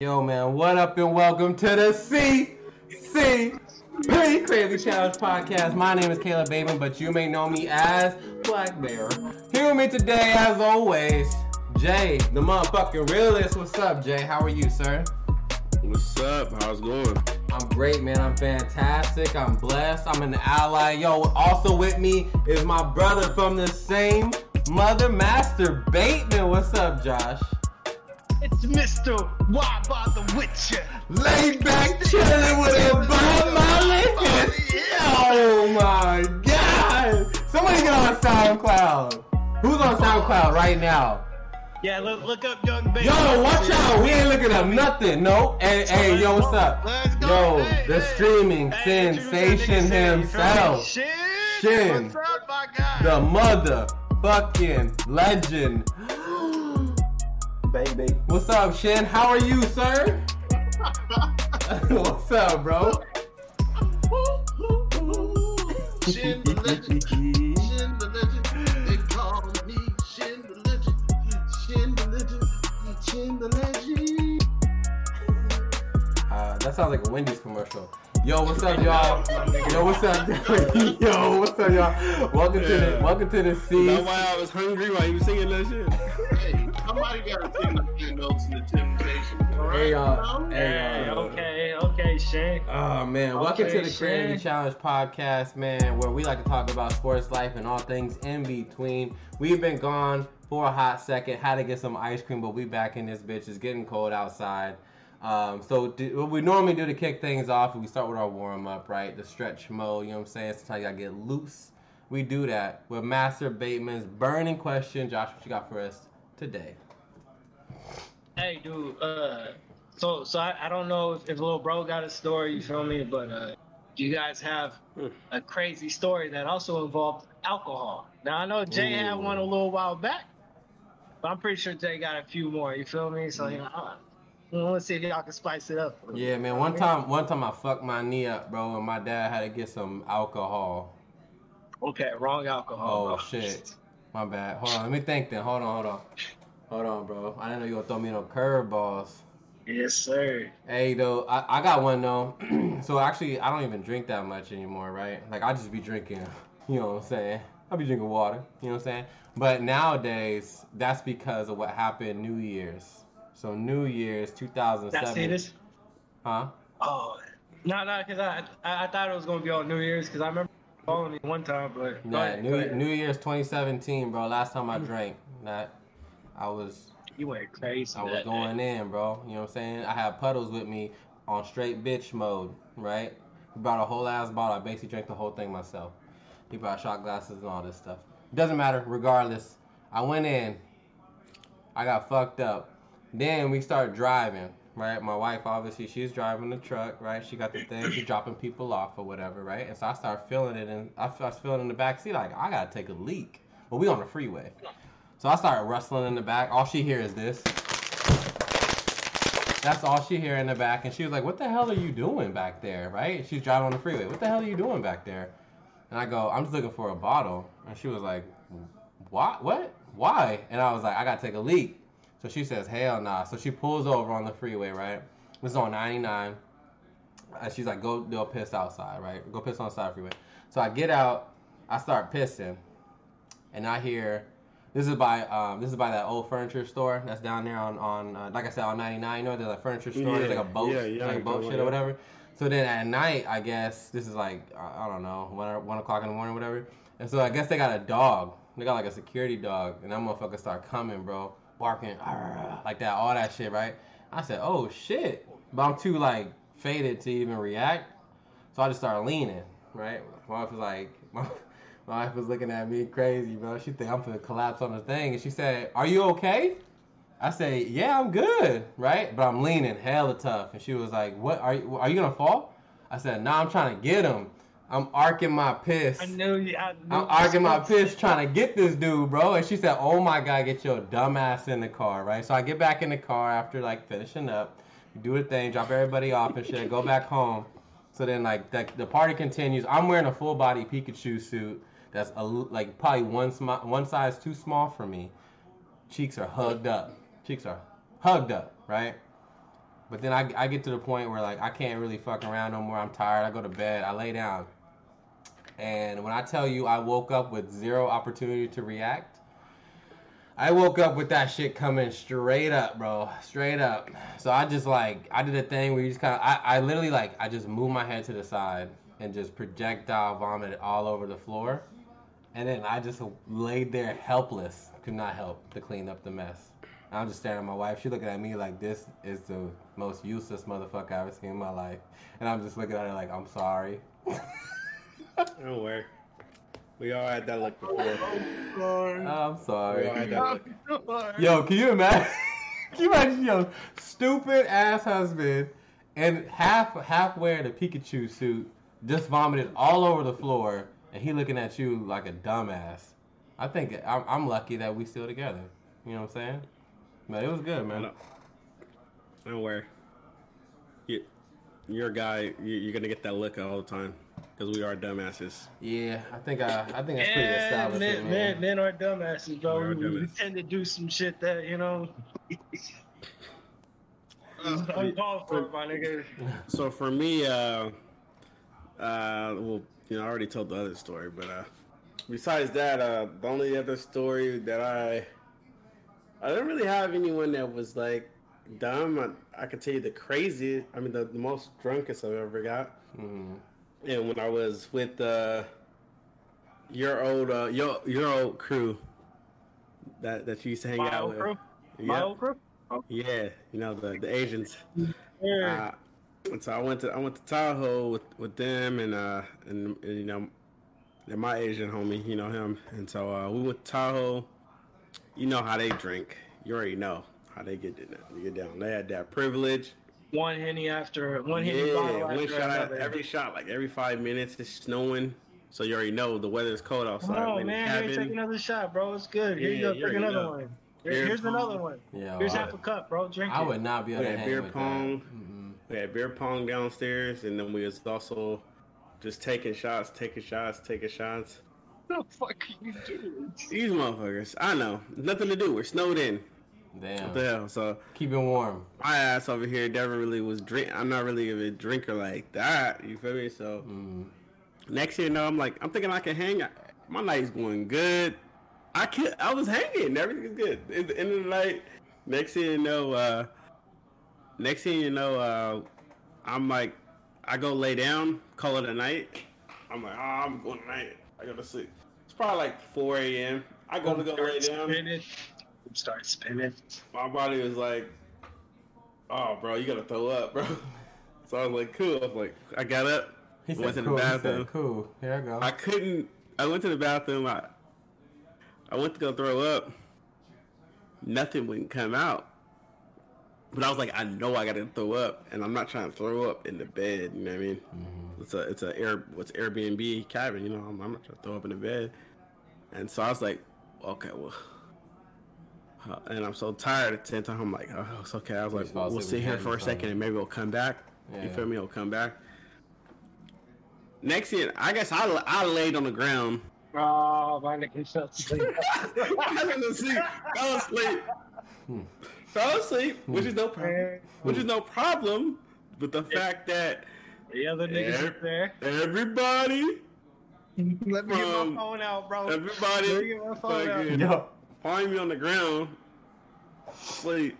Yo, man, what up and welcome to the CC Crazy Challenge Podcast. My name is Caleb Bateman, but you may know me as Black Bear. Here with me today, as always, Jay, the motherfucking realist. What's up, Jay? How are you, sir? What's up? How's it going? I'm great, man. I'm fantastic. I'm blessed. I'm an ally. Yo, also with me is my brother from the same mother, Master Bateman. What's up, Josh? It's Mr. Why Bother With Witcher. Laid back chilling with a Bob Marley. Oh my god! Somebody get on SoundCloud. Who's on SoundCloud right now? Yeah, look, look up Young Baby. Yo, watch out! We ain't looking up nothing. No. Hey, hey, yo, what's up? Let's go. Yo, the streaming Hey, sensation saying, nigga? Say, you feel me? himself, Shin. Shin. What's up, my guy? the motherfucking legend. Baby. What's up, Shin? How are you, sir? what's up, bro? Shin the legend. Shin the legend. They call me Shin the legend. Shin the legend. Shin the legend. Uh, that sounds like a Wendy's commercial. Yo, what's up, y'all? Yo, what's up? Yo, what's up, y'all? Welcome to the welcome to the That's C. why I was hungry while you were singing that shit. Hey, somebody got to sing the notes in the temptation. All right? Hey, y'all. Hey, Hey, y'all. okay, okay, Shane. Oh man, welcome to the Crazy Shan. Challenge podcast, man, where we like to talk about sports life and all things in between. We've been gone for a hot second, had to get some ice cream, but we back in this bitch. It's getting cold outside. Um, so do, what we normally do to kick things off, we start with our warm up, right? The stretch mode, you know what I'm saying? Sometimes you gotta get loose. We do that with Master Bateman's burning question. Josh, what you got for us today? Hey, dude. Uh, so, so I, I don't know if, if little bro got a story. You feel me? But uh, you guys have Hmm. a crazy story that also involved alcohol. Now I know Jay had one a little while back, but I'm pretty sure Jay got a few more. You feel me? So you know, I, let's see if y'all can spice it up. Yeah, man. One time, one time I fucked my knee up, bro, and my dad had to get some alcohol. Okay, wrong alcohol. Oh bro. shit. My bad. Hold on. Let me think then. Hold on, hold on. Hold on, bro. I didn't know you gonna throw me no curveballs. Yes, sir. Hey though, I, I got one though. so actually I don't even drink that much anymore, right? Like I just be drinking, you know what I'm saying? I be drinking water, you know what I'm saying? But nowadays, that's because of what happened New Year's. So New Year's Did 2007. I see this? Huh? Oh, no, no, because I, I I thought it was gonna be on New Year's because I remember calling me one time, but Nah, New, ahead. New Year's 2017, bro. Last time I drank, that I was you went crazy. I was going day. in, bro. You know what I'm saying? I had puddles with me on straight bitch mode, right? He brought a whole ass bottle. I basically drank the whole thing myself. He brought shot glasses and all this stuff. Doesn't matter, regardless. I went in. I got fucked up. Then we started driving, right? My wife, obviously, she's driving the truck, right? She got the thing, she's dropping people off or whatever, right? And so I started feeling it, and I was feeling in the back seat, like, I gotta take a leak. But we on the freeway. So I started rustling in the back. All she hears is this. That's all she hear in the back. And she was like, What the hell are you doing back there? Right? She's driving on the freeway. What the hell are you doing back there? And I go, I'm just looking for a bottle. And she was like, What? What? Why? And I was like, I gotta take a leak. So she says, Hell nah. So she pulls over on the freeway, right? This is on 99. And she's like, Go do a piss outside, right? Go piss on the side of the freeway. So I get out, I start pissing, and I hear this is by um, this is by that old furniture store that's down there on on uh, like I said on 99. You know, there's a furniture store, yeah, there's like a boat, yeah, yeah, like a boat shit or whatever. So then at night, I guess this is like I don't know one or- one o'clock in the morning, or whatever. And so I guess they got a dog. They got like a security dog, and that motherfucker start coming, bro, barking like that, all that shit, right? I said, oh shit, but I'm too like faded to even react. So I just started leaning, right? My wife was like, my, wife was looking at me crazy, bro. She think I'm gonna collapse on the thing, and she said, "Are you okay?" I say, "Yeah, I'm good, right?" But I'm leaning hella tough, and she was like, "What? Are you? Are you gonna fall?" I said, "Nah, I'm trying to get him. I'm arcing my piss. I knew you. I you arcing my piss trying to get this dude, bro." And she said, "Oh my god, get your dumb ass in the car, right?" So I get back in the car after like finishing up, do the thing, drop everybody off and shit, go back home. So then, like, the, the party continues. I'm wearing a full body Pikachu suit that's a, like probably one smi- one size too small for me. Cheeks are hugged up. Cheeks are hugged up, right? But then I, I get to the point where like I can't really fuck around no more. I'm tired. I go to bed. I lay down. And when I tell you I woke up with zero opportunity to react, I woke up with that shit coming straight up, bro. Straight up. So I just like I did a thing where you just kind of I, I literally like I just moved my head to the side and just projectile vomited all over the floor. And then I just laid there helpless, could not help to clean up the mess. And I'm just staring at my wife. She looking at me like this is the most useless motherfucker I've ever seen in my life. And I'm just looking at her like I'm sorry. Don't worry. We all had that look before. Sorry. I'm We sorry. all had that look. Yo, can you imagine? can you imagine your stupid ass husband and half halfway in a Pikachu suit just vomited all over the floor, and he looking at you like a dumbass? I think I'm, I'm lucky that we still together. You know what I'm saying? But it was good, man. know. Don't worry. You, you're a guy. You, you're gonna get that look all the time because we are dumbasses. Yeah, I think I I think that's pretty Yeah, established. men, man. men, men are dumbasses, bro. We are We, we tend to do some shit that you know is uncalled for, my nigga. So for me, uh, uh, well, you know, I already told the other story, but uh, besides that, uh, the only other story that I, I didn't really have anyone that was like dumb. I, I could tell you the craziest. I mean, the, the most drunkest I've ever got. Mhm. And when I was with uh, your old uh, your your old crew that that you used to hang My out old with. crew. My Yeah, old crew. yeah, you know the the Asians. Yeah. Uh, and so I went to I went to Tahoe with, with them and uh and, and, you know and my Asian homie, you know him. And so uh, we went to Tahoe. You know how they drink. You already know how they get down. Get down. They had that privilege. one henny after one henny yeah, bottle one after shot another. every shot, like every five minutes. It's snowing, so you already know the weather's cold outside. Oh We man, here, take another shot, bro. It's good. Here Yeah, you go. Take another know. one. Here- Beer here's another one. Yeah, Here's I, half a cup, bro. Drink I it. would not be able to Yeah, hang beer with pong. We had beer pong downstairs, and then we was also just taking shots, taking shots, taking shots. What the fuck are you doing? These motherfuckers, I know, nothing to do. We're snowed in. Damn. What the hell? So Keep it warm. my ass over here never really was drink. I'm not really a drinker like that. You feel me? So Mm. next year, no, I'm like, I'm thinking I can hang. My night's going good. I can I was hanging. Everything's good. At the end of the night, next thing you know, uh, next thing you know, uh, I'm like, I go lay down, call it a night. I'm like, oh, I'm going to night. I go to sleep. It's probably like 4 a.m. I go to go lay down. Spinning. Start spinning. My body was like, oh, bro, you gotta throw up, bro. So I was like, cool. I was like, I got up. He said, Went to the cool. He said, bathroom. cool. Here I go. I couldn't. I went to the bathroom. I, I went to go throw up. Nothing wouldn't come out. But I was like, I know I gotta throw up, and I'm not trying to throw up in the bed. You know what I mean? Mhm. It's a it's a air what's Airbnb cabin. You know, I'm, I'm not trying to throw up in the bed. And so I was like, okay, well. uh, And I'm so tired at the same time. I'm like, oh, it's okay. I was like, just fall we'll sit here for a second, and maybe we'll come back. Yeah. You feel me? We'll come back. Next thing, I guess I, I laid on the ground. Oh, my nigga fell asleep. I fell asleep. Fell asleep. Hmm. Fell asleep, which is no hmm. problem. Which is no problem. But the fact that the other niggas Yeah. up there. everybody, Let me get my phone out, bro. Everybody, Let me everybody, get my phone out. Yo. find me on the ground, sleep.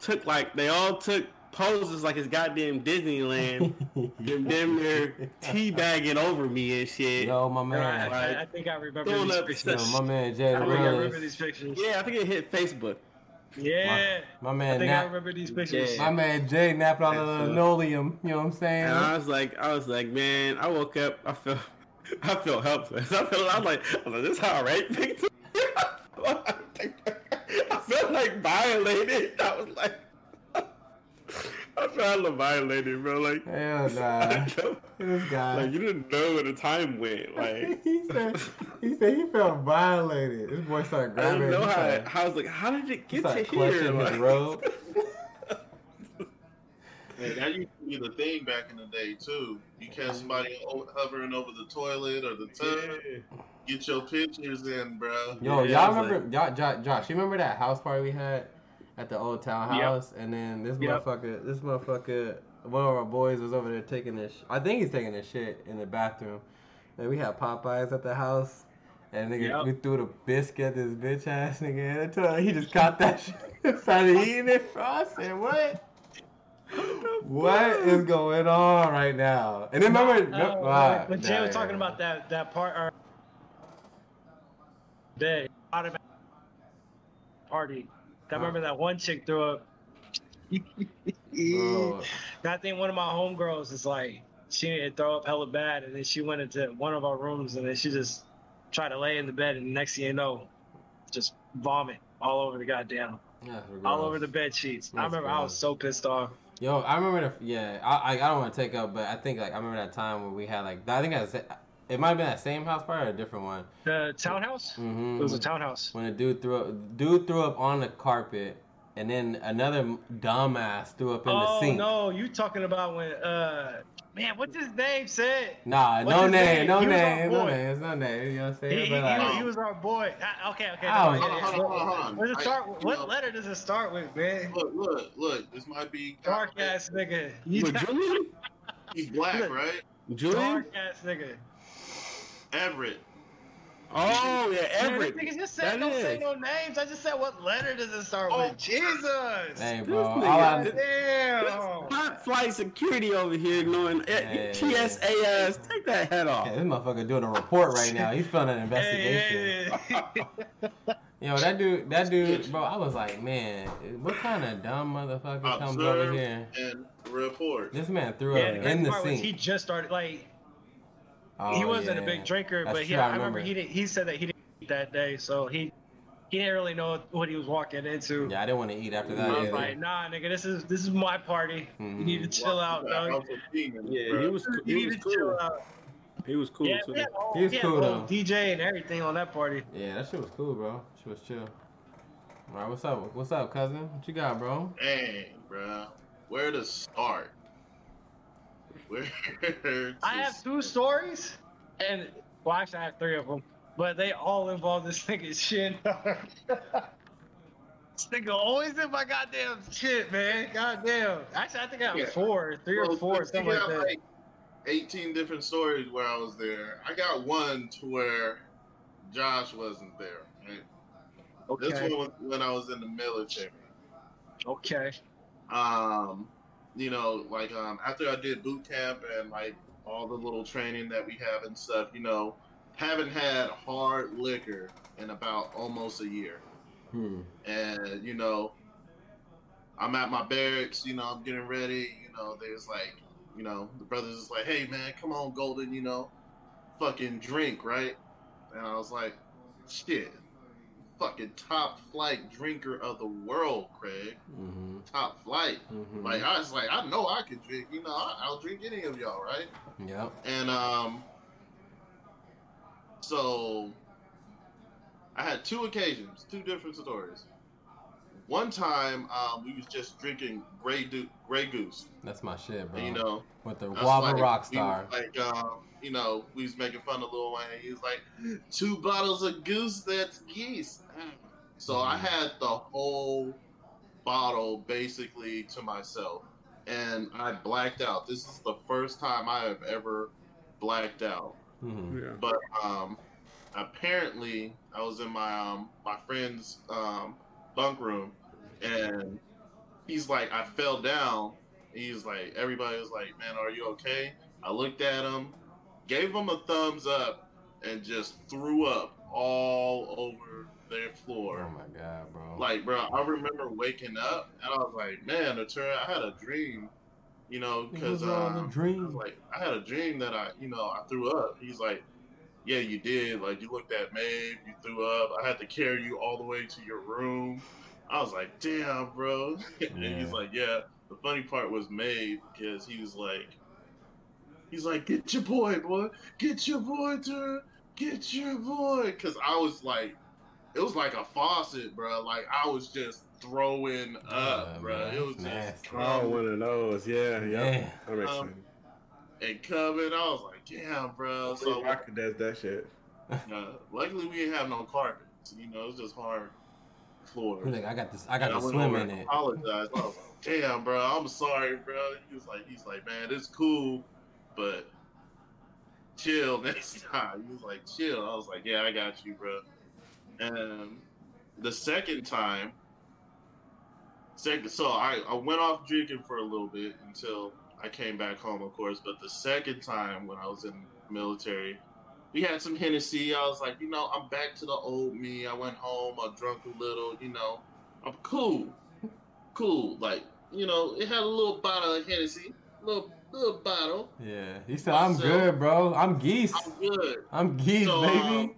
Took like they all took poses like it's goddamn Disneyland. Them damn near teabagging over me and shit. Yo, my I, man. I, I think I remember these up pictures. Yo, my man Jay I think I remember these pictures. Yeah, I think it hit Facebook. Yeah. My I man think I remember these pictures. Yeah. My man Jay napping on the linoleum. You know what I'm saying? And I was like, I was like, man, I woke up, I felt, I felt helpless. I felt, I was like, I was like, this is how rape victim. I felt like violated. I was like, I felt like violated, bro. Like, Hell nah. This guy. like you didn't know where the time went. Like, he said he said he felt violated. This boy started I grabbing. don't know how. started- I was like, how did it get started to here? clutching his Like, robe. Hey, that used to be the thing back in the day too. You catch somebody hovering over the toilet or the tub, get your pictures in, bro. Yo, Yeah, y'all was remember? y'all, Jo- Josh, you remember that house party we had? At the old town Yep. house, and then this Yep. motherfucker, this motherfucker, one of our boys was over there taking this. Sh- I think he's taking this shit in the bathroom. And we had Popeyes at the house, and nigga, Yep. we threw the biscuit at this bitch ass nigga. And I told him, he just caught that shit, and started eating it. Bro, I said, what? What is going on right now? And then remember, Uh, when Jay nah, was talking yeah. about that that part or day automatic party. I remember that one chick threw up. I think one of my homegirls is like she to throw up hella bad, and then she went into one of our rooms, and then she just tried to lay in the bed, and next thing you know, just vomit all over the goddamn, that's all over the bed sheets. I That's remember I was so pissed off. Yo, I remember the yeah. I I, I don't want to take up, but I think like I remember that time where we had like I think that's it might have been that same house fire or a different one. The townhouse. Mm-hmm. It was a townhouse. when a dude threw up, dude threw up on the carpet, and then another dumbass threw up in the Oh sink. no, you talking about when uh man, what's his name said? Nah, What's no name, name? no He name, no boy. names, no names. You know what I'm He, saying? he, But, he like, was, he was our boy. Ah, okay, okay. Oh, no, yeah. yeah, Hold on, hold on, hold on. Where does it start? you What know, letter does it start with, man? Look, look, look. This might be Dark ass nigga. You Julian? He's black, right? Julian? dark ass nigga. Everett. Oh yeah, Everett. this nigga just That don't say no names. I just said what letter does it start Oh. with? Jesus. Hey, bro. All nigga- I, Damn. Hot flight security over here knowing eh, Hey. TSA ass. Take that head off. yeah, this motherfucker doing a report right now. He's filling an investigation. Hey, hey, hey. Yo, that dude, that dude, bro. I was like, man, what kind of dumb motherfucker comes over here? and report. This man threw yeah, up the crazy in the part sink. he just started like Oh, he wasn't a big drinker, That's but true, yeah, I I remember remember. he didn't. He said that he didn't eat that day, so he he didn't really know what he was walking into. Yeah, I didn't want to eat after that I was either. like, nah, nigga, this is this is my party. You mm-hmm. need to chill out, Yeah, dog. was a demon, Yeah, he was he was cool. He was cool Yeah, too. yeah, oh, He was yeah, cool, well, though. DJ and everything on that party. Yeah, that shit was cool, bro. She was chill. All right, what's up? What's up, cousin? What you got, bro? Dang, bro. Where to start? Where? I have two stories, and well, actually, I have three of them, but they all involve this nigga Shin. this nigga always in my goddamn shit, man. Goddamn. Actually, I think I have Yeah. four, three or four, something like that. like 18 different stories where I was there. I got one to where Josh wasn't there. Right? This one was when I was in the military. Okay. Um, you know, like um, after I did boot camp and like all the little training that we have and stuff, you know, haven't had hard liquor in about almost a year. Hmm. and you know i'm at my barracks you know i'm getting ready you know there's like you know the brothers is like hey man come on golden you know fucking drink right and i was like shit fucking top flight drinker of the world craig Mm-hmm. top flight Mm-hmm. like i was like i know i can drink you know I, i'll drink any of y'all right Yeah. and um, so I had two occasions, two different stories. One time, um, we was just drinking Grey, Grey Goose, That's my shit, bro. and, you know, With the guava like- rock star. Like, um, you know, we was making fun of Lil Wayne. He was like, two bottles of goose, that's geese. So I Mhm. had the whole bottle basically to myself, and I blacked out. This is the first time I have ever blacked out. Mm-hmm. Yeah. But um, apparently, I was in my um my friend's um bunk room, and he's like, I fell down. He's like, everybody was like, man, are you okay? I looked at him, gave him a thumbs up, and just threw up all over their floor. Oh my god, bro. Like, bro, I remember waking up and I was like, man, Natura, I had a dream, you know, because all um, I was like, I had a dream that I, you know, I threw up. He's like, yeah, you did. Like, you looked at Maeve, you threw up. I had to carry you all the way to your room. I was like, damn, bro. and he's like, yeah. The funny part was Maeve because he was like, he's like, get your boy, boy, get your boy, Tur, get your boy. Because I was like, it was like a faucet, bro. Like I was just throwing up, Yeah, bro. man. It was just Oh, coming one of those. Yeah, yeah. Yeah. That makes Um, sense. and coming. I was like, damn, bro. So I could does that shit. uh, luckily we didn't have no carpets. You know, it's just hard floor. Like, I got this. I got And to went swim in it. Apologized. I was like, damn, bro, I'm sorry, bro. He was like, he's like, man, it's cool, but chill next time. He was like, chill. I was like, yeah, I got you, bro. And the second time, second, so I, I went off drinking for a little bit until I came back home, of course. But the second time when I was in military, we had some Hennessy. I was like, you know, I'm back to the old me. I went home, I drunk a little, you know, I'm cool, cool. Like, you know, it had a little bottle of Hennessy, little little bottle. Yeah. He said, I'm So- good, bro. I'm geese. I'm good. I'm geese, So, baby. um,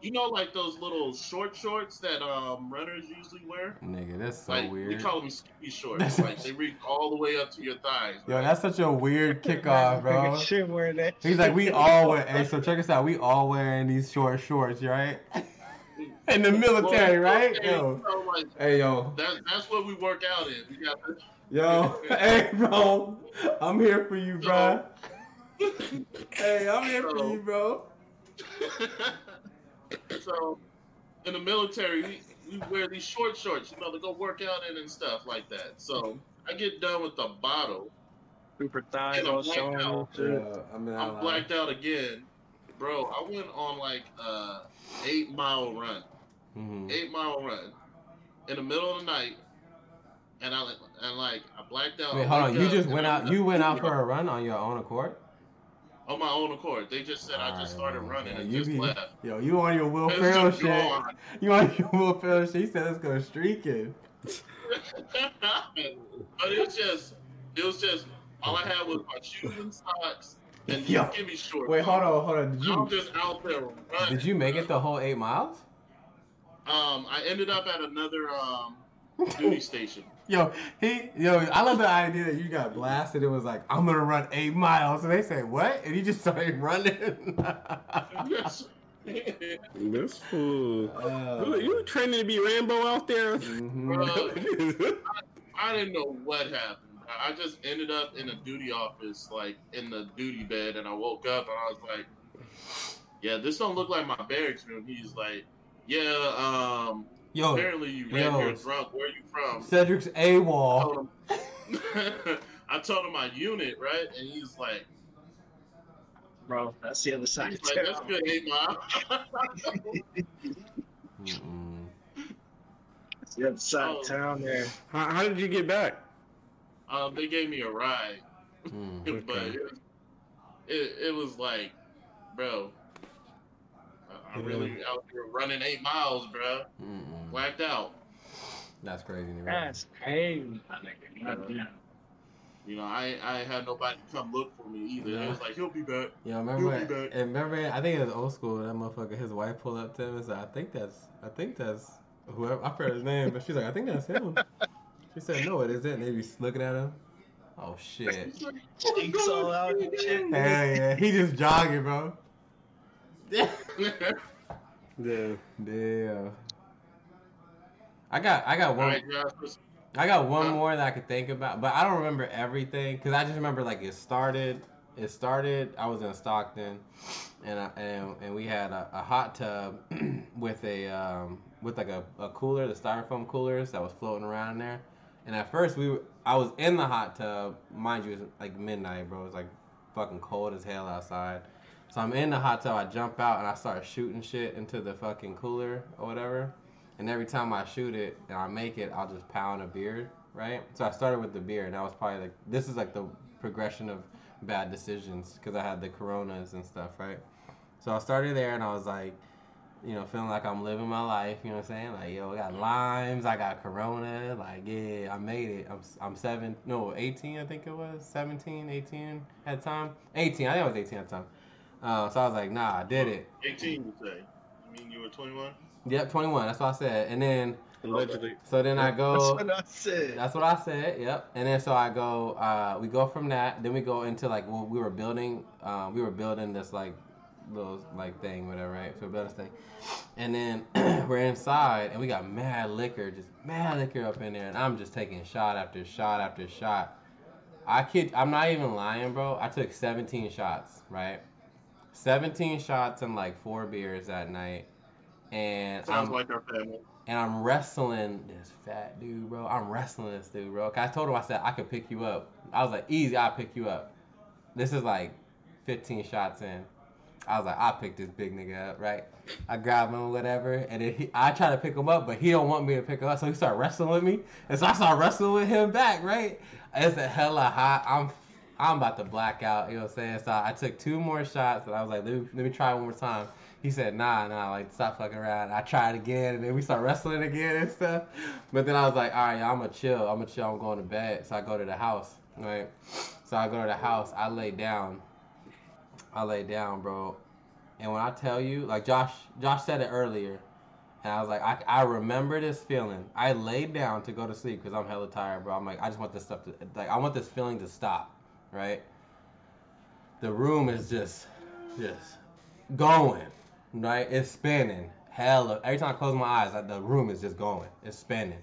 You know, like those little short shorts that um runners usually wear. Nigga, that's so like we call them ski shorts. like they reach all the way up to your thighs. Yo, right? that's such a weird kickoff, bro. Shit wearing that. He's like, we all wear. Hey, so check us out. We all wearing these short shorts, right? In the military, Well, right? okay, Yo. so, like, Hey, yo. that, that's what we work out in. We got the, Yo. Hey, bro. I'm here for you, bro. Hey, I'm here for you, bro. so in the military, we, we wear these short shorts, you know, to go work out in and stuff like that. So I get done with the bottle. Super thighs And I'm blacked showing. out. Yeah, I mean, I'm blacked out again. Bro, I went on like a eight mile run. hmm Eight mile run in the middle of the night. And I and like I blacked out. Wait, hold on. You just went out. You went out for a run on your own accord. on my own accord. They just said I just started running and you just left. Yo, you on your Will Ferrell shit. You on your Will Ferrell shit. He said let's go streaking. but it was just, it was just, all I had was my shoes and socks and Yo. skivvy shorts. Wait, hold on, hold on. Did I'm you just out there running. did you make it the whole eight miles? Um, I ended up at another um duty station. Yo, he, yo, I love the idea that you got blasted. It was like, I'm gonna run eight miles, and they say what? And you just started running. This fool. Uh, You, you training to be Rambo out there? mhm. I didn't know what happened. I just ended up in a duty office, like in the duty bed, and I woke up and I was like, "Yeah, this don't look like my barracks room." He's like, "Yeah, um, Yo, apparently you ran yo. here drunk. Where are you from?" Cedric's I AWOL. I told him my unit, right? And he's like, Bro, that's the other side he's of like, that's good, eight mile. Mm-mm. That's the other side Oh. of town there. How, how did you get back? um, they gave me a ride, Mm. but Okay. it, was- it, it was like, bro, I- I really out here running eight miles, bro, Mm-mm. Blacked out. That's crazy. to me. That's crazy. my nigga. Goddamn. You know, I I had nobody come look for me either. It was like he'll be back. Yo, remember? You'll be back. And remember? I think it was old school. That motherfucker, his wife pulled up to him and said, "I think that's, I think that's whoever." I forgot his name, but she's like, "I think that's him." She said, "No, it isn't." And they be looking at him. Oh shit! He's like, Cheeks all out and shit. Hell yeah, he just jogging, bro. Yeah. Yeah. Damn. I got, I got one. I got one more that I could think about, but I don't remember everything because I just remember like it started. It started. I was in Stockton, and I, and and we had a, a hot tub with a um, with like a, a cooler, the styrofoam coolers that was floating around in there. And at first we were, I was in the hot tub, mind you, it was like midnight, bro. It was like fucking cold as hell outside. So I'm in the hot tub. I jump out and I start shooting shit into the fucking cooler or whatever. And every time I shoot it and I make it, I'll just pound a beer, right? So I started with the beer, and that was probably like this is like the progression of bad decisions because I had the coronas and stuff, right? So I started there, and I was like, you know, feeling like I'm living my life. You know what I'm saying? Like, yo, I got limes, I got corona. Like, yeah, I made it. I'm I'm seven, no, 18, I think it was 17, 18 at the time. 18, I think I was 18 at the time. Uh, so I was like, nah, I did it. 18, you say? You mean you were 21? Yep, 21. That's what I said. And then Allegedly. so then I go. That's what I said. That's what I said. Yep. And then so I go. Uh, we go from that. Then we go into like well, we were building. Uh, we were building this like little like thing, whatever, right? So we built this thing, and then we're inside and we got mad liquor, just mad liquor up in there, and I'm just taking shot after shot after shot. I kid. I'm not even lying, bro. I took 17 shots, right? 17 shots and like four beers that night, and Sounds I'm like our family. and I'm wrestling this fat dude, bro. I'm wrestling this dude, bro. 'Cause I told him I said I could pick you up. I was like, easy, I'll pick you up. This is like 15 shots in. I was like, I'll pick this big nigga up, right? I grab him or whatever, and then he, I try to pick him up, but he don't want me to pick him up, so he start wrestling with me, and so I start wrestling with him back, right? It's a hella hot. I'm I'm about to black out, you know what I'm saying? So I took two more shots, and I was like, let me, let me try one more time. He said, nah, nah, like stop fucking around. I tried again, and then we start wrestling again and stuff. But then I was like, all right, I'm gonna chill. I'm gonna chill. I'm going to bed. So I go to the house, right? So I go to the house. I lay down. I lay down, bro. And when I tell you, like Josh, Josh said it earlier, and I was like, I, I remember this feeling. I laid down to go to sleep because I'm hella tired, bro. I'm like, I just want this stuff to, like, I want this feeling to stop, right? The room is just, just going, right? It's spinning. Hella. Every time I close my eyes, the room is just going. It's spinning.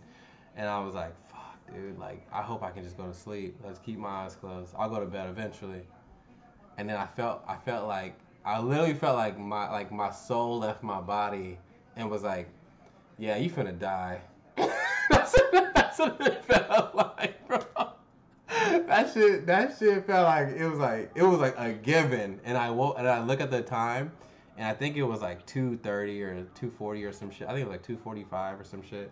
And I was like, fuck, dude. Like, I hope I can just go to sleep. Let's keep my eyes closed. I'll go to bed eventually. And then I felt, I felt like, I literally felt like my, like my soul left my body and was like, yeah, you finna die. that's, what, that's what it felt like, bro. That shit, that shit felt like it was like it was like a given, and I woke and I look at the time, and I think it was like two thirty or two forty or some shit. I think it was like two forty five or some shit.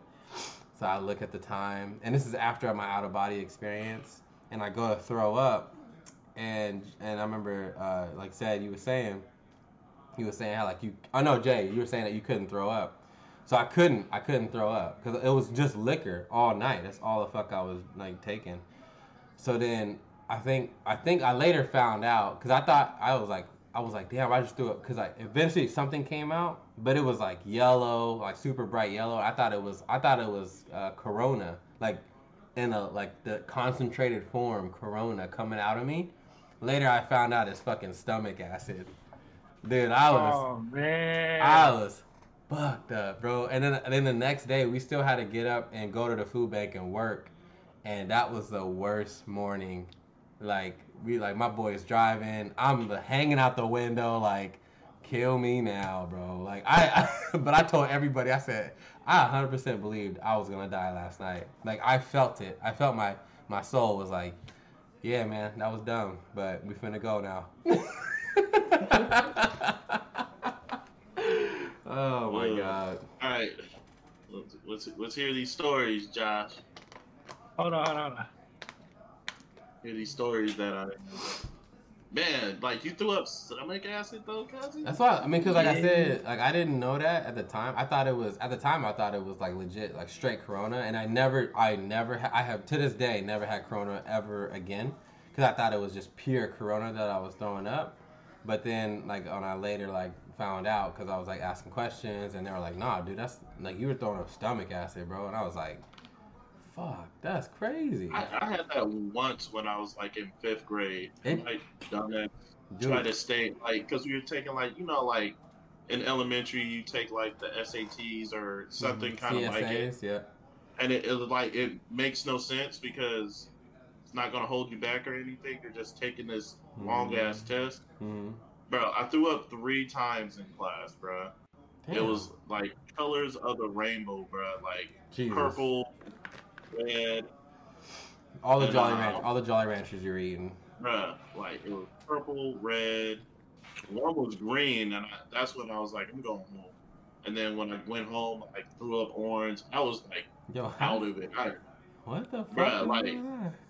So I look at the time, and this is after my out of body experience, and I go to throw up, and and I remember uh, like said you were saying, you were saying how like you I know Jay, you were saying that you couldn't throw up. So I couldn't, I couldn't throw up because it was just liquor all night. That's all the fuck I was like taking. So then I think, I think I later found out because I thought I was like, I was like, damn, I just threw up because like eventually something came out, but it was like yellow, like super bright yellow. I thought it was, I thought it was uh, Corona, like in a like the concentrated form Corona coming out of me. Later I found out it's fucking stomach acid. Dude, I was. Oh man. I was fucked up, bro. And then, and then the next day, we still had to get up and go to the food bank and work, and that was the worst morning. Like we, like my boy's driving, I'm hanging out the window, like, kill me now, bro. Like I, I but I told everybody, I said, I 100% believed I was gonna die last night. Like I felt it. I felt my my soul was like, yeah, man, that was dumb, but we finna go now. oh my Ugh. god. All right, let's, let's let's hear these stories, Josh. Hold on, hold on, hold on. Hear these stories that I. Man, like you threw up stomach acid though, cousin. That's why I mean, cause like I said, like I didn't know that at the time. I thought it was at the time. I thought it was like legit, like straight Corona, and I never, I never, ha- I have to this day never had Corona ever again, cause I thought it was just pure Corona that I was throwing up. But then, like when I later like found out, cause I was like asking questions, and they were like, "Nah, dude, that's like you were throwing up stomach acid, bro," and I was like, "Fuck, that's crazy." I, I had that once when I was like in fifth grade. It- like done that. Dude, Try to stay like because we were taking like you know like in elementary you take like the SATs or something kind of like it, yeah. and it, it was like it makes no sense because it's not gonna hold you back or anything. You're just taking this long ass test, hmm bro. I threw up three times in class, bro. It was like colors of the rainbow, bro. Like Jesus. purple, red, All the Jolly Wow. Ranch, all the Jolly Ranchers you're eating. Bruh, like it was purple, red. One was green, and I, that's when I was like, I'm going home. And then when I went home, I threw up orange. I was like Yo, how, out of it. I, what the fuck? Bruh, like-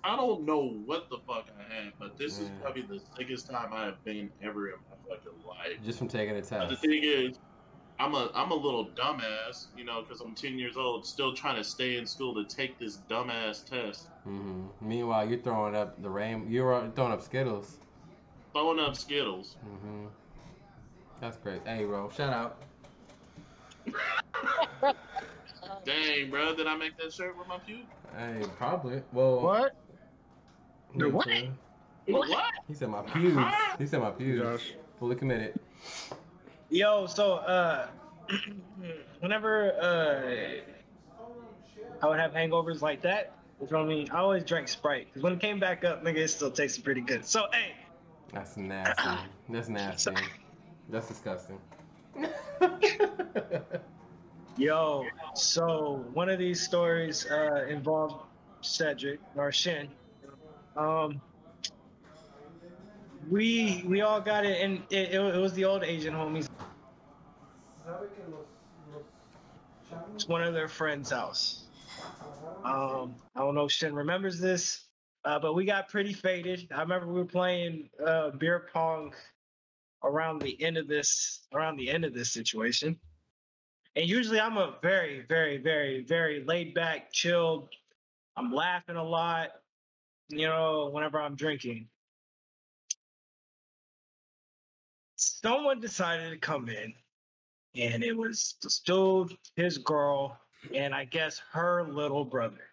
I don't know what the fuck I had, but this is probably the sickest time I have been ever in my fucking life. just from taking a But the thing is, I'm a I'm a little dumbass, you know, because I'm 10 years old, still trying to stay in school to take this dumbass test. hmm Meanwhile, you're throwing up the rain. You're throwing up Skittles. Throwing up Skittles. hmm That's great. Hey, bro, shout out. Dang, bro, did I make that shirt with my puke? Hey, probably. Well, What? he The what? said- What? He said my pews. He said my pews. Josh. Fully committed. Yo, so uh, whenever uh, I would have hangovers like that, you feel me? I always drank Sprite because when it came back up, nigga, it still tasted pretty good. So hey, That's nasty. That's nasty. That's disgusting. Yo, so one of these stories uh, involved Cedric or Shin. Um, we we all got it, and it, it, it was the old Asian homies. It's one of their friends' house. Um, I don't know if Shin remembers this, uh, but we got pretty faded. I remember we were playing uh, beer pong around the end of this around the end of this situation. And usually I'm a very, very, very, very laid back, chilled. I'm laughing a lot, you know, whenever I'm drinking. Someone decided to come in, and it was this dude, his girl, and I guess her little brother.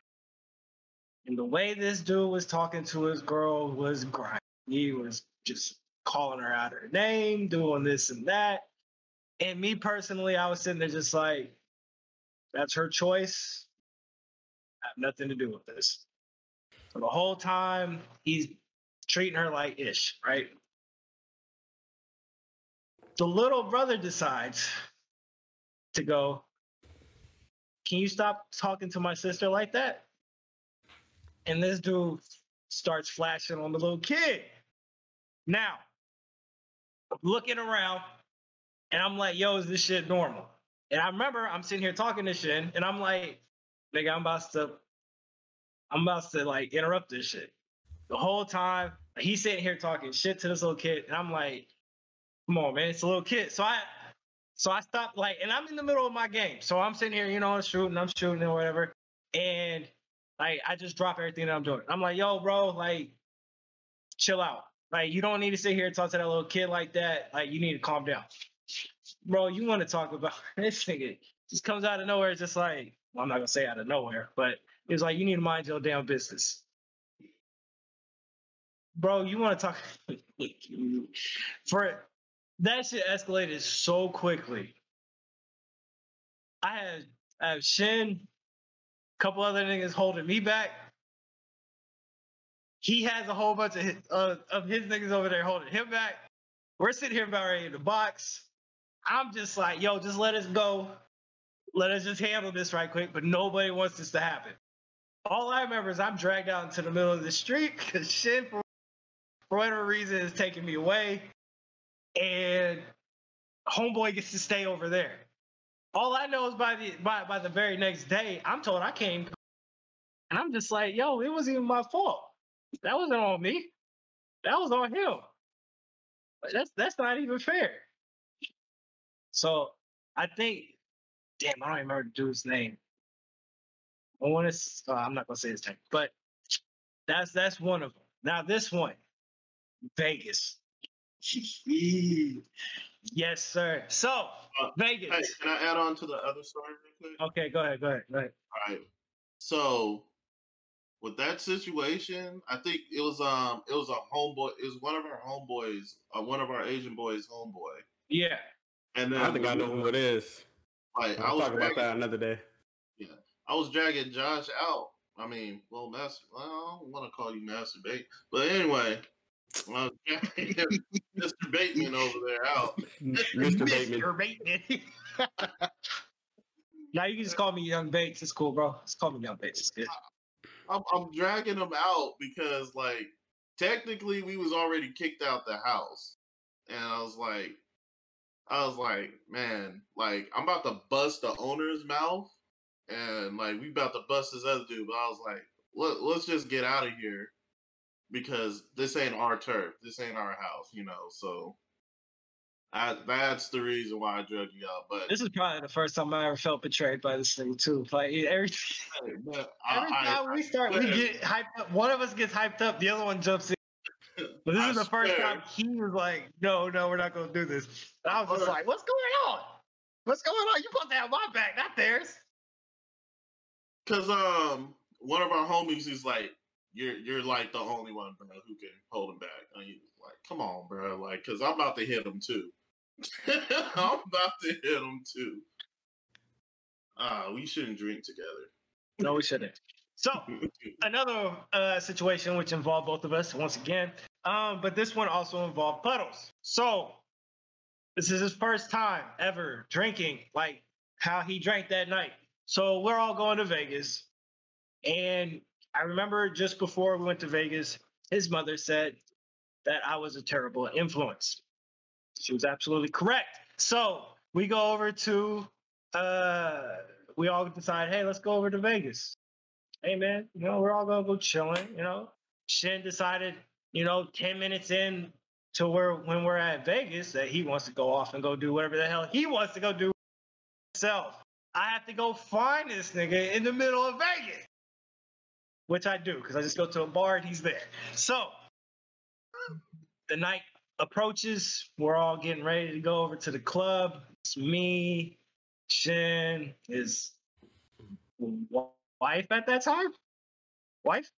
And the way this dude was talking to his girl was grimy. He was just calling her out her name, doing this and that. And me personally, I was sitting there just like, that's her choice. I have nothing to do with this. The whole time he's treating her like ish, right? The little brother decides to go, Can you stop talking to my sister like that? And this dude starts flashing on the little kid. Now, looking around, and I'm like, yo, is this shit normal? And I remember I'm sitting here talking to shit, and I'm like, nigga, I'm about to, I'm about to like interrupt this shit. The whole time he's sitting here talking shit to this little kid, and I'm like, come on, man, it's a little kid. So I, so I stopped like, and I'm in the middle of my game, so I'm sitting here, you know, I'm shooting, I'm shooting and whatever, and like I just drop everything that I'm doing. I'm like, yo, bro, like, chill out. Like, you don't need to sit here and talk to that little kid like that. Like, you need to calm down bro, you want to talk about this nigga just comes out of nowhere. It's just like, well, I'm not gonna say out of nowhere, but it was like, you need to mind your damn business. Bro, you want to talk for that shit escalated so quickly. I had I have Shin, a couple other niggas holding me back. He has a whole bunch of his, uh, of his niggas over there holding him back. We're sitting here about ready to box. I'm just like, yo, just let us go. Let us just handle this right quick. But nobody wants this to happen. All I remember is I'm dragged out into the middle of the street because for, for whatever reason, is taking me away. And homeboy gets to stay over there. All I know is by the by, by the very next day, I'm told I came. And I'm just like, yo, it wasn't even my fault. That wasn't on me. That was on him. That's that's not even fair. So I think, damn, I don't remember the dude's name. I want to. Uh, I'm not gonna say his name, but that's that's one of them. Now this one, Vegas. yes, sir. So Uh, Vegas. Hey, can I add on to the other story real quick? Okay, go ahead. Go ahead. Go ahead. All right. So with that situation, I think it was um it was a homeboy. It was one of our homeboys, uh, one of our Asian boys' homeboy. Yeah. And then I think I know who it is. Like I I'll was talk about dragging, that another day. Yeah, I was dragging Josh out. I mean, well, master. Well, I don't want to call you Master Bait, but anyway, I Mr. Bateman over there out. Mr. Bateman. Mr. Bateman. now you can just call me Young Bates. It's cool, bro. Just call me Young Bates. It's good. I'm, I'm dragging him out because, like, technically we was already kicked out the house, and I was like, I was like, man, like I'm about to bust the owner's mouth, and like we about to bust this other dude. But I was like, Let, let's just get out of here because this ain't our turf. This ain't our house, you know. So I, that's the reason why I drug you out. But This is probably the first time I ever felt betrayed by this thing too. Like every but every I- time we start, we get hyped up. One of us gets hyped up, the other one jumps in. But this I is the first time he was like, "No, no, we're not gonna do this." And I was just like, "What's going on? What's going on? You supposed to have my back, not theirs." Cause um one of our homies is like, you're you're like the only one, bro, who can hold him back. And he's like, come on, bro, like, cause I'm about to hit him too. I'm about to hit him too. Ah, we shouldn't drink together. No, we shouldn't. So another uh, situation which involved both of us once again, um, but this one also involved puddles. So this is his first time ever drinking like how he drank that night. So we're all going to Vegas. And I remember just before we went to Vegas, his mother said that I was a terrible influence. She was absolutely correct. So we go over to, uh, we all decide, hey, let's go over to Vegas. Hey, man, you know, we're all going to go chilling, you know. Shin decided, you know, 10 minutes in to where when we're at Vegas that he wants to go off and go do whatever the hell he wants to go do himself. I have to go find this nigga in the middle of Vegas, which I do because I just go to a bar and he's there. So the night approaches. We're all getting ready to go over to the club. It's me, Shin, his wife at that time. Wife?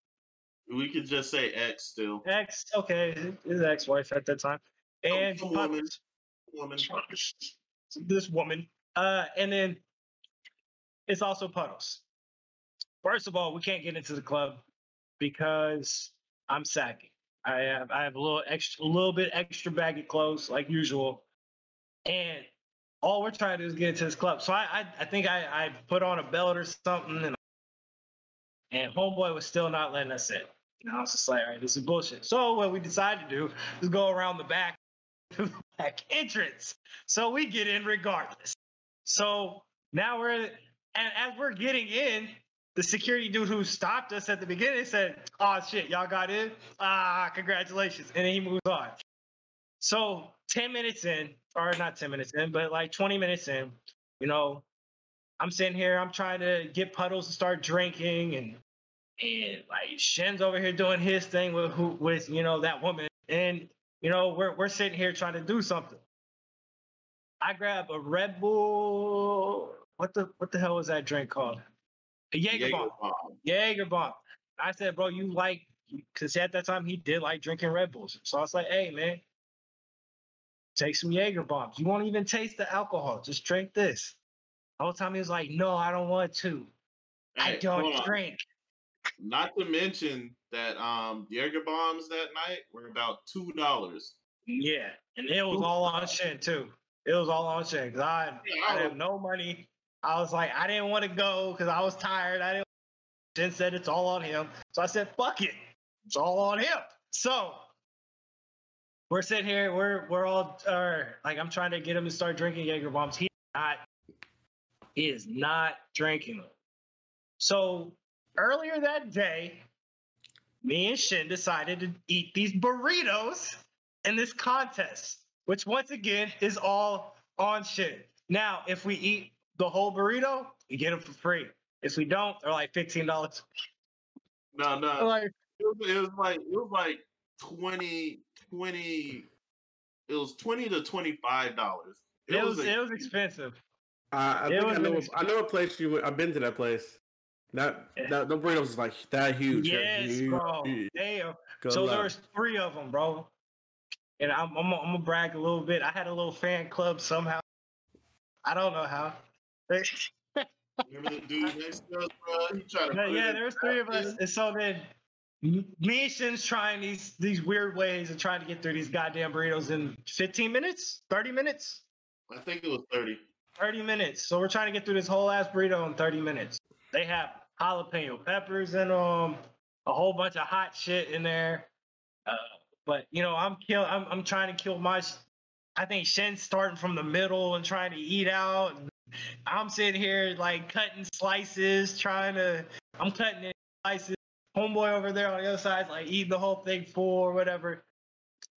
We could just say ex still. Ex, okay, his ex-wife at that time, and some woman. Woman. this woman. Uh, and then it's also puddles. First of all, we can't get into the club because I'm sagging. I have I have a little extra, a little bit extra baggy clothes like usual, and all we're trying to do is get into this club. So I I, I think I, I put on a belt or something, and and homeboy was still not letting us in. And I was just like, all right, this is bullshit. So what we decided to do is go around the back, the back entrance. So we get in regardless. So now we're and as we're getting in, the security dude who stopped us at the beginning said, "Oh shit, y'all got in? Ah, congratulations!" And then he moves on. So ten minutes in, or not ten minutes in, but like twenty minutes in, you know, I'm sitting here, I'm trying to get Puddles to start drinking, and and like Shen's over here doing his thing with who with you know that woman, and you know we're we're sitting here trying to do something. I grab a Red Bull. What the what the hell was that drink called? A Jaeger bomb. Bomb. Jaeger bomb. I said, bro, you like because at that time he did like drinking Red Bulls. So I was like, hey man, take some Jaeger bombs. You won't even taste the alcohol. Just drink this. The whole time he was like, no, I don't want to. I don't hold on. drink. Not to mention that um Jaeger bombs that night were about two dollars. Yeah, and it was all on Shin too. It was all on Shin because I, Yeah, I I have no money. I was like, I didn't want to go because I was tired. I didn't. Shin said it's all on him, so I said, fuck it, it's all on him. So we're sitting here, we're we're all uh, like, I'm trying to get him to start drinking Jaeger bombs. He not, he is not drinking them. So earlier that day, me and Shin decided to eat these burritos in this contest, which once again is all on Shin. Now, if we eat the whole burrito, you get them for free. If we don't, they're like fifteen dollars. No, no. Like, It was, it was like it was like 20, 20 it was twenty to twenty five dollars. it was a- it was expensive. Uh, I It think I was know. really I know a place you. went- I've been to that place. That that the burritos is like that huge. that Yes, huge. bro. Damn. Good so luck. there was three of them, bro. And I'm, I'm, I'm gonna brag a little bit. I had a little fan club somehow. I don't know how. Remember the dude next to us, bro? He tried to No, put yeah, there's three of us, and so then m- me and Shin's trying these these weird ways of trying to get through these goddamn burritos in 15 minutes, 30 minutes, I think it was thirty. 30 minutes. So we're trying to get through this whole ass burrito in 30 minutes. They have jalapeno peppers in them, a whole bunch of hot shit in there. Uh, but you know, I'm kill. I'm I'm trying to kill my. I think Shin's starting from the middle and trying to eat out. I'm sitting here like cutting slices, trying to. I'm cutting it slices. Homeboy over there on the other side's like eating the whole thing full or whatever.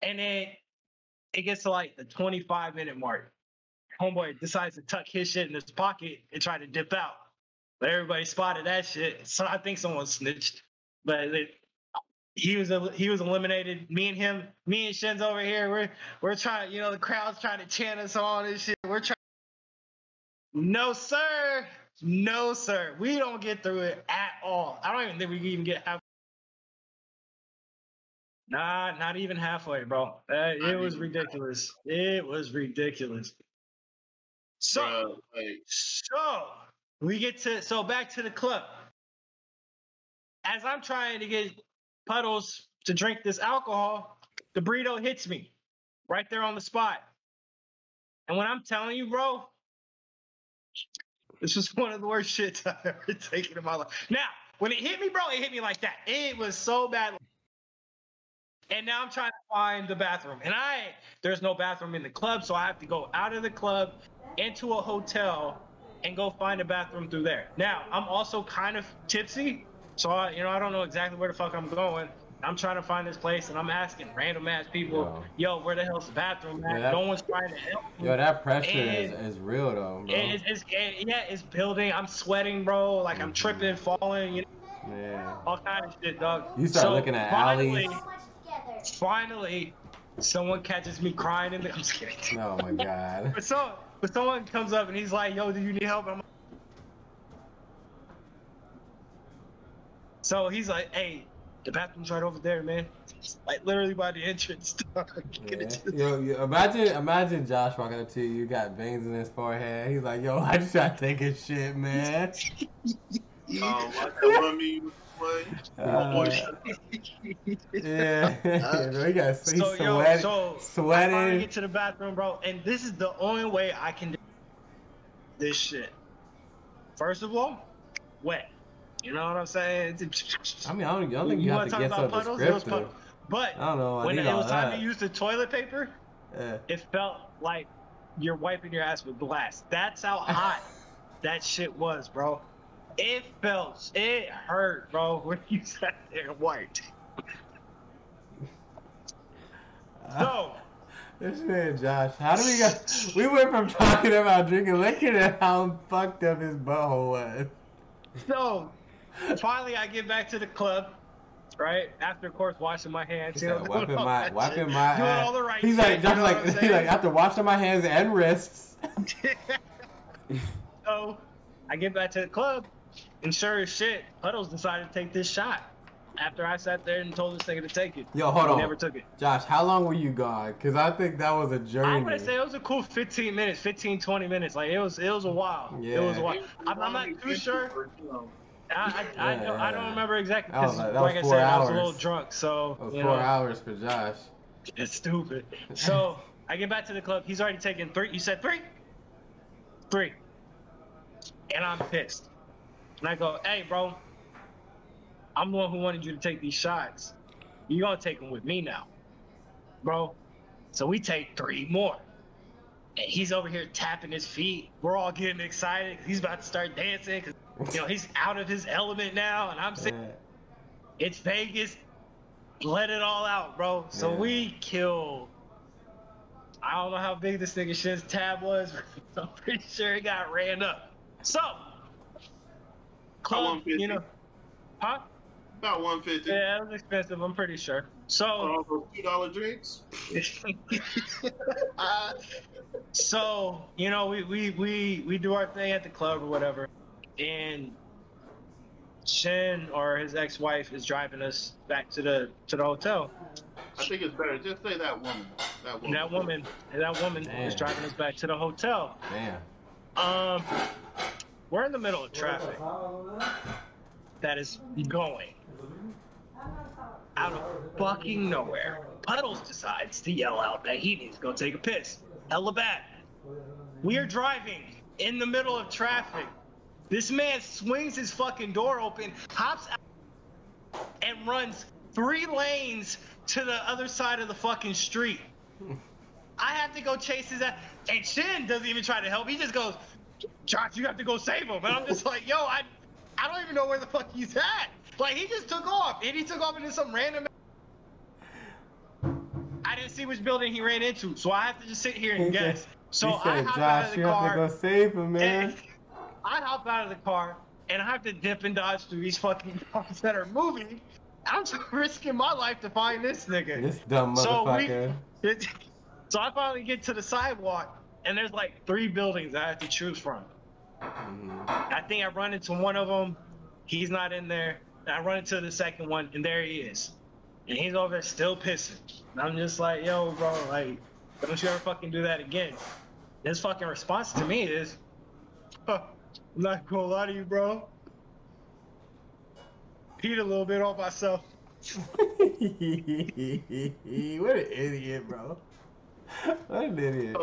And then it gets to like the 25 minute mark. Homeboy decides to tuck his shit in his pocket and try to dip out. But everybody spotted that shit. So I think someone snitched. But it, he was he was eliminated. Me and him, me and Shin's over here. We're we're trying, you know, the crowd's trying to chant us on and shit. We're trying. No sir, no sir. We don't get through it at all. I don't even think we can even get half. Nah, not even halfway, bro. Uh, it was ridiculous. It was ridiculous. So. So we get to so back to the club. As I'm trying to get Puddles to drink this alcohol, the burrito hits me right there on the spot. And when I'm telling you, bro, This was one of the worst shits I've ever taken in my life. Now, when it hit me, bro, it hit me like that. It was so bad. And now I'm trying to find the bathroom. And I there's no bathroom in the club, so I have to go out of the club into a hotel and go find a bathroom through there. Now, I'm also kind of tipsy, so I, you know, I don't know exactly where the fuck I'm going. I'm trying to find this place and I'm asking random ass people, yo, where the hell's the bathroom at? Yeah, that- no one's trying to help me. Yo, that pressure is, And- is real though, bro. It's, it's, it- yeah, it's building. I'm sweating, bro. Like I'm Mhm. tripping, falling, you know, Yeah. all kind of shit, dog. You start looking at finally, alleys. Finally, someone catches me crying in the. I'm just kidding. Oh my god. But so, but someone comes up and he's like, "Yo, do you need help?" And I'm like, so he's like, "Hey, the bathroom's right over there, man. It's like literally by the entrance." Yeah. Yo, yo, imagine, imagine Josh walking up to you. You got veins in his forehead. He's like, "Yo, I just try to take a shit, man." Um, like that one. Uh, boy, yeah, bro, he got he's So yo, sweating, so I finally sweating. get to the bathroom, bro, and this is the only way I can do this shit. First of all, wet. You know what I'm saying? I mean, I don't, I don't think you, have wanna to get so about puddles? But I don't know. I when it was time that. to use the toilet paper, Yeah. it felt like you're wiping your ass with glass. That's how hot that shit was, bro. It felt, it hurt, bro, when you sat there and wiped. So, This man, Josh, how do we get? We went from talking about drinking liquor to how fucked up his butthole was. so finally I get back to the club, right? After, of course, washing my hands, you know, He's like, wiping my, wiping my doing all the right he's like, like, he's like, after washing my hands and wrists. so I get back to the club, and sure as shit, Puddles decided to take this shot. After I sat there and told this nigga to take it, Yo, hold he on, never took it. Josh. How long were you gone? Cause I think that was a journey. I'm gonna say it was a cool 15 minutes, 15, 20 minutes. Like it was, it was a while. It was a while. I'm, I'm not too sure. I, I, I, don't, I don't remember exactly because, like- I said, I was a little drunk, so four know, hours for Josh. it's stupid. So I get back to the club. He's already taken three. You said three, three, and I'm pissed. And I go, "Hey, bro, I'm the one who wanted you to take these shots. You gonna take them with me now, bro?" So we take three more. And he's over here tapping his feet. We're all getting excited. He's about to start dancing. 'cause, you know, he's out of his element now. And I'm saying, Yeah. it's Vegas. Let it all out, bro. So Yeah. we killed. I don't know how big this nigga shit's tab was. but I'm pretty sure it got ran up. So, club, 150. you know, huh? About 150 Yeah, it was expensive. I'm pretty sure. So, all those two dollar drinks. so you know, we, we we we do our thing at the club or whatever, and Chen or his ex-wife is driving us back to the to the hotel. I think it's better. Just say that woman. That woman. And that woman, and that woman is driving us back to the hotel. Damn. Um, we're in the middle of traffic that is going out of fucking nowhere. Puddles decides to yell out that he needs to go take a piss. Hella bad. We are driving in the middle of traffic. This man swings his fucking door open, hops out, and runs three lanes to the other side of the fucking street. I have to go chase his ass. And Shin doesn't even try to help. He just goes, Josh, you have to go save him. And I'm just like, yo, I, I don't even know where the fuck he's at. Like, he just took off. And he took off into some random. I didn't see which building he ran into. So I have to just sit here and said- guess. So he I said, hop out of the you have to go save him, man. I hop out of the car and I have to dip and dodge through these fucking cars that are moving. I'm risking my life to find this nigga. This dumb So we- motherfucker. So I finally get to the sidewalk, and there's like three buildings I have to choose from. Mhm. I think I run into one of them. He's not in there. I run into the second one, and there he is. And he's over there still pissing. And I'm just like, yo, bro, like, don't you ever fucking do that again. His fucking response to me is, I'm not gonna lie to you, bro. Peed a little bit off myself. what an idiot, bro. What an idiot.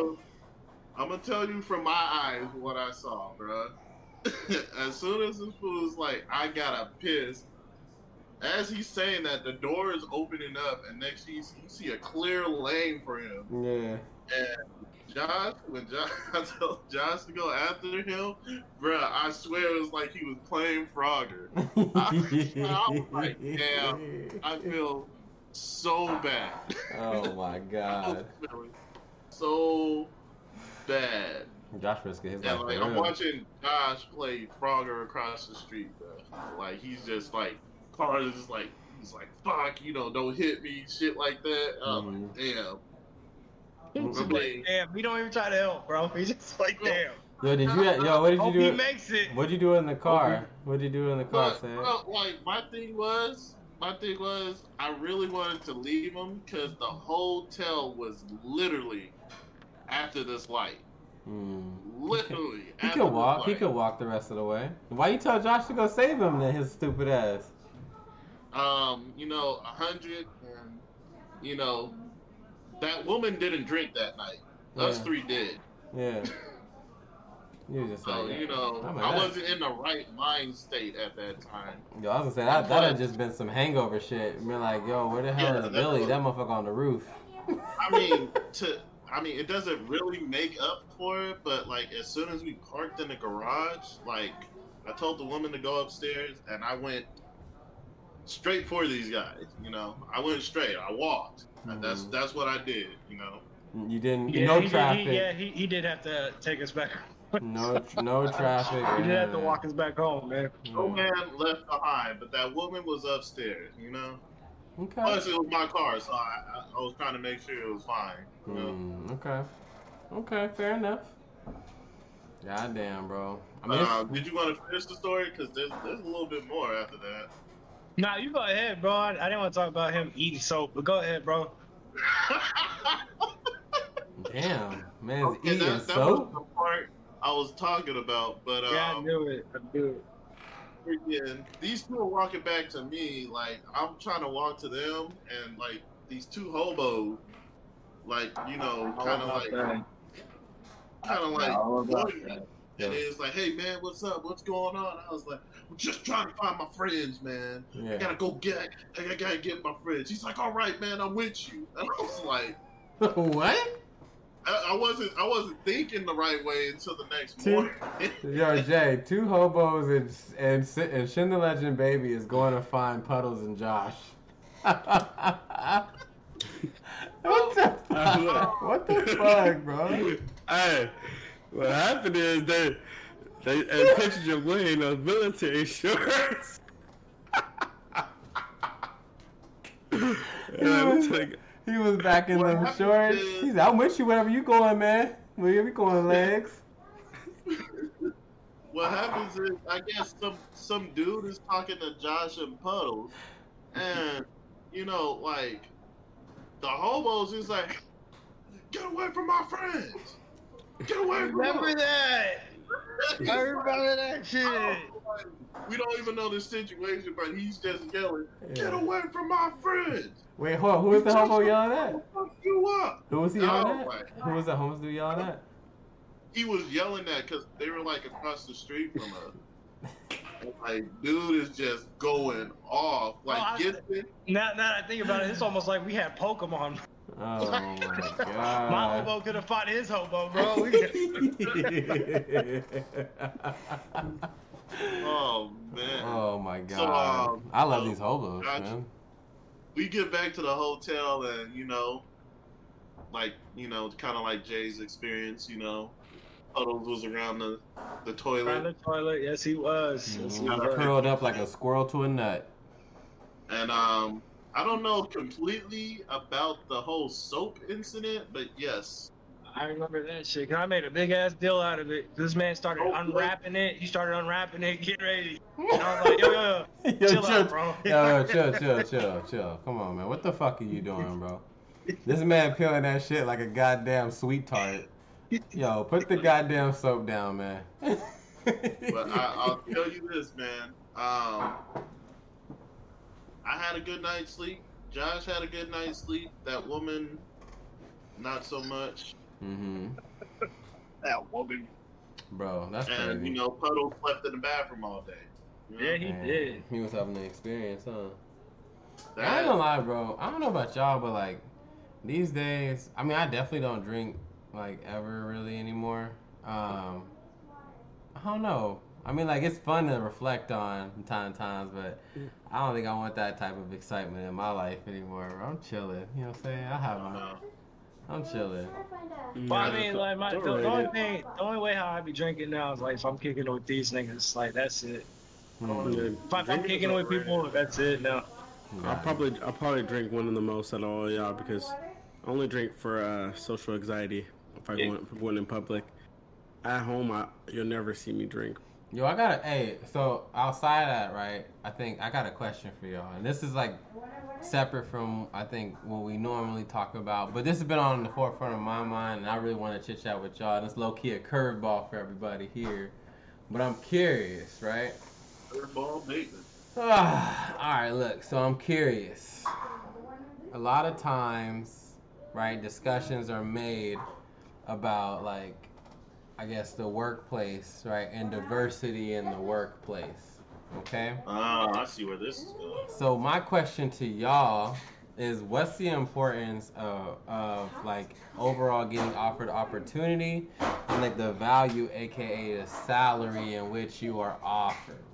I'm gonna tell you from my eyes what I saw, bro. as soon as this fool is like, I gotta piss. As he's saying that, the door is opening up, and next you see, you see a clear lane for him. Yeah. And Josh, when Josh I told Josh to go after him, bruh, I swear it was like he was playing Frogger. I was like, damn. I feel so bad. oh my god. so bad. Josh Frisco, his life like I'm watching Josh play Frogger across the street, bro. Like he's just like cars is just like he's like fuck, you know, don't hit me, shit like that. Um, Mhm. Damn. He's I like, damn, we don't even try to help, bro. He's just like, damn. Yo, did you? Yo, what did you Hope he do? makes it. What did you do in the car? What did you do in the car, But, Sam? bro, like my thing was, my thing was, I really wanted to leave him because the hotel was literally after this light. Hmm. Literally. He after could this walk. He light. could walk the rest of the way. Why you tell Josh to go save him then? His stupid ass. um, you know, a hundred, and you know, that woman didn't drink that night. Us Yeah. three did. Yeah. You just So like, you know, I wasn't in the right mind state at that time. Yo, I was gonna say that that had just been some hangover shit. Been like, yo, where the hell Yeah, is that Billy? was- That motherfucker on the roof. I mean, to I mean, it doesn't really make up for it, but like as soon as we parked in the garage, like I told the woman to go upstairs, and I went straight for these guys. You know, I went straight. I walked. And That's Mhm. that's what I did. You know. You didn't. Yeah, no he did- traffic. he, yeah, he, he did have to take us back. No, no traffic. He did have to walk us back home, man. No man left behind, but that woman was upstairs. You know. Okay. Plus, it was my car, so I, I, I was trying to make sure it was fine. You know. Hmm, okay. Okay, fair enough. God damn, bro. I mean, Uh, did you want to finish the story? Because there's, there's a little bit more after that. Nah, you go ahead, bro. I, I didn't want to talk about him eating soap, but go ahead, bro. damn, man, Okay, eating that, that was the part I was talking about. But yeah, I um, knew it. I knew it. freaking, these two are walking back to me. Like I'm trying to walk to them, and like these two hobos, like you know, kind of like, kind of like, All about avoiding me. that. and it's like, hey man, what's up? What's going on? I was like, I'm just trying to find my friends, man. I gotta go get, I gotta get my friends. He's like, all right, man, I'm with you. And I was like. what? I, I wasn't I wasn't thinking the right way until the next Two- morning. Yo, Jay, two hobos and and and Shin the Legend Baby is going to find Puddles and Josh. what the fuck? What the fuck, bro? Hey, what happened is they they uh, pictured your wearing those military shorts. and I'm like, He was back in What them shorts. is- He's I'm with you wherever you going, man. Where we going, legs? what happens is I guess some some dude is talking to Josh and Puddles, and you know like the hobos is like, get away from my friends, get away from Remember them. that? I remember that shit. Oh, we don't even know the situation, but he's just yelling, "Get away from my friends! Wait, hold on. Who was the hobo yelling at? Fuck you up!" Who was he Oh, yelling at? Who was the homeless dude yelling at? he was yelling at because they were like across the street from us. Like, dude is just going off. Like, Oh, I- gets it. Now, now that I think about it, it's almost like we had Pokemon. Oh my god. My god. hobo could have fought his hobo, bro. Oh man. oh my god. So, um, I love so, these hobos, Josh- man. We get back to the hotel and you know, like you know, kind of like Jay's experience. You know, Puddles was around the the Around toilet, the toilet, yes he was. Yes, he Mhm. was. Curled up like a squirrel to a nut. and um, I don't know completely about the whole soap incident, but yes, I remember that shit. 'cause I made a big ass deal out of it. This man started Oh, unwrapping it. He started unwrapping it, getting ready. And I was like, yo, yo, yo, Yo, chill chill, out, bro. yo, yo, chill, chill, chill, chill. Come on, man. What the fuck are you doing, bro? This man peeling that shit like a goddamn sweet tart. Yo, put the goddamn soap down, man. but I, I'll tell you this, man. Um, I had a good night's sleep. Josh had a good night's sleep. That woman, not so much. hmm That woman. bro, that's and crazy. you know, Puddle slept in the bathroom all day. You know? Yeah, he Man, did. He was having an experience, huh? That- I ain't gonna lie, bro. I don't know about y'all, but like these days, I mean, I definitely don't drink like ever really anymore. Um, I don't know. I mean, like it's fun to reflect on from time to times, but I don't think I want that type of excitement in my life anymore. Bro. I'm chilling. You know what I'm saying? I I have don't my. I'm chilling. But I mean, like my the, the only thing, the only way how I be drinking now is like if I'm kicking with these niggas, like that's it. Hmm. If, I, if I'm drinking kicking it with people, that's it. No. I'll probably I'll probably drink one of the most out of all y'all because I only drink for uh, social anxiety. If I Yeah. go in, if I'm going in public, at home I, you'll never see me drink. Yo, I got a hey. So outside of that, right? I think I got a question for y'all, and this is like separate from I think what we normally talk about, but this has been on the forefront of my mind, and I really want to chit chat with y'all. And it's low key a curveball for everybody here, but I'm curious, right? Curveball Bateman. Ah, all right, look. So I'm curious. A lot of times, right, discussions are made about like, I guess the workplace, right, and diversity in the workplace. Okay. Ah, I see where this is going. So my question to y'all is, what's the importance of, of like overall getting offered opportunity and like the value, aka the salary in which you are offered?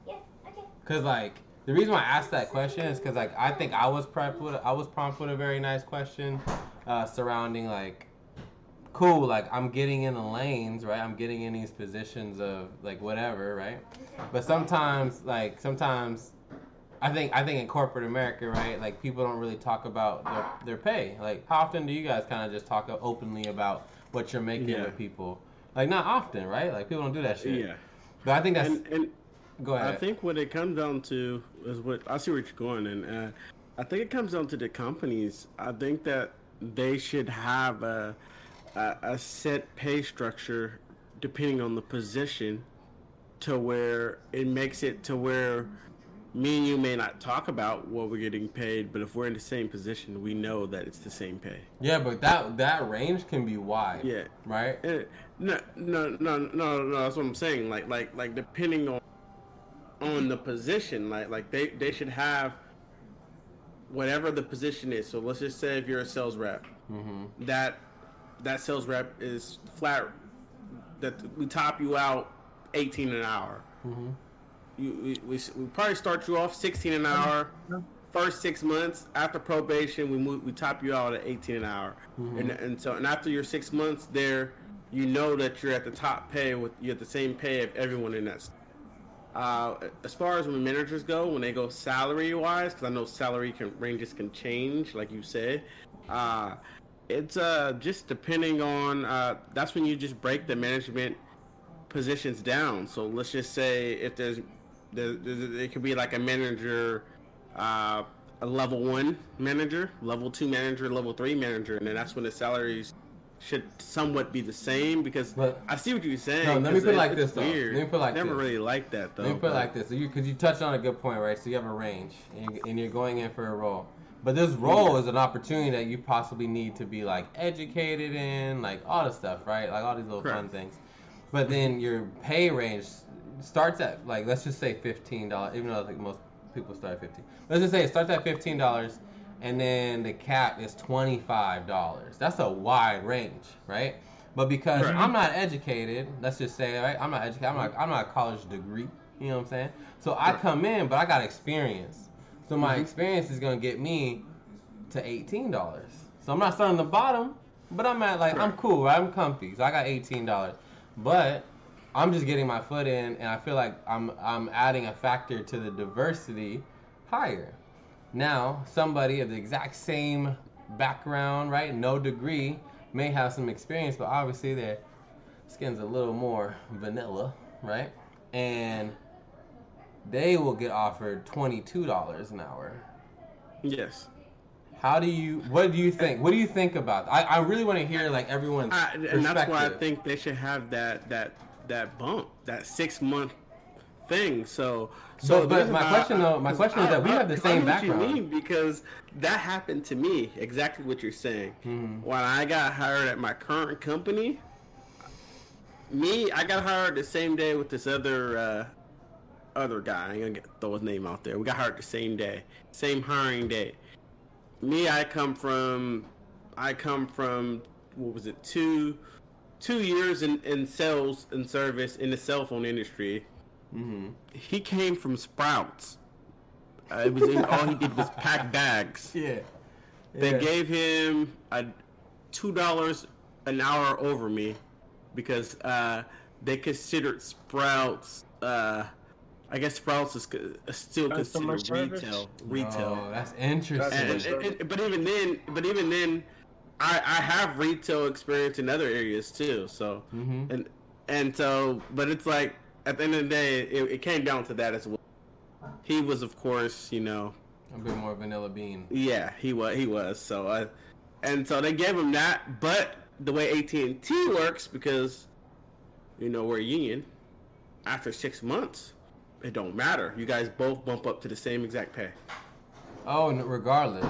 Cause like the reason why I asked that question is because like I think I was prepped with I was prompted with a very nice question uh, surrounding like cool like I'm getting in the lanes right? I'm getting in these positions of like whatever right? But sometimes like sometimes I think I think in corporate America right like people don't really talk about their, their pay. Like how often do you guys kind of just talk openly about what you're making Yeah. with people? Like not often right? Like people don't do that shit. Yeah, but I think that's and and go ahead. I think what it comes down to is what I see where you're going, and uh, I think it comes down to the companies. I think that they should have a, a a set pay structure depending on the position, to where it makes it to where me and you may not talk about what we're getting paid, but if we're in the same position, we know that it's the same pay. Yeah, but that that range can be wide. Yeah. Right. Eh, No, no, no, no, no. That's what I'm saying. Like, like, like, depending on on the position, like, like they they should have whatever the position is. So let's just say if you're a sales rep, Mm-hmm. that that sales rep is flat. That we top you out 18 an hour. Mm-hmm. You, we, we, we probably start you off 16 an hour. First six months after probation, we move, we top you out at 18 an hour, and and so and after your six months there, you know that you're at the top pay with you're at the same pay of everyone in that. Uh, as far as when managers go, when they go salary wise, because I know salary can ranges can change, like you said. Uh, it's uh just depending on uh that's when you just break the management positions down. So let's just say if there's there, there, it could be like a manager, uh, a level one manager, level two manager, level three manager, and then that's when the salaries should somewhat be the same because But- I see what you're saying. No, let me put it like this, though. Weird. Let me put like Never this. really liked that though. Let me put but- like this, because you, 'cause you touched on a good point, right? So you have a range, and, you, and you're going in for a role. But this role is an opportunity that you possibly need to be like educated in, like all the stuff, right? Like all these little fun things. But then your pay range starts at like let's just say fifteen dollars, even though I think most people start at fifteen. Let's just say it starts at fifteen dollars, and then the cap is twenty five dollars. That's a wide range, right? But because Correct. I'm not educated, let's just say, right? I'm not educated. I'm not. I'm not a college degree. You know what I'm saying? So I come in, but I got experience. So my mm-hmm. experience is gonna get me to eighteen dollars. So I'm not starting the bottom, but I'm at like I'm cool, right? I'm comfy. So I got eighteen dollars, but I'm just getting my foot in, and I feel like I'm I'm adding a factor to the diversity higher. Now somebody of the exact same background, right? No degree, may have some experience, but obviously their skin's a little more vanilla, right? And they will get offered twenty-two dollars an hour. Yes. How do you? What do you think? What do you think about? I, I really want to hear like everyone's I, and that's why I think they should have that that that bump, that six month thing. So, so But- but my a- question, though- my question is that we have the same I know what you background. mean, because that happened to me. Exactly what you're saying. Mhm. When I got hired at my current company, me, I got hired the same day with this other uh, other guy. I ain't gonna get, throw his name out there. We got hired the same day, same hiring day. Me, I come from, I come from what was it two, two years in, in sales and service in the cell phone industry. Mm-hmm. He came from Sprouts. Uh, it was all he did was pack bags. Yeah. They gave him a two dollars an hour over me because uh, they considered Sprouts. Uh, I guess Sprouts is still Customer considered service? retail. Retail. Oh, that's interesting. and, and- and- but even then, but even then, I, I have retail experience in other areas too. So Mhm. and and so, but it's like at the end of the day, it, it came down to that as well. He was, of course, you know, A bit more vanilla bean. yeah, he was. He was. So, uh, and so they gave him that. But the way AT and T works, because you know we're a union, after six months, it don't matter. You guys both bump up to the same exact pay, Oh, regardless.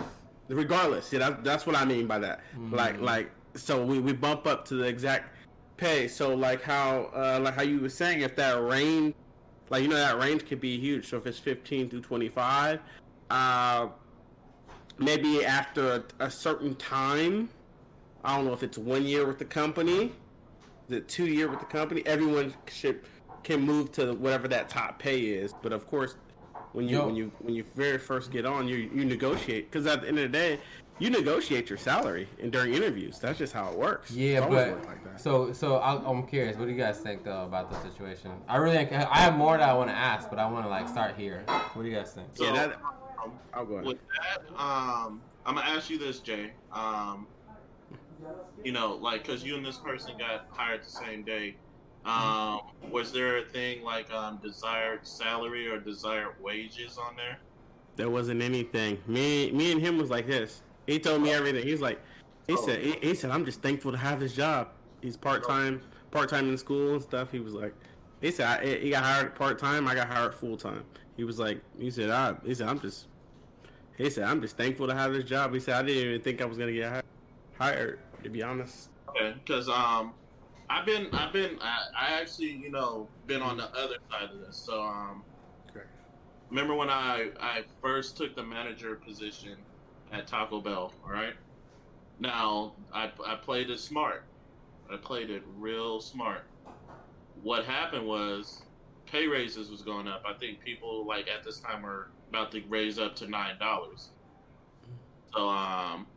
regardless. Yeah, that, that's what I mean by that. Like, like, so we, we bump up to the exact pay. So, like how, uh, like how you were saying, if that range, like you know, that range could be huge. So if it's fifteen through twenty five, uh, maybe after a, a certain time, I don't know if it's one year with the company, the two year with the company, everyone should can move to whatever that top pay is. But of course, when you Yo. when you when you very first get on, you you negotiate because at the end of the day, you negotiate your salary and during interviews. That's just how it works. Yeah, It's but like that. so so I, I'm curious. What do you guys think though about the situation? I really I have more that I want to ask, but I want to like start here. What do you guys think? So, yeah, that. um, I'll go ahead. with that, um, I'm gonna ask you this, Jay. Um, you know, like, cause you and this person got hired the same day. Um, was there a thing like um, desired salary or desired wages on there? There wasn't anything. Me, me and him was like this. He told me everything. He's like, he Oh. said, he, he said, I'm just thankful to have this job. He's part time, part time in school and stuff. He was like, he said, I, he got hired part time. I got hired full time. He was like, he said, I, he said, I'm just, he said, I'm just thankful to have this job. He said, I didn't even think I was gonna get hi- hired. To be honest. Okay, because um, I've been, I've been, I, I actually, you know, been on the other side of this. So um, Okay. remember when I I first took the manager position at Taco Bell? All right. Now I I played it smart. I played it real smart. What happened was pay raises was going up. I think people like at this time were about to raise up to nine dollars. So um,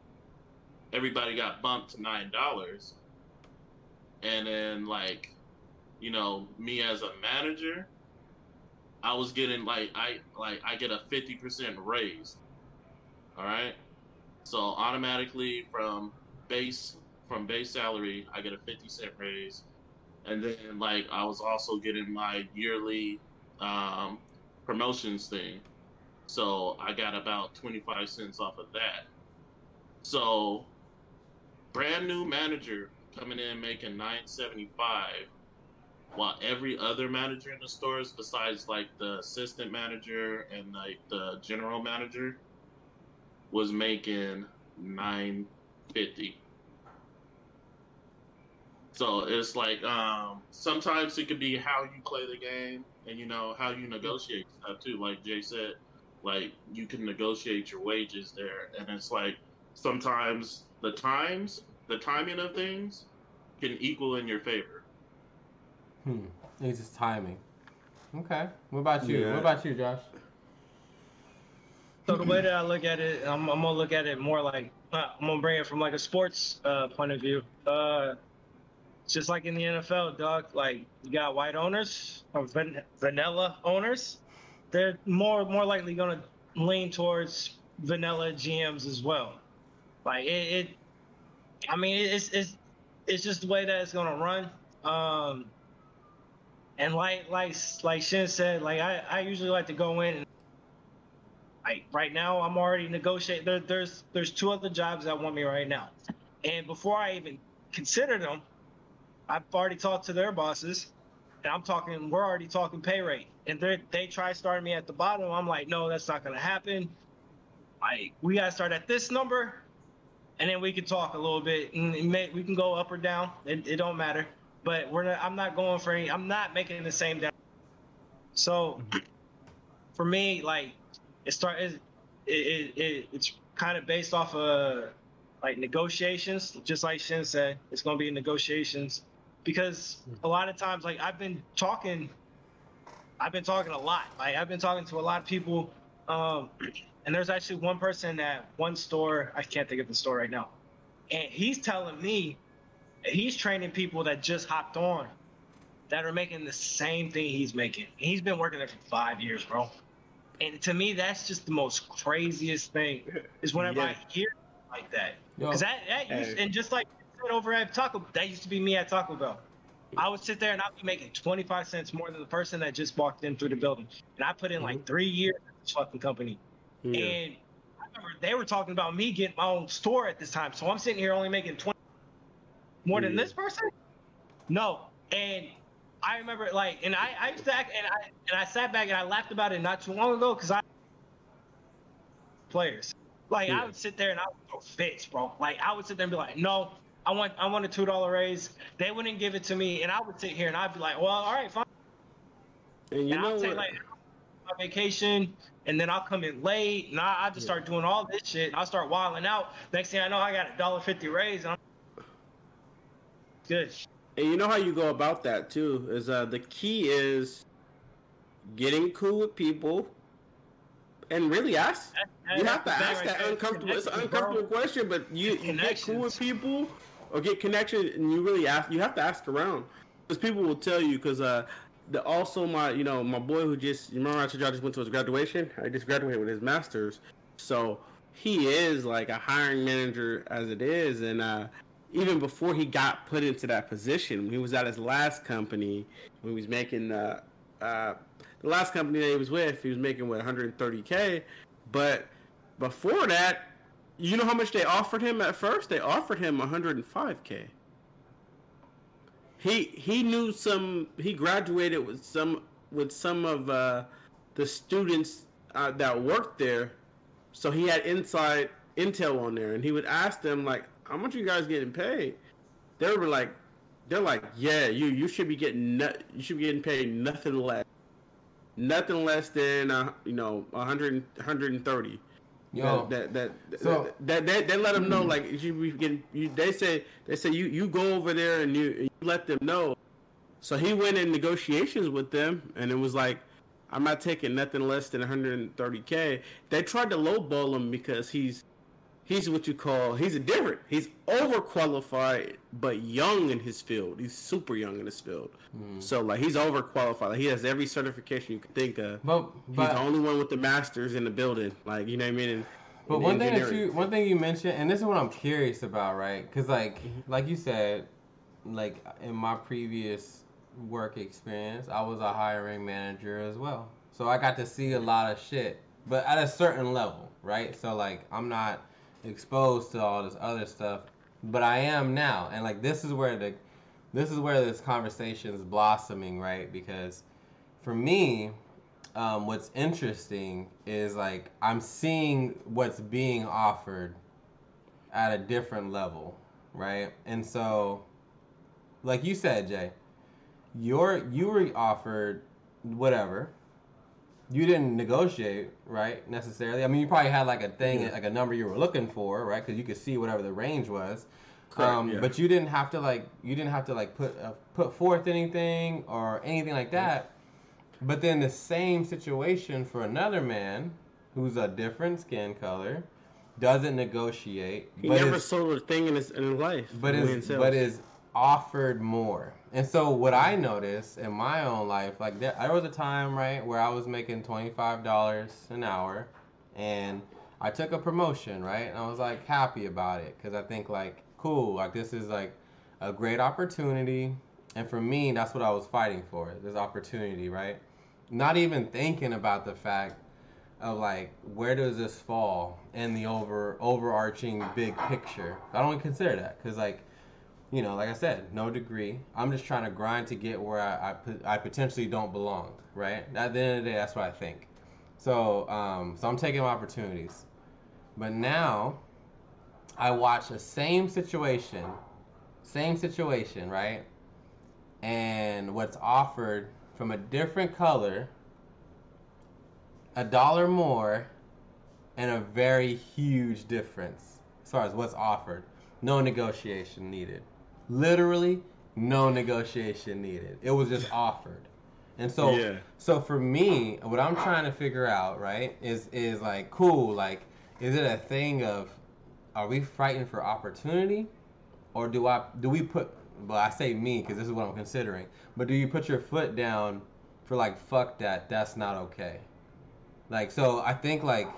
everybody got bumped to nine dollars, and then like, you know, me as a manager, I was getting like I like I get a fifty percent raise. All right, so automatically from base from base salary, I get a fifty cent raise, and then like I was also getting my yearly um, promotions thing, so I got about twenty five cents off of that. So, brand new manager coming in making nine seventy five, while every other manager in the stores, besides like the assistant manager and like the general manager, was making nine fifty. So it's like um, sometimes it could be how you play the game and you know how you negotiate stuff too. Like Jay said, like you can negotiate your wages there, and it's like sometimes the times, the timing of things, can equal in your favor. Hmm. It's just timing. Okay. What about you? Yeah. What about you, Josh? So the way that I look at it, I'm, I'm gonna look at it more like uh, I'm gonna bring it from like a sports uh, point of view. Uh, it's just like in the NFL, dog. Like you got white owners or van- vanilla owners. They're more more likely gonna lean towards vanilla GMs as well. Like it, it I mean, it's it's it's just the way that it's gonna run. Um, and like like like Shin said, like I, I usually like to go in and like right now I'm already negotiating. There, there's there's two other jobs that want me right now, and before I even consider them, I've already talked to their bosses, and I'm talking. We're already talking pay rate, and they they try starting me at the bottom. I'm like, no, that's not gonna happen. Like we gotta start at this number, and then we can talk a little bit, may, we can go up or down. It, it don't matter. but we're not, I'm not going for any. I'm not making the same down. So for me, like it start it, it, it it's kind of based off of like negotiations, just like Shin said. It's gonna be negotiations because a lot of times, like I've been talking, I've been talking a lot. Like I've been talking to a lot of people. Um, and there's actually one person at one store. I can't think of the store right now, and he's telling me he's training people that just hopped on that are making the same thing he's making. He's been working there for five years, bro. And to me, that's just the most craziest thing is whenever Yeah. I hear like that. Because that, that used, and just like over at Taco, that used to be me at Taco Bell. I would sit there and I'd be making 25 cents more than the person that just walked in through the building. And I put in like mm-hmm. three years at this fucking company. Yeah. And I remember they were talking about me getting my own store at this time. So I'm sitting here only making 20 more than this person? No. And I remember like, and I, I used to act, and I, and I sat back and I laughed about it not too long ago because I, players. Like Yeah. I would sit there and I would throw fits, bro. Like I would sit there and be like, no, I want, I want a two dollar raise. They wouldn't give it to me, and I would sit here and I'd be like, well, all right, fine. and you and know what? like my vacation, and then I'll come in late, and I, I just Yeah. start doing all this shit. And I'll start wilding out. Next thing I know, I got a dollar fifty raise, and I'm good. And you know how you go about that too is uh the key is getting cool with people and really ask That- you have to ask right that uncomfortable it's an Connections, bro. uncomfortable question but you, you get cool with people or get connection and you really ask you have to ask around because people will tell you because uh the also my you know my boy who just you remember I told you I just went to his graduation I just graduated with his masters so he is like a hiring manager as it is and uh even before he got put into that position, he was at his last company, when he was making uh, uh, the last company that he was with, he was making what 130k. But before that, you know how much they offered him at first? They offered him 105k. He he knew some. He graduated with some with some of uh, the students uh, that worked there, so he had inside intel on there, and he would ask them like, "How much you guys getting paid?" They were like, "They're like, yeah, you you should be getting no, you should be getting paid nothing less, nothing less than uh, you know 100 130." Yo, that that that, so- that, that, they let them know like you be. You, they say they say you you go over there and you, you let them know. So he went in negotiations with them, and it was like, I'm not taking nothing less than 130k. They tried to lowball him because he's he's what you call he's a different. He's overqualified but young in his field. He's super young in his field. Hmm. So like he's overqualified. Like, he has every certification you could think of. but He's the only one with the masters in the building. Like you know what I mean. And, But one thing that you one thing you mentioned, and this is what I'm curious about, right? Because like mm-hmm. like you said, like in my previous work experience, I was a hiring manager as well, so I got to see a mm-hmm. lot of shit, but at a certain level, right? So like I'm not exposed to all this other stuff, but I am now, and like this is where the this is where this conversation is blossoming, right? Because for me, um, what's interesting is like I'm seeing what's being offered at a different level, right? And so, like you said, Jay, you're you were offered whatever. You didn't negotiate, right? Necessarily. I mean, you probably had like a thing, Yeah. like a number you were looking for, right? Because you could see whatever the range was. Correct, um, yeah. But you didn't have to like you didn't have to like put uh, put forth anything or anything like that. But then the same situation for another man who's a different skin color doesn't negotiate, He but never sold a thing in his, in his life. but is but is offered more. And so what I noticed in my own life, like there, there was a time right where I was making twenty five dollars an hour, and I took a promotion right, and I was like happy about it because I think like cool, like this is like a great opportunity, and for me that's what I was fighting for, this opportunity, right? Not even thinking about the fact of like where does this fall in the over overarching big picture. I don't consider that because like you know, like I said, no degree. I'm just trying to grind to get where I, I, I potentially don't belong, right? At the end of the day, that's what I think. So, um, so I'm taking opportunities. But now, I watch the same situation, same situation, right? and what's offered from a different color, a dollar more, and a very huge difference as far as what's offered. No negotiation needed. Literally, no negotiation needed. It was just offered. And so, Yeah. so for me, what I'm trying to figure out, right, is is like cool. Like, is it a thing of, are we fighting for opportunity, or do I do we put? Well, I say me because this is what I'm considering. But do you put your foot down for like fuck that? That's not okay. Like, so I think like,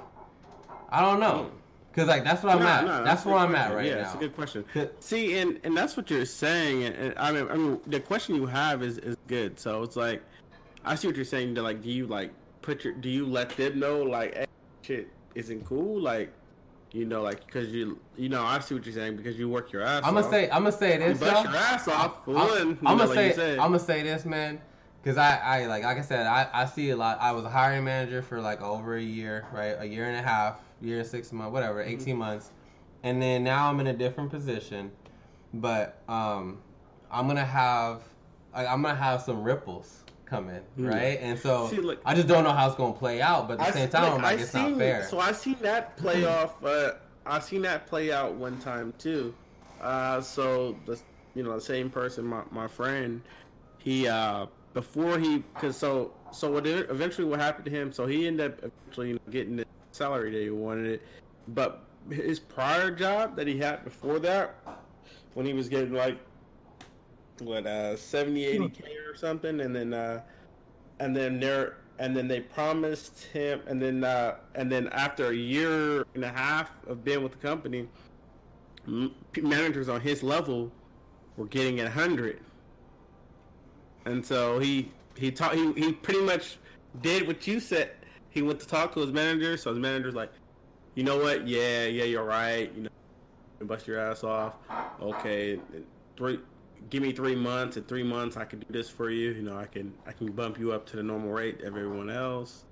I don't know, cause like that's where I'm No, at. no, that's a where I'm at question. right yeah, now. it's a good question. See, and and that's what you're saying, and, I mean, I mean, the question you have is is good. So it's like, I see what you're saying. That like, do you like put your, do you let them know like, hey, shit isn't cool, like, you know, like, because you, you know, I see what you're saying because you work your ass. I'm gonna off. say I'm gonna say you this. bust your ass off. I'm, one, you I'm gonna like say you. I'm gonna say this, man, because I, I like like I said, I, I see a lot. I was a hiring manager for like over a year, right, a year and a half, year six months, whatever, Mm-hmm. 18 months, and then now I'm in a different position, but um, I'm gonna have like, I'm gonna have some ripples coming, Yeah. right, and so See, look- I just don't know how it's gonna play out, but at the I same s- time, look, I'm like I it's seen, not fair. So I seen that play off. Uh, I seen that play out one time too. Uh, so the you know the same person, my, my friend, he uh before he because so so what it, eventually what happened to him? So he ended up eventually you know, getting the salary that he wanted, it. but his prior job that he had before that, when he was getting like what uh 70 80 k or something and then uh and then there and then they promised him and then uh and then after a year and a half of being with the company m- managers on his level were getting a hundred and so he he taught he, he pretty much did what you said he went to talk to his manager so his manager's like you know what? Yeah yeah you're right you know bust your ass off. Okay three give me three months in three months i can do this for you you know i can i can bump you up to the normal rate of everyone else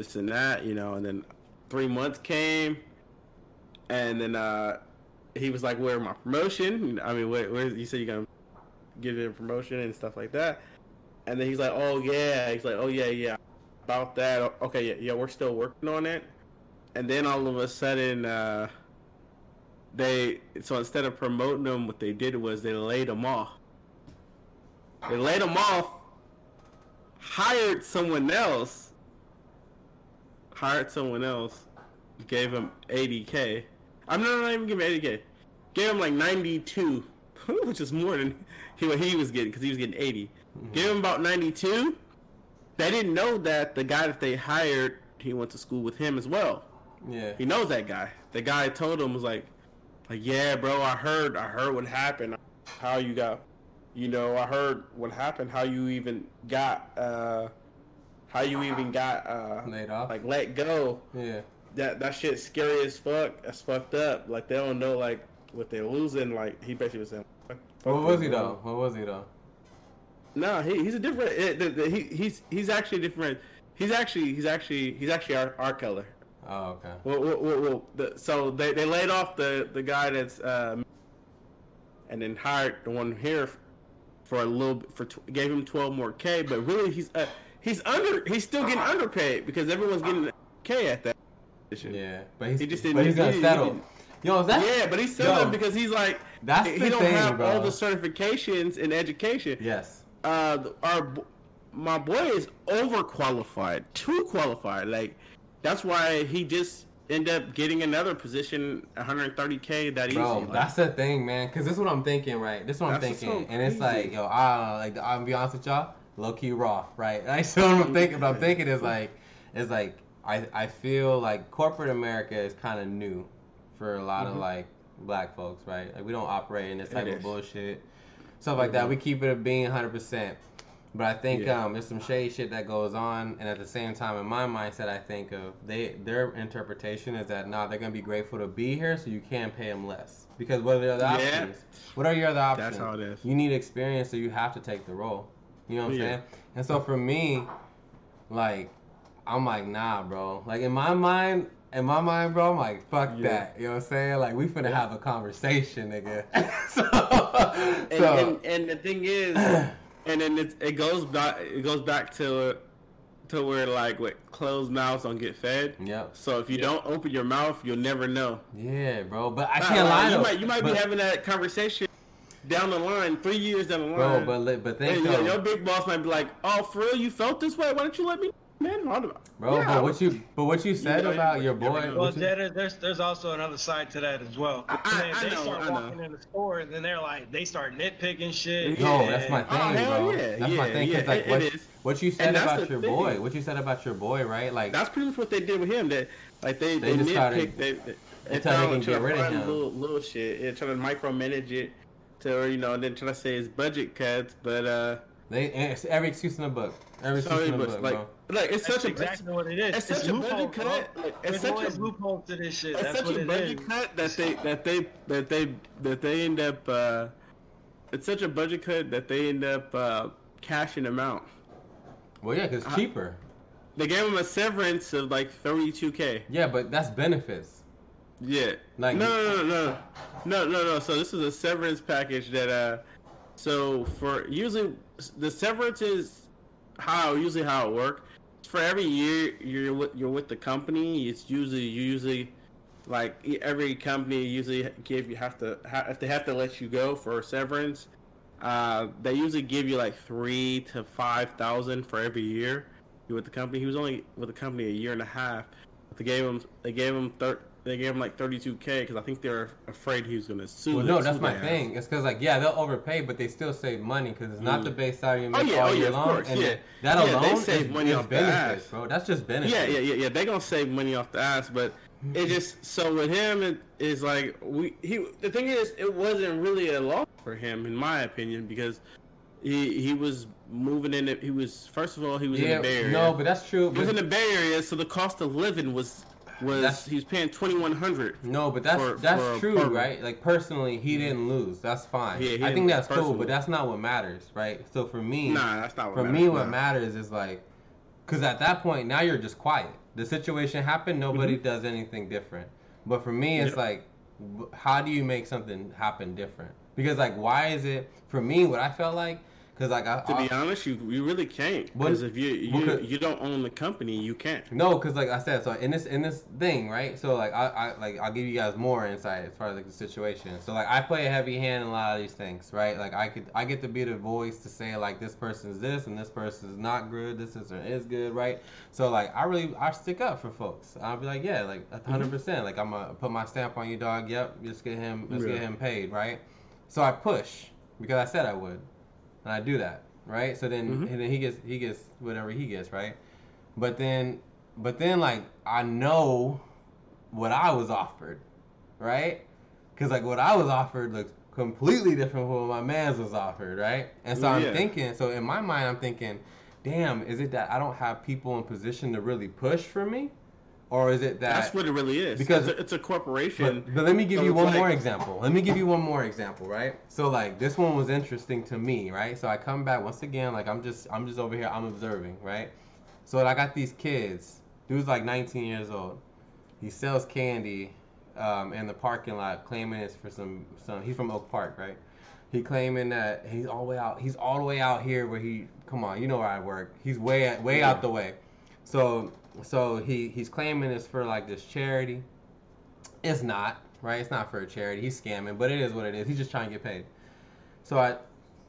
this and that you know. And then three months came and then uh he was like where my promotion? I mean where, where you said you're gonna give it a promotion and stuff like that. And then he's like oh yeah. He's like oh yeah yeah about that okay yeah, yeah we're still working on it and then all of a sudden uh they so instead of promoting them, what they did was they laid them off. They laid them off, hired someone else, hired someone else, gave him 80k. I'm not, not even giving 80k. Gave him like 92, which is more than he what he was getting because he was getting 80. Gave him about 92. They didn't know that the guy that they hired, he went to school with him as well. yeah, He knows that guy. The guy told him was like, like yeah, bro. I heard, I heard what happened. How you got, you know, I heard what happened. How you even got, uh, how you even got, uh, laid off. like let go. yeah, That that shit's scary as fuck. That's fucked up. Like they don't know like what they're losing. Like he basically was saying. what was he though? What was he though? No, he, he's a different. eh, he, he's he's actually different. He's actually he's actually he's actually our, our color. Oh, okay. Well, well, well, well the, so they, they laid off the, the guy that's um, and then hired the one here for a little for tw- gave him twelve more k. But really, he's uh, he's under he's still getting underpaid because everyone's getting k at that position. Yeah, but he's He just but didn't- he's he gonna didn't- settle. he didn't- Yo, that's Yeah, but he's Yo, selling because he's like that's he don't thing, have bro. all the certifications in education. yes. Uh, our my boy is overqualified, too qualified. Like that's why he just ended up getting another position, 130k that easy. Bro, Like, that's the thing, man. Cause this is what I'm thinking, right? This is what I'm thinking, so and it's like, yo, I like I'm be honest with y'all, low key raw, right? Like, so what I'm thinking, what I'm thinking is like, is like, I I feel like corporate America is kind of new for a lot of Mhm. like black folks, right? Like we don't operate in this type of bullshit, stuff like that. We keep it a being 100. percent But I think Yeah. um, there's some shady shit that goes on, and at the same time, in my mindset, I think of they their interpretation is that nah, they're gonna be grateful to be here, so you can't pay them less because what are the other Yeah. options? What are your other options? That's how it is. You need experience, so you have to take the role. You know what I'm Yeah. saying? And so for me, like, I'm like, nah, bro. Like in my mind, in my mind, bro, I'm like, fuck Yeah. that. You know what I'm saying? Like, we finna Yeah. have a conversation, nigga. so, And, so and, and the thing is, and then it, it goes back. It goes back to to where like what closed mouths don't get fed. yep. So if you don't open your mouth, you'll never know. Yeah, bro. But I can't like, lie You though. might you might but, be having that conversation down the line, three years down the line. bro, but li- but think and though, your, your big boss might be like, "Oh, for real? You felt this way? Why don't you let me, man?" Hold on. bro. Yeah, but what you but what you said know, about your boy. know. Well, what you- there- there's there's also another side to that as well. I- I- they I they know, start I know. in the store and then they're like they start nitpicking shit. No, Yeah. that's my Oh, thing, hell bro. yeah, that's my yeah, thing. 'cause, yeah, like it- what, it is. what you said about your thing. boy, what you said about your boy, right? Like That's pretty much what they did with him. That like they They they, just try to- nitpick. They, they, they they try to get rid of him. Little, little shit. Yeah, trying to micromanage it to you know, and then trying to say his budget cuts, but uh, they it's every excuse in the book. Every excuse in the book, like, bro. Like it's That's such a exactly what it is. it's such a budget loopholes, bro. cut. Like, it's There's such a loophole to this shit. it's That's such what a it budget is. cut that they that they that they that they end up. uh It's such a budget cut that they end up uh cashing them out. Well, yeah, cause I- cheaper. They gave him a severance of like thirty two k. Yeah, but that's benefits. Yeah. Like- no, no, no, no, no, no, no. So this is a severance package that uh, so for usually the severance is how usually how it works. For every year you're with you're with the company, it's usually usually like every company usually give you have to if they have to let you go for severance. Uh, they usually give you like three to five thousand for every year you with the company. He was only with the company a year and a half. They gave him they gave him thir- they gave him like thirty two k because I think they're afraid he was gonna sue. Well, no, that's my thing. It's because like yeah, they'll overpay, but they still save money because it's not Mm. the base salary you Oh, make yeah, all oh, year yeah, long, course, and yeah. that Yeah, they alone save is, money is off benefits, ass. bro. That's just benefits. Yeah, yeah, yeah, yeah. They're gonna save money off the ass, but it just so with him it is like we he. The thing is, it wasn't really a loss for him, in my opinion, because he he was moving in. It, he was first of all he was in the Bay Area. no, but that's true. he was in the Bay Area, so the cost of living was was That's- he was paying twenty one hundred. no, but that's for- that's for true, right? Like personally, he didn't lose. That's fine. Yeah, I think that's cool, but that's not what matters, right? So for me, Nah, that's not what for matters, me, what nah. matters is like, because at that point now you're just quiet. The situation happened. Nobody does anything different. But for me, it's Mm-hmm. Yep. like, how do you make something happen different? Because like, why is it for me? What I felt like, because like I, To be I- honest, you you really can't because if you you, you don't own the company, you can't. No, because like I said, so in this in this thing, right? So like I, I like I'll give you guys more insight as far as like the situation. So like I play a heavy hand in a lot of these things, right? Like I could I get to be the voice to say like this person's this and this person's not good, this is or is good, right? So like I really I stick up for folks. I'll be like, yeah, like a mm-hmm. hundred percent. Like I'm gonna put my stamp on you, dog. Yep, let's get him let's Yeah. get him paid, right? So I push because I said I would, and I do that, right? So then Mhm. and then he gets he gets whatever he gets, right? But then, but then, like I know what I was offered, right? Because like what I was offered looks completely different from what my man's was offered, right? And so I'm thinking, so in my mind, I'm thinking, damn, is it that I don't have people in position to really push for me, or is it that? That's what it really is. because- it's a, it's a corporation. But, but let me give So you one like- more example. Let me give you one more example, right? So like this one was interesting to me, right? So I come back once again, like I'm just I'm just over here, I'm observing, right? So I got these kids. Dude's like 19 years old. He sells candy um, in the parking lot, claiming it's for some some. He's from Oak Park, right? He claiming that he's all the way out. He's all the way out here where he. Come on, you know where I work. He's way way out the way. So so he he's claiming it's for like this charity. It's not right. It's not for a charity. He's scamming, but it is what it is. He's just trying to get paid. So I,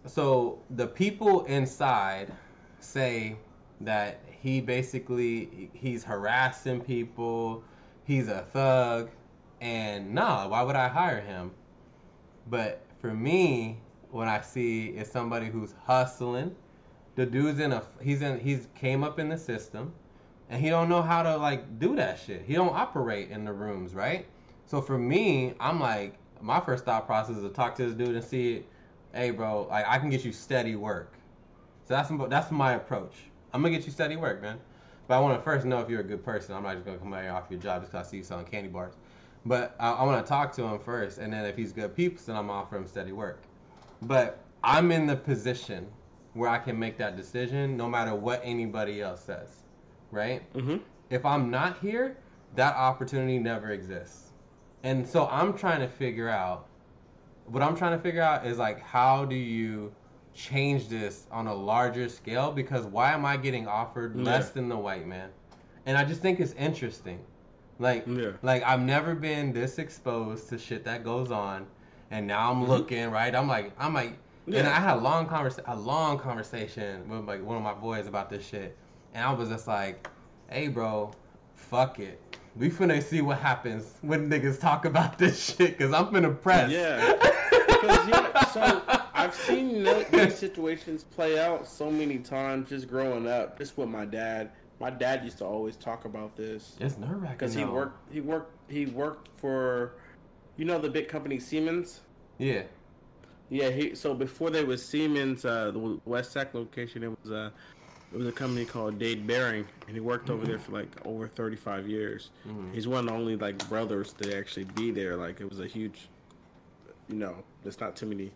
so the people inside say that he basically he's harassing people. He's a thug, and nah, why would I hire him? But for me, what I see is somebody who's hustling. The dude's in a he's in he's came up in the system, and he don't know how to like do that shit. He don't operate in the rooms, right? So for me, I'm like my first thought process is to talk to this dude and see, hey bro, like I can get you steady work. So that's that's my approach. I'm gonna get you steady work, man. But I want to first know if you're a good person. I'm not just gonna come out here off your job just 'cause I see you selling candy bars. But I, I want to talk to him first, and then if he's good peeps, then I'm offer him steady work. But I'm in the position where I can make that decision no matter what anybody else says, right? hmm If I'm not here, that opportunity never exists. And so I'm trying to figure out what I'm trying to figure out is like how do you change this on a larger scale because why am I getting offered Yeah. less than the white man? And I just think it's interesting. Like Yeah. like I've never been this exposed to shit that goes on and now I'm looking, right? I'm like I'm like and Mm-hmm. I had a long convers a long conversation with like one of my boys about this shit. And I was just like, "Hey, bro, fuck it. We finna see what happens when niggas talk about this shit cuz I'm finna press." Yeah. Because yeah, so I've seen these situations play out so many times just growing up, just with my dad. My dad used to always talk about this It's nerve-wracking because he though. worked. He worked. He worked for, you know, the big company Siemens. Yeah. Yeah. He so before there was Siemens, uh, the West Sac location, it was a, it was a company called Dade Behring, and he worked over there for like over thirty five years. Mhm. He's one of the only like brothers to actually be there. Like it was a huge, you know, there's not too many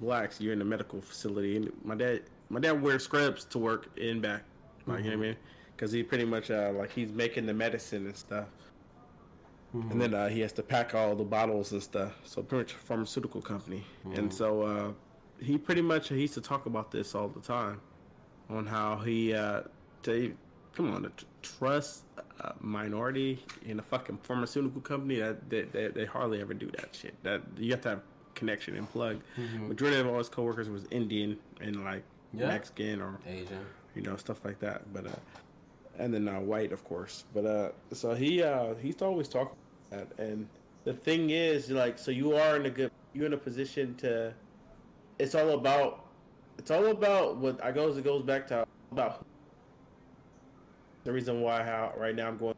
blacks. You're in a medical facility, and my dad, my dad wears scrubs to work in back, like you know what I mean, because he pretty much uh, like he's making the medicine and stuff, Mhm. and then uh, he has to pack all the bottles and stuff. So pretty much a pharmaceutical company, and so uh, he pretty much he used to talk about this all the time, on how he uh, they come on to trust a minority in a fucking pharmaceutical company that they, they, they hardly ever do that shit. That you have to have connection and plug. Mhm. Majority of all his coworkers was Indian and like Yeah. Mexican or Asian. you know stuff like that. But uh, and then uh, white, of course. But uh, so he uh, he's always talking about that. And the thing is, like, so you are in a good, you're in a position to. It's all about, it's all about what I goes. It goes back to about the reason why how right now I'm going.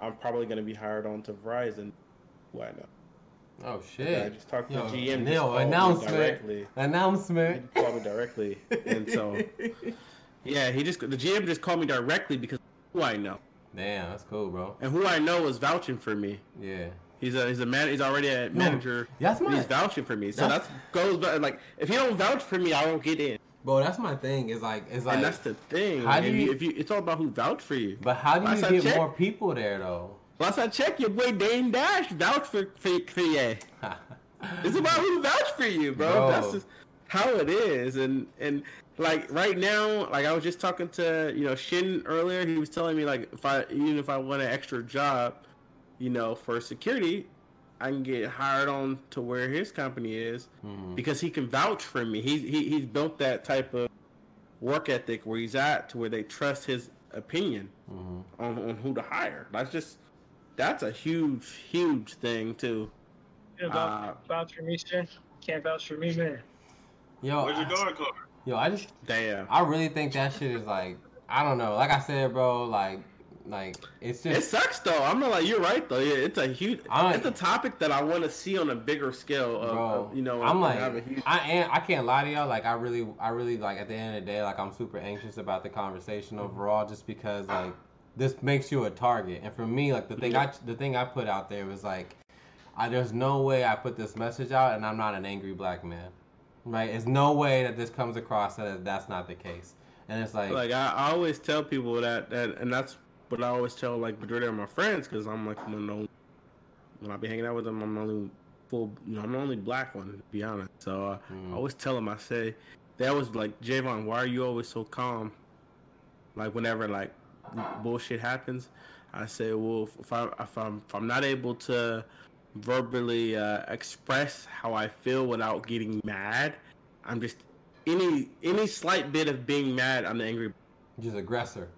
I'm probably going to be hired on to Verizon. Why not? Oh shit! I just talked to Yo, GM. Neil, called me announcement. He Announcement. called me directly, and so yeah, he just the GM just called me directly because who I know Damn, that's cool, bro. and who I know is vouching for me. Yeah. He's a he's a man. He's already a manager. That's my he's vouching for me. So that's- that's, goes back like if he don't vouch for me, I won't get in. Bro, that's my thing. Is like it's like and that's the thing. how do you- if you, it's all about who vouch for you. But how do you I get checked- more people there though? Last I check, your boy Dame Dash vouch for for, for you. It's about who vouch for you, bro. Bro. That's just how it is. And and like right now, like I was just talking to you know Shin earlier. He was telling me like if I even if I want an extra job, you know, for security, I can get hired on to where his company is Mhm. because he can vouch for me. He's he, he's built that type of work ethic where he's at to where they trust his opinion Mhm. on, on who to hire. That's just that's a huge huge thing too. You know, Uh, vouch, vouch for me, Shin. Can't vouch for me, man. Yo, Where's your I, guard card? yo, I just Damn. I really think that shit is like I don't know. Like I said, bro, like like it's It sucks though. I'm not like you're right though. Yeah, it's a huge. I- it's a topic that I want to see on a bigger scale. Of, bro. you know, I'm like have a huge. I am. I can't lie to y'all. Like I really, I really like at the end of the day, like I'm super anxious about the conversation mm-hmm. overall, just because like this makes you a target. And for me, like the thing I the thing I put out there was like, I there's no way I put this message out and I'm not an angry black man, right? There's no way that this comes across that that's not the case. And it's like, like I, I always tell people that, that, and that's what I always tell like majority of my friends because I'm like when the, when I be hanging out with them, I'm the only full, you know, I'm the only black one to be honest. So uh, Mm. I always tell them, I say, that was like Javon, why are you always so calm? Like whenever like bullshit happens, I say, well, if I if I'm if I'm not able to verbally uh, express how I feel without getting mad, I'm just any any slight bit of being mad, I'm the angry. just aggressor.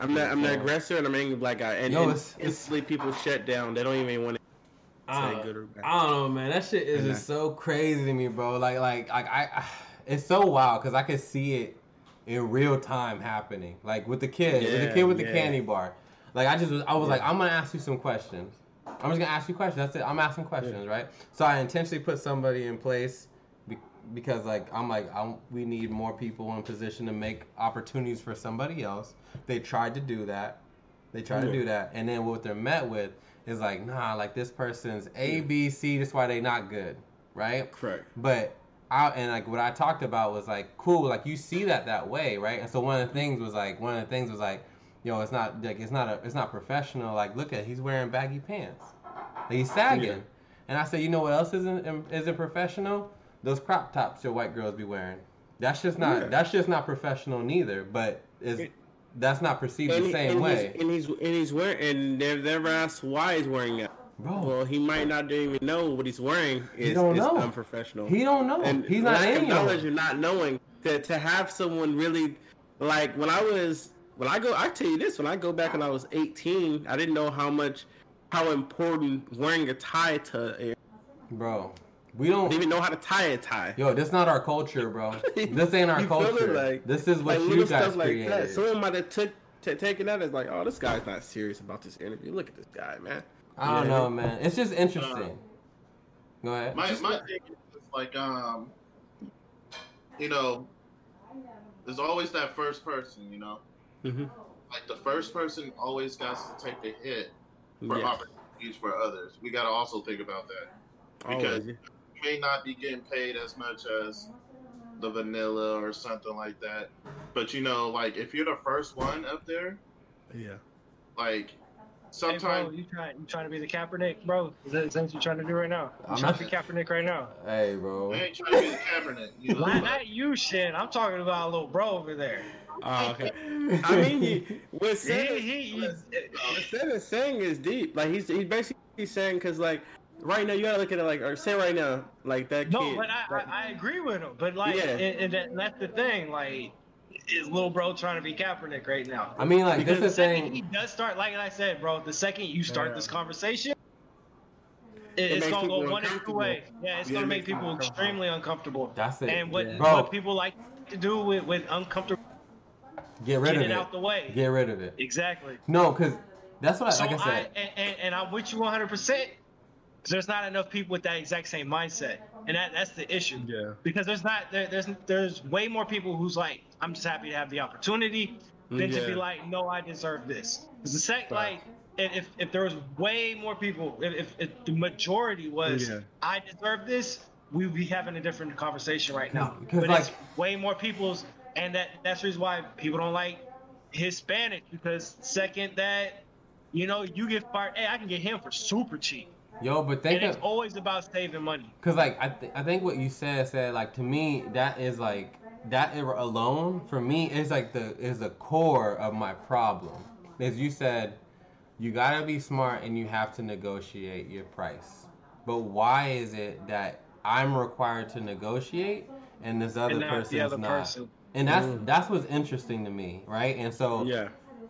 I'm the I'm the Yeah. aggressor and I'm an angry black guy. And, Yo, and it's- it's- instantly people shut down. They don't even want to I don't, good or bad. I don't know, man. That shit is And just so crazy to me, bro. Like, like, like I, I it's so wild because I can see it in real time happening. Like with the kid, with the kid with the yeah. candy bar. Like I just was, I was like, I'm gonna ask you some questions. I'm just gonna ask you questions. That's it. I'm asking questions, right? So I intentionally put somebody in place be- because, like, I'm like, I'm, we need more people in position to make opportunities for somebody else. They tried to do that. They tried to do that, and then what they're met with is like, nah, like this person's A, B, C. That's why they not good, right? Correct. But I and like what I talked about was like cool, like you see that that way, right? And so one of the things was like one of the things was like yo, it's not like it's not a it's not professional. Like, look at he's wearing baggy pants, like, he's sagging. Yeah. And I said, you know what else isn't isn't professional? Those crop tops your white girls be wearing. That's just not Yeah. that's just not professional neither. But is It- that's not perceived the he- same and way, He's, and he's and he's wearing and they've never asked why he's wearing that. bro. Well, he might not even know what he's wearing is, don't is know. unprofessional. he don't know. and he's not in knowledge and not knowing to to have someone really like when I was when I go I tell you this when I go back when I was 18 I didn't know how much how important wearing a tie to bro. We don't. didn't even know how to tie a tie. Yo, this not our culture, bro. This ain't our You culture. Like- this is what like you guys stuff like created. that. Someone might have took t- taken that as like, oh, this guy's not serious about this interview. Look at this guy, man. I don't Yeah. know, man. It's just interesting. Go ahead. My Just my let- thing is like um, you know, there's always that first person. You know, Mm-hmm. like the first person always got to take the hit for Yes. opportunities for others. We got to also think about that. because- Always. You may not be getting paid as much as the vanilla or something like that, but you know, like if you're the first one up there, Yeah. like sometimes bro, you trying you trying to be the Kaepernick, bro? Is that, is that what you're trying to do right now? You I'm trying not- to be Kaepernick right now? Hey, bro. I ain't trying to be the Kaepernick. You know, Not, not you, shit. I'm talking about a little bro over there. Oh, okay. I mean, you, what He, Seth he, he, what Seth is saying is deep. Like he's he's basically saying because like right now you gotta look at it like or say right now like that no, kid. but I, like- I, I agree with him. But like, Yeah. and, and that, that's the thing. Like, is little bro trying to be Kaepernick right now? I mean, like Because this the is second he does start, like I said, bro, the second you start Yeah. this conversation, it, It it's makes gonna go people one of two ways. Yeah, it's Yeah, gonna it make people people uncomfortable. extremely uncomfortable. That's it. And what, Yeah. Bro. what people like to do with, with uncomfortable, Get rid get of it it. out the way. Get rid of it. Exactly. No, because that's what, I, So like I I, said. and, and, and I'm with you 100. percent There's not enough people with that exact same mindset, and that that's the issue. yeah. Because there's not there, there's there's way more people who's like, I'm just happy to have the opportunity, than to be like, no, I deserve this. Because the sec Facts. like. If, if, if there was way more people, if, if, if the majority was, Yeah. I deserve this, we would be having a different conversation right now. 'Cause, but like- it's way more people's, and that that's the reason why people don't like Hispanic because second that, you know, you get fired. Hey, I can get him for super cheap, Yo, but think and of it's always about saving money. Cause like I, th- I think what you said said like to me that is like that alone for me is like the is the core of my problem. As you said, you gotta be smart and you have to negotiate your price. But why is it that I'm required to negotiate and this other and not person's not? person. And that's Mm. that's what's interesting to me, right? And so Yeah.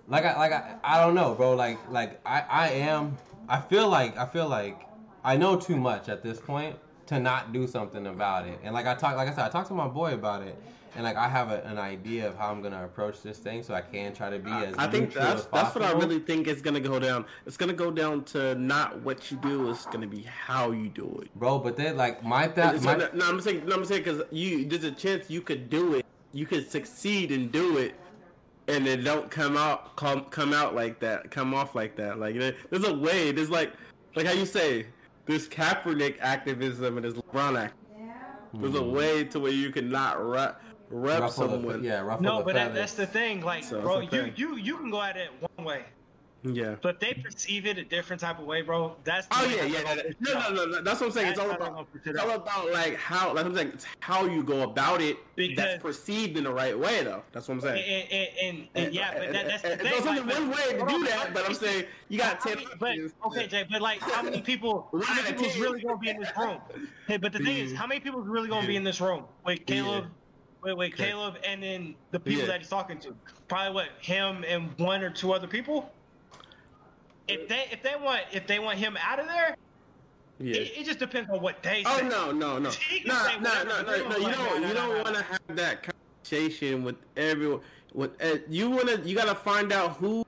like I like I, I don't know, bro. Like like I I am I feel like I feel like I know too much at this point to not do something about it. And like I talk like I said, I talked to my boy about it, and like I have a, an idea of how I'm gonna approach this thing, so I can try to be as I think that's that's what I really think is gonna go down. It's gonna go down to not what you do. It's gonna be how you do it. bro. But then like my that my no, no, I'm saying, no, I'm saying because you there's a chance you could do it. You could succeed and do it, and it don't come out come come out like that, come off like that. Like there's a way. There's like like how you say there's Kaepernick activism and there's LeBron act. There's a way to where you can not rep rep Hmm. ruffle the, someone. yeah ruffle No, the but that, feathers. that's the thing. Like, So, bro, you, you you can go at it one way, yeah. but if they perceive it a different type of way, bro. That's the Oh way yeah, yeah. No, no, no, no. That's what I'm saying. It's all how about. it It's all about like how. Like I'm saying, it's how you go about it. Because- that's perceived in the right way, though. That's what I'm And, saying. and, and, and yeah, but that, that's the And- thing. There's only like, one way to do that, but I'm saying you got How ten. many- but okay, Jay, but like, how many people? One How many out of people's really gonna be in this room? Hey, but the thing is, how many people's really gonna be in this room Wait, Caleb? Wait, wait, Caleb, and then the people Yeah. that he's talking to. Probably what him and one or two other people. If they if they want if they want him out of there, Yeah. it, it just depends on what they Oh say. no, no, no, He no, no, whatever no, he no, no. wants, You like, don't, no, you don't want to have that conversation with everyone. With uh, you want to, you gotta find out who,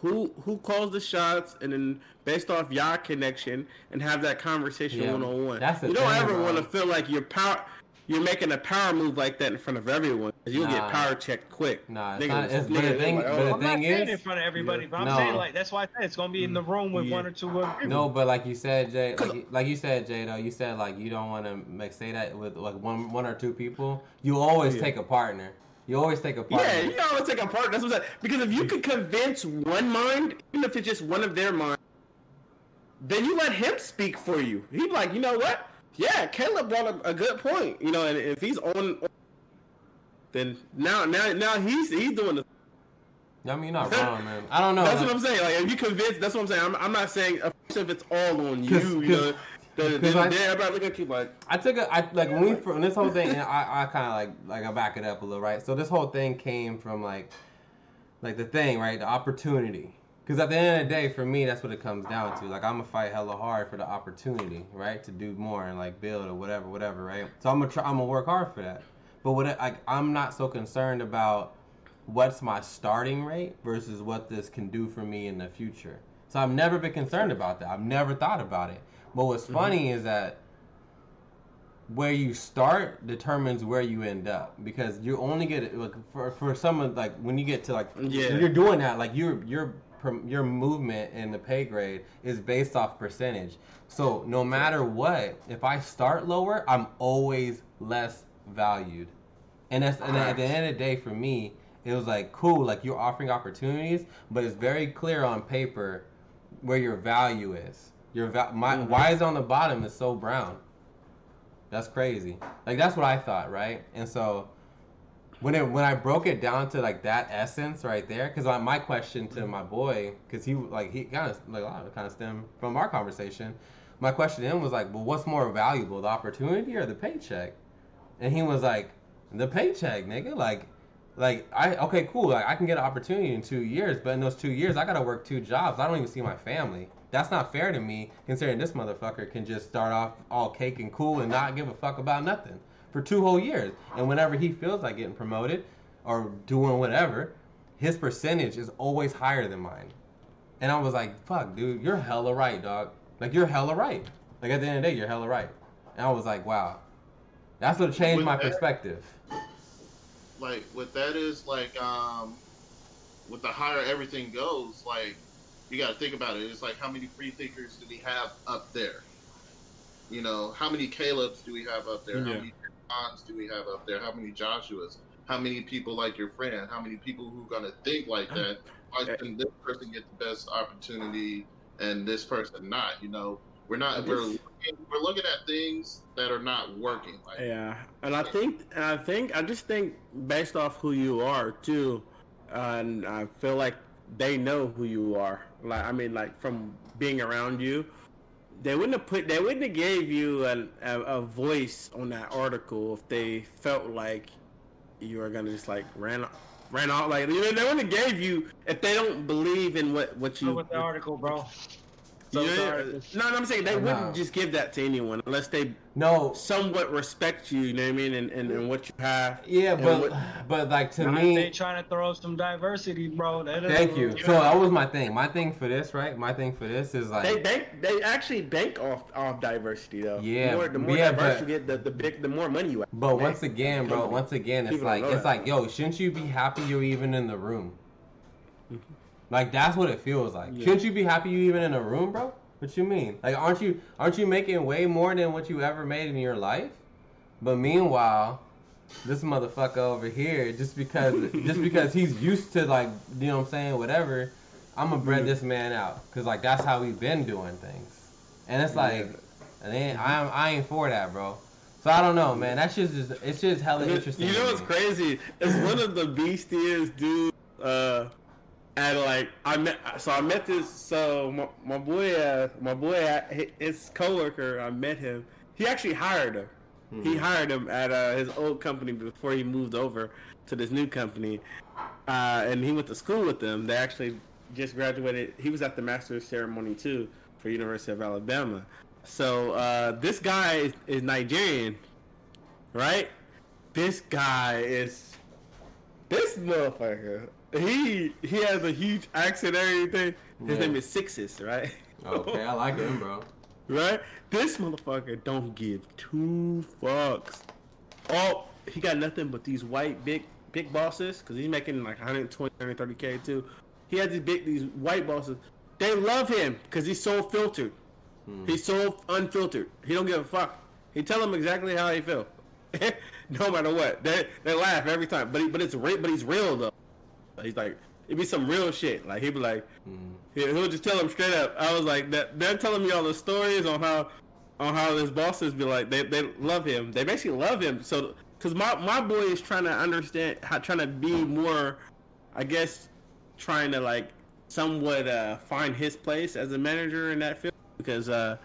who, who calls the shots, and then based off your connection, and have that conversation one on one. You don't ever want to feel like you're power. You're making a power move like that in front of everyone. You'll Nah. get power checked quick. Nah, it's Niggas- not- it's- but the thing- like, oh, but oh, the I'm thing not saying is- in front of everybody, but I'm No. saying like that's why I said it's gonna be in the room with Yeah. one or two other people. No, but like you said, Jay, like, you- like you said, Jay, though, you said like you don't want to like say that with like one one or two people. You always Yeah. take a partner. You always take a partner. Yeah, you always take a part. That's what I'm saying. Because if you could convince one mind, even if it's just one of their minds, then you let him speak for you. He'd be like, you know what? Yeah, Caleb brought up a good point. You know, and if he's on, then now, now, now he's he's doing the. I mean, you're not wrong, man. I don't know. That's like- what I'm saying. Like, if you convince, that's what I'm saying. I'm, I'm not saying if it's all on you. 'Cause- You know, then, then, I- then everybody look at you like, I took a I like when we when this whole thing and I, I kind of like like I back it up a little right. So this whole thing came from like like the thing right, the opportunity. Because at the end of the day, for me, that's what it comes down to. Like I'm gonna fight hella hard for the opportunity, right, to do more and like build or whatever, whatever, right. So I'm gonna try. I'm gonna work hard for that. But what like I'm not so concerned about what's my starting rate versus what this can do for me in the future. So I've never been concerned about that. I've never thought about it. But what's mm-hmm. funny is that where you start determines where you end up because you only get like for for someone like when you get to like Yeah. you're doing that like you're your per- your movement in the pay grade is based off percentage. So no matter what, if I start lower, I'm always less valued. And that's and at the end of the day, for me, it was like cool, like you're offering opportunities, but it's very clear on paper where your value is. Your va- my mm-hmm. why is it on the bottom is so brown. That's crazy. Like that's what I thought, right? And so when it when I broke it down to like that essence right there, because my, question to my boy, because he like he kind of like a lot of kind of stemmed from our conversation. My question to him was like, well, what's more valuable, the opportunity or the paycheck? And he was like, the paycheck, nigga. Like, like I okay, cool. Like I can get an opportunity in two years, but in those two years, I gotta work two jobs. I don't even see my family. That's not fair to me, considering this motherfucker can just start off all cake and cool and not give a fuck about nothing for two whole years. And whenever he feels like getting promoted or doing whatever, his percentage is always higher than mine. And I was like, fuck, dude, you're hella right, dog. Like you're hella right. Like at the end of the day, you're hella right. And I was like, wow. That's what changed With my that- perspective. like what that is like um with the higher everything goes like you got to think about it it's like how many free thinkers do we have up there you know how many caleb's do we have up there how many Johns do we have up there? How many joshuas? How many people like your friend? How many people who are going to think like that? Why can this person get the best opportunity and this person not you know? We're not we're looking, we're looking at things that are not working like Yeah, and I think, and I think, I just think based off who you are too, uh, and I feel like they know who you are. Like, I mean, like from being around you, they wouldn't have put, they wouldn't have gave you an, a, a voice on that article if they felt like you were gonna just like ran, ran out. Like, you know, they wouldn't have gave you if they don't believe in what what you. Go with the article, bro. So Yeah, sorry. no, no, I'm saying they No. wouldn't just give that to anyone unless they No, somewhat respect you, you know what I mean, and, and, and what you have. yeah, but what- but like to me, they trying to throw some diversity, bro. That is- Thank you. So that was my thing. My thing for this, right? My thing for this is like they bank, they actually bank off off diversity though. Yeah, the more, the more yeah, diverse but- you get, the, the big, the more money you have. But once again, bro, once again, it's People like it's that. like, yo, shouldn't you be happy you're even in the room? Mm-hmm. Like that's what it feels like. Yeah. Shouldn't you be happy you even in a room, bro? What you mean? Like aren't you aren't you making way more than what you ever made in your life? But meanwhile, this motherfucker over here, just because just because he's used to like you know what I'm saying, whatever, I'm gonna bread this man out because like that's how we've been doing things, and it's like, and then I'm I ain't for that, bro. So I don't know, man. That's just it's just hella interesting. You know what's crazy? It's one of the beastiest dudes. Uh, at like I met, so I met this. So my, my boy, uh, my boy, his coworker, I met him. He actually hired him. He hired him at uh, his old company before he moved over to this new company, uh, and he went to school with them. They actually just graduated. He was at the master's ceremony too for University of Alabama. So uh, this guy is, is Nigerian, right? This guy is this motherfucker. He he has a huge accent and everything. His Yeah. name is Sixes, right? Okay, I like him, bro. right? This motherfucker don't give two fucks. Oh, he got nothing but these white big big bosses because he's making like 120, 130k too. He has these big these white bosses. They love him because he's so filtered. Hmm. He's so unfiltered. He don't give a fuck. He tell them exactly how he feel. no matter what. They they laugh every time, but he, but it's real. But he's real though. He's like it'd be some real shit. Like he'd be like, Mm. he- he'll just tell him straight up. I was like, that they're telling me all the stories on how on how his bosses be like they they love him. They basically love him. So because my my boy is trying to understand how trying to be more, I guess, trying to like somewhat uh, find his place as a manager in that field because uh,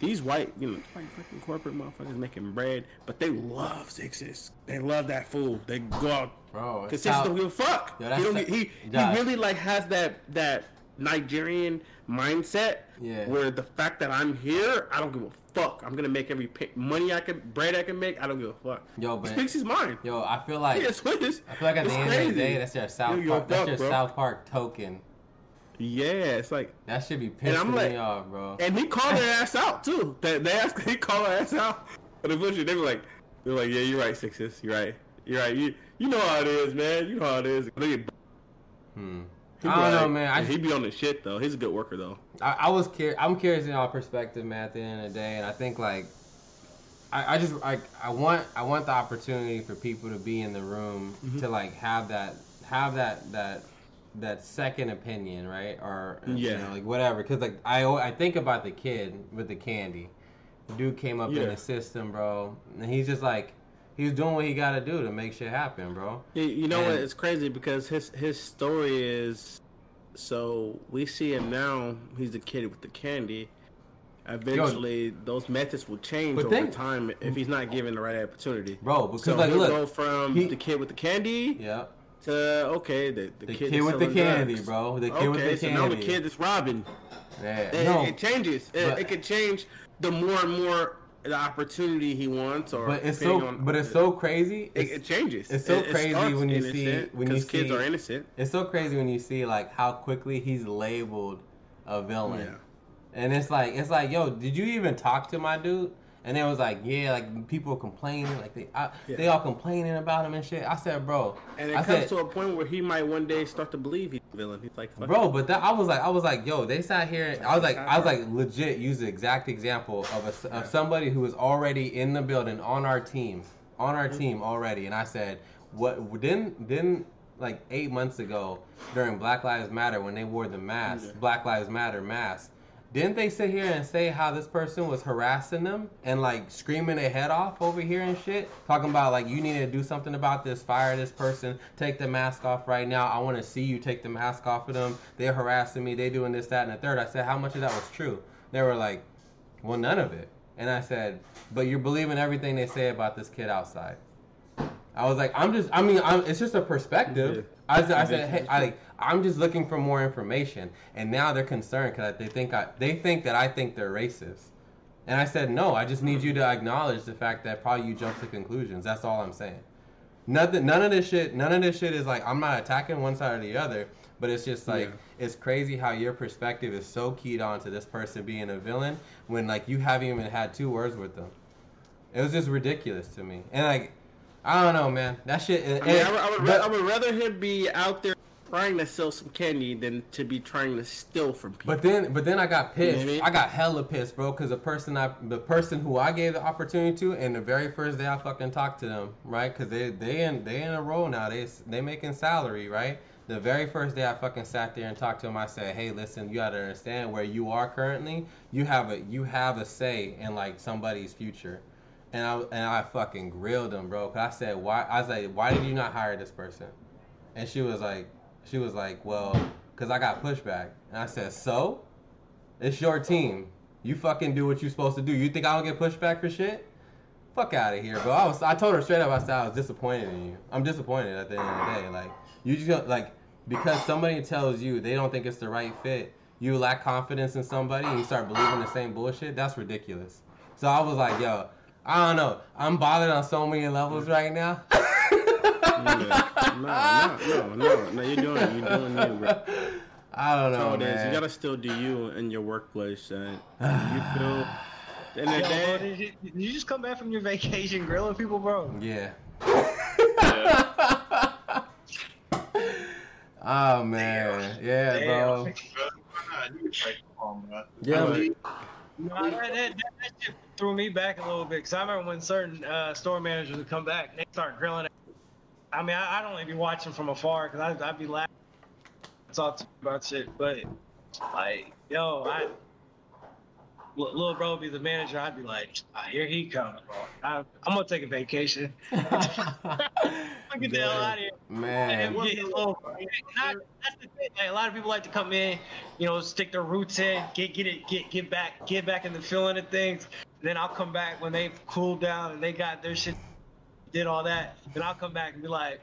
these white you know white fucking corporate motherfuckers making bread, but they love sixes. They love that fool. They go out Bro, because sixes how- don't give a fuck. Yo, he, don't he he really like has that that Nigerian mindset Yeah. where the fact that I'm here, I don't give a fuck. I'm gonna make every pa- money I can, bread I can make. I don't give a fuck. Yo, he but speaks his mind. yo, I feel like He is Swiss. I feel like at the It's end of the crazy. day, that's your South Yo, Park. That's your bro. South Park token. Yeah, it's like, That should be And I'm like- me off, bro. and he called their ass out too. They, they asked, he called their ass out the bullshit. They were like, they're like, yeah, you're right, sixes. You're right. You're right. You you know how it is, man. You know how it is. Hmm. he I be don't know, man. I he be on the shit though. He's a good worker though. I, I was curious. I'm curious in y'all perspective, man. At the end of the day, and I think like, I, I just I, I want I want the opportunity for people to be in the room Mm-hmm. to like have that have that that that second opinion, right? Or you Yeah. know, like whatever. Because like I I think about the kid with the candy. The dude came up in the system, bro, and he's just like. He was doing what he got to do to make shit happen, bro. You, you know what? It's crazy because his his story is so we see him now. He's the kid with the candy. Eventually, those methods will change over time if he's not given the right opportunity. Bro, because So like he'll look, go from he- the kid with the candy yeah, to okay, the, the, the kid, kid, with the candy, drugs. bro. The kid okay, with the so candy. now the kid is robbing. Yeah, It, no, it changes. It, but- it could change the more and more the opportunity he wants, or but it's so, on- but it's so crazy. It, It's, it changes. it's so It- it crazy starts when you see- innocent, when you 'cause kids see- are innocent. it's so crazy when you see like how quickly he's labeled a villain, Yeah. and it's like it's like, yo, did you even talk to my dude? And it was like, yeah, like people complaining, like they I, Yeah. they all complaining about him and shit. I said, bro, And it I comes said, to a point where he might one day start to believe he's a villain. He's like, Bro, it. but that I was like, I was like, yo, they sat here. I was like, I was like, legit, use the exact example of a, of somebody who was already in the building on our team, on our Mm-hmm. team already. And I said, what? Didn't didn't like eight months ago during Black Lives Matter when they wore the mask, Yeah. Black Lives Matter mask. Didn't they sit here and say how this person was harassing them and like screaming their head off over here and shit? Talking about like you need to do something about this, fire this person, take the mask off right now. I want to see you take the mask off of them. They're harassing me. They doing this, that, and the third. I said, how much of that was true? They were like, well, none of it. And I said, but you're believing everything they say about this kid outside. I was like, I'm just, I mean, I'm, it's just a perspective. Yeah. I, said- I said, hey, I, I'm just looking for more information, and now they're concerned because they think I, they think that I think they're racist, and I said, no, I just need you to acknowledge the fact that probably you jump to conclusions. That's all I'm saying. Nothing, none of this shit, none of this shit is like I'm not attacking one side or the other, but it's just like Yeah. it's crazy how your perspective is so keyed on to this person being a villain when like you haven't even had two words with them. It was just ridiculous to me, and like I don't know, man. That shit. I, mean, and- I, would- I would, but, I would rather him be out there trying to sell some candy than to be trying to steal from people. But then, but then I got You know pissed. I mean? I got hella pissed, bro, because the person I, the person who I gave the opportunity to, and the very first day I fucking talked to them, right? Because they, they in, they in a role now. They, they making salary, right? The very first day I fucking sat there and talked to them, I said, "Hey, listen, you gotta understand where you are currently. You have a, you have a say in like somebody's future." And I, and I fucking grilled them, bro. Cause I said, "Why?" I was like, "Why did you not hire this person?" And she was like, she was like, well, cause I got pushback. And I said, so? It's your team. You fucking do what you're supposed to do. You think I don't get pushback for shit? Fuck out of here, bro. I was, I told her straight up. I said I was disappointed in you. I'm disappointed at the end of the day. Like you just like because somebody tells you they don't think it's the right fit. You lack confidence in somebody and you start believing the same bullshit. That's ridiculous. So I was like, yo, I don't know. I'm bothered on so many levels right now. Yeah. No, no, no, no, no. You're doing, you're doing you, bro. I don't know, all it is. man. You gotta still do you in your workplace. And you feel. At the end of the Yo, day, did you, did you just come back from your vacation grilling people, bro? Yeah. Yeah. oh man, yeah, Damn. bro. Bro, why? You can take them home, bro. Yeah, I No, that, that, that, that shit threw me back a little bit because I remember when certain uh, store managers would come back, they start grilling. I mean, I, I'd only be watching from afar because I'd, I'd be laughing, talk about shit. But like, yo, I little bro be the manager. I'd be like, ah, here he comes, bro. I, I'm gonna take a vacation. Get the hell out of here. Man, And get his little- not- that's the thing. Like, a lot of people like to come in, you know, stick their roots in, get get it, get get back, get back in the feeling of things. Then I'll come back when they've cooled down and they got their shit, did all that. Then I'll come back and be like,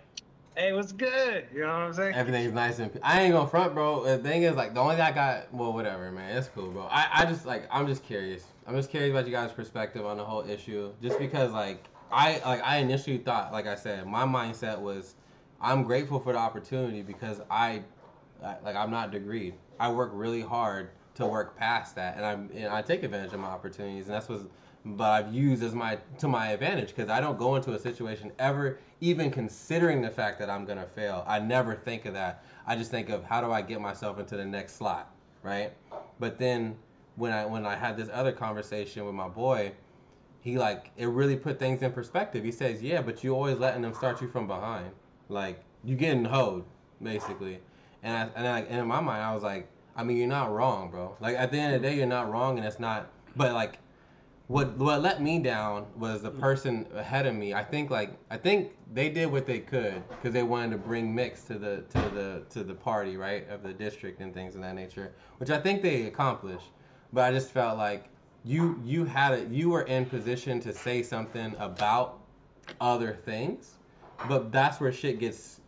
"Hey, what's good?" You know what I'm saying? everything's nice and. I ain't gonna front, bro. The thing is, like, the only thing I got, well, whatever, man. It's cool, bro. I, I just like, I'm just curious. I'm just curious about you guys' perspective on the whole issue, just because, like, I like, I initially thought, like I said, my mindset was, I'm grateful for the opportunity because I, I like, I'm not degreed. I work really hard to work past that, and I'm, and I take advantage of my opportunities, and that's what. But I've used as my to my advantage because I don't go into a situation ever even considering the fact that I'm gonna fail. I never think of that. I just think of how do I get myself into the next slot, right? But then when I when I had this other conversation with my boy, he like it really put things in perspective. He says, "Yeah, but you always letting them start you from behind. Like you getting hoed, basically." And I, and I, and in my mind, I was like, I mean, you're not wrong, bro. Like at the end of the day, you're not wrong, and it's not. But like, what what let me down was the person ahead of me. I think like I think they did what they could because they wanted to bring mix to the to the to the party, right, of the district and things of that nature, which I think they accomplished. But I just felt like you you had it. You were in position to say something about other things, but that's where shit gets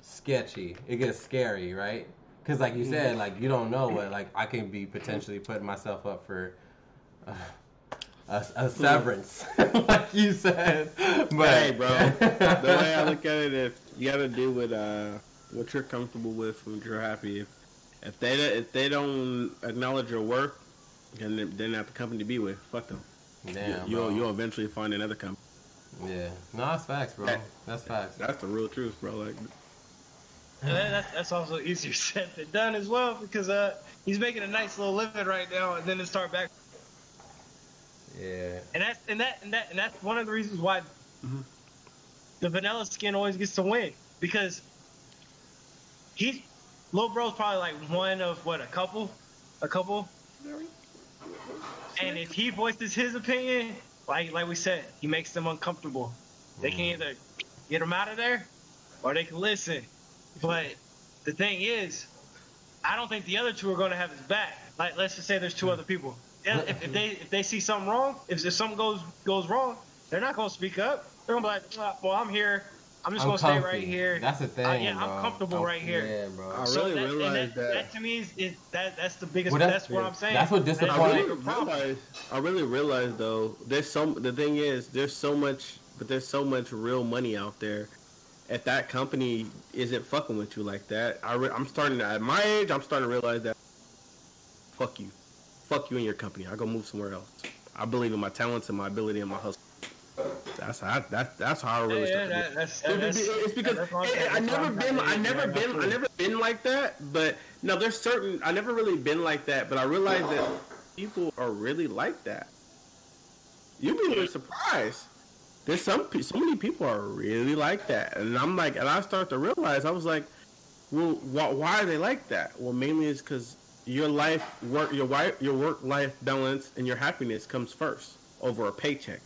sketchy. It gets scary, right? Because like you said, like you don't know what like I can be potentially putting myself up for. Uh, a, a severance, like you said. But Hey, bro. the way I look at it, if you got to do with uh, what you're comfortable with, what you're happy. If if they don't- if they don't acknowledge your work, then they're they're not the company to be with. Fuck them. Damn, you, bro. will you'll eventually find another company. Yeah, no, that's facts, bro. That- That's facts. That's the real truth, bro. Like, And that- that's, that's also easier said than done as well because uh, he's making a nice little living right now, and then to start back Yeah, And that's and that and that and that's one of the reasons why Mhm. the vanilla skin always gets to win because he's Lil Bro's probably like one of what a couple, a couple. And if he voices his opinion, like like we said, he makes them uncomfortable. They can either get him out of there, or they can listen. But the thing is, I don't think the other two are going to have his back. Like let's just say there's two other people. Yeah, If, if they if they see something wrong, if, if something goes goes wrong, they're not going to speak up. They're going to be like, "Ah, well, I'm here. I'm just I'm going to stay comfy. right here. That's the thing, Uh, yeah, bro. I'm comfortable right here. Yeah, bro. I So really that, realized that, that. that to me is, is that that's the biggest. Well, that's, that's- what I'm saying. that's what I really realize. I really realize though. There's some. The thing is, there's so much, but there's so much real money out there. If that company isn't fucking with you like that, I re- I'm starting to, at my age. I'm starting to realize that. Fuck you, fuck you and your company. I go move somewhere else. I believe in my talents and my ability and my hustle. That's how. I, that, that's how I really yeah, start. yeah, that, that's, that's, it- it's because that's I'm it- I never been, I never been, I never been like that. But no, there's certain, I never really been like that. But I realized that people are really like that. You'd be really surprised. There's some, so many people are really like that, and I'm like, and I start to realize, I was like, well, why, why are they like that? Well, mainly it's because your life, work, your wife, your work life balance, and your happiness comes first over a paycheck.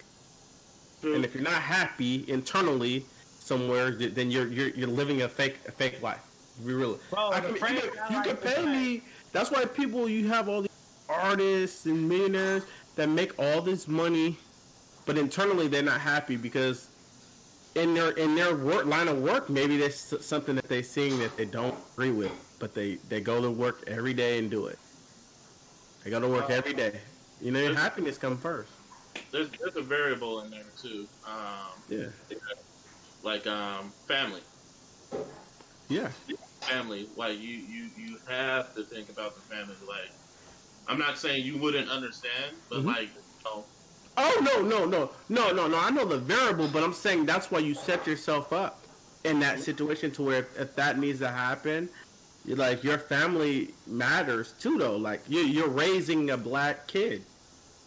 And if you're not happy internally somewhere, then you're you're, you're living a fake a fake life. Be real. Bro, I you can, you can pay me. That's why people you have all these artists and millionaires that make all this money, but internally they're not happy because in their in their work line of work maybe there's s- something that they're seeing that they don't agree with, but they they go to work every day and do it. They go to work every day. You know, your happiness comes first. There's there's a variable in there too. Um, Yeah. like um, family. Yeah. family. Like you, you, you have to think about the family. Like, I'm not saying you wouldn't understand, but Mhm. like, you know, Oh no no no no no no! I know the variable, but I'm saying that's why you set yourself up in that situation to where if, if that needs to happen, like your family matters too. Though, like you you're raising a black kid,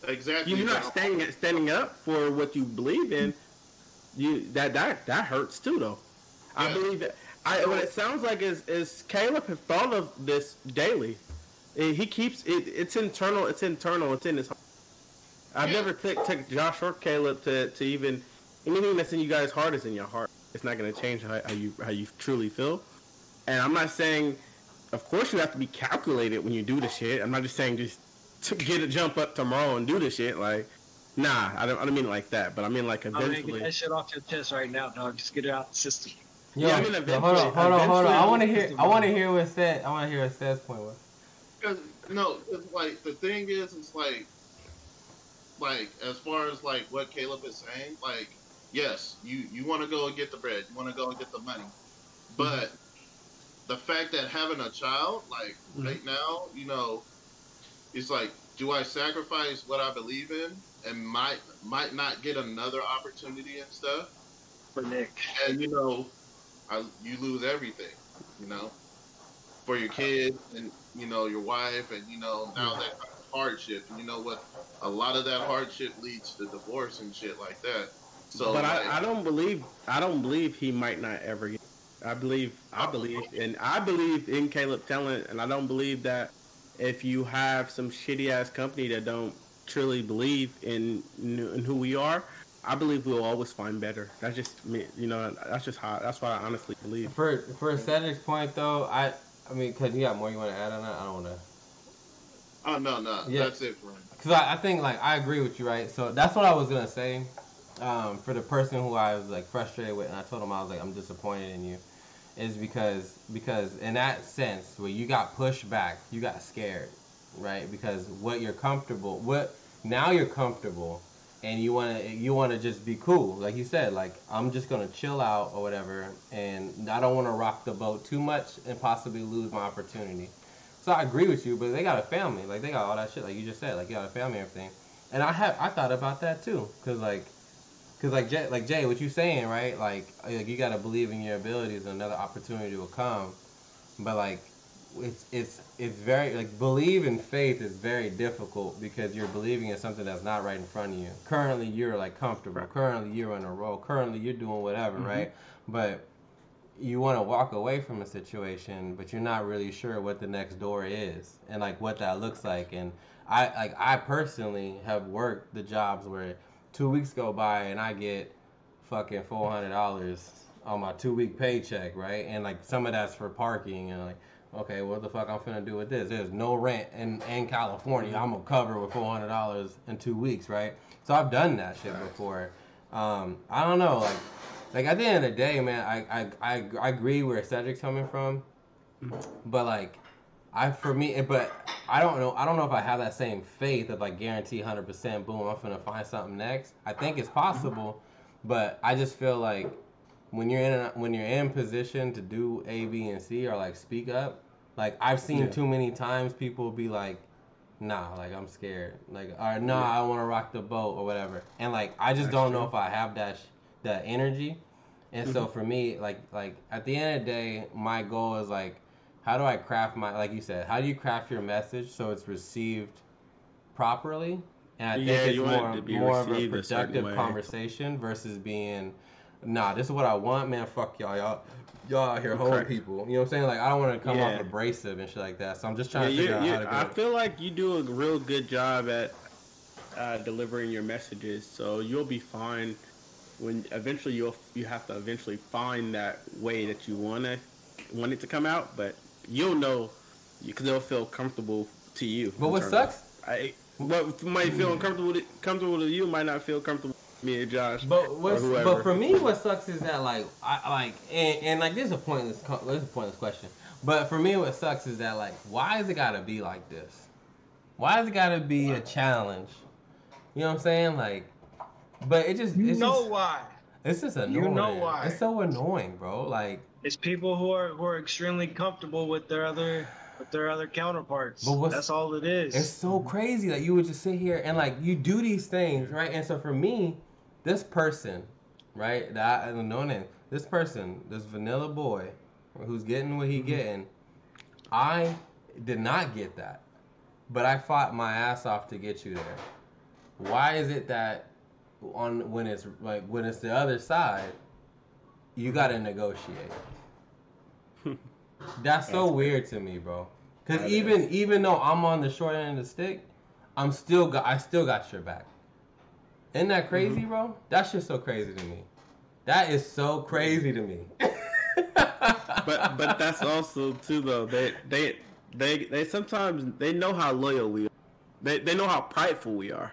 exactly. you're not standing standing up for what you believe in, you that that that hurts too though. I believe that. I what it sounds like is is Caleb has thought of this daily. He keeps it. It's internal. It's internal. It's in his. heart. I've Yeah. never took took Josh or Caleb to, to even anything that's in you guys' heart is in your heart. It's not going to change how, how you how you truly feel. And I'm not saying, of course, you have to be calculated when you do this shit. I'm not just saying just to get a jump up tomorrow and do this shit. Like, nah, I don't, I don't mean it like that. But I mean like eventually. I mean, eventually. get that shit off your chest right now, dog. Just get it out the system. Yo, Yeah, I mean, yo, eventually- hold on, hold on, hold on. I want to hear. I want to hear what said. I want to hear what Seth's point was. Because no, it's like the thing is, it's like, like as far as like what Caleb is saying, like yes, you you want to go and get the bread, you want to go and get the money, but the fact that having a child, like Mhm. right now, you know, it's like, do I sacrifice what I believe in and might might not get another opportunity and stuff, For Nick. and you know, I, you lose everything, you know, for your kid and you know your wife, and you know now that hardship, and you know what, a lot of that hardship leads to divorce and shit like that. So, but like, I, I don't believe I don't believe he might not ever get. I believe I believe and I believe in Caleb talent, and I don't believe that if you have some shitty ass company that don't truly believe in, in who we are, I believe we'll always find better. That's just me, you know. That's just how. That's what I honestly believe. For for Cedric's point though, I I mean, cause you got more you want to add on that. I don't want to. oh no, no, Yeah. that's it for him. Cause I, I think like I agree with you, right? So that's what I was gonna say. Um, for the person who I was like frustrated with, and I told him I was like I'm disappointed in you, is because because in that sense where you got pushed back, you got scared, right? Because what you're comfortable, what now you're comfortable, and you wanna you wanna just be cool, like you said, like I'm just gonna chill out or whatever, and I don't want to rock the boat too much and possibly lose my opportunity. So I agree with you, but they got a family, like they got all that shit, like you just said, like you got a family, and everything. And I have I thought about that too, cause like, cause like Jay, like Jay, what you saying, right? Like, like you gotta believe in your abilities, and another opportunity will come. But like, it's it's it's very like believe in faith is very difficult because you're believing in something that's not right in front of you. Currently, you're like comfortable. Currently, you're in a role. Currently, you're doing whatever, Mhm. right? But you want to walk away from a situation, but you're not really sure what the next door is and like what that looks like. And I like I personally have worked the jobs where two weeks go by and I get fucking four hundred dollars on my two week paycheck, right? And like some of that's for parking and like. Okay, what the fuck I'm finna do with this? There's no rent in, in California. I'm gonna cover with four hundred dollars in two weeks, right? So I've done that shit before. Um, I don't know, like like at the end of the day, man, I I, I, I agree where Cedric's coming from, but like I for me, but I don't know. I don't know if I have that same faith of like guarantee hundred percent. Boom, I'm gonna find something next. I think it's possible, but I just feel like when you're in a, when you're in position to do A, B, and C or like speak up, like I've seen Yeah. too many times people be like. Nah, like I'm scared. Like, or nah, I want to rock the boat or whatever. And like, I just That's don't know if I have that sh- that energy. And so Mm-hmm. for me, like like at the end of the day, my goal is like, how do I craft my like you said, how do you craft your message so it's received properly? And I think Yeah, it's you it more to be more of a received a productive conversation versus being, nah, this is what I want, man. Fuck y'all, y'all. Y'all out here holding people. You know what I'm saying? Like I don't want to come off abrasive and shit like that. So I'm just Yeah, trying to you, figure out you, how to I feel like you do a real good job at uh, delivering your messages, so you'll be fine. When eventually you'll you have to eventually find that way that you wanna want it to come out, but you'll know because it'll feel comfortable to you. But what internally. sucks I what might feel uncomfortable to, comfortable to you might not feel comfortable to me and Josh. But what's, or but for me, what sucks is that like I like and, and like this is a pointless this is a pointless question. But for me, what sucks is that like why is it gotta be like this? Why has it gotta be a challenge? You know what I'm saying? Like, but it just You it's know just, why? it's just annoying. you know why. It's so annoying, bro. Like, It's people who are who are extremely comfortable with their other with their other counterparts. But That's all it is. It's so crazy that you would just sit here and like you do these things, right? And so for me, this person, right, that I don't know name, this person, this vanilla boy, who's getting what he mm-hmm. getting, I did not get that, but I fought my ass off to get you there. why is it that on when it's like when it's the other side, you gotta negotiate? That's so That's weird to me, bro. Cause That even is. even though I'm on the short end of the stick, I'm still got I still got your back. Isn't that crazy, Mm-hmm. bro? That's just so crazy to me. That is so crazy to me. but but that's also too though. They they they they sometimes they know how loyal we are. They they know how prideful we are.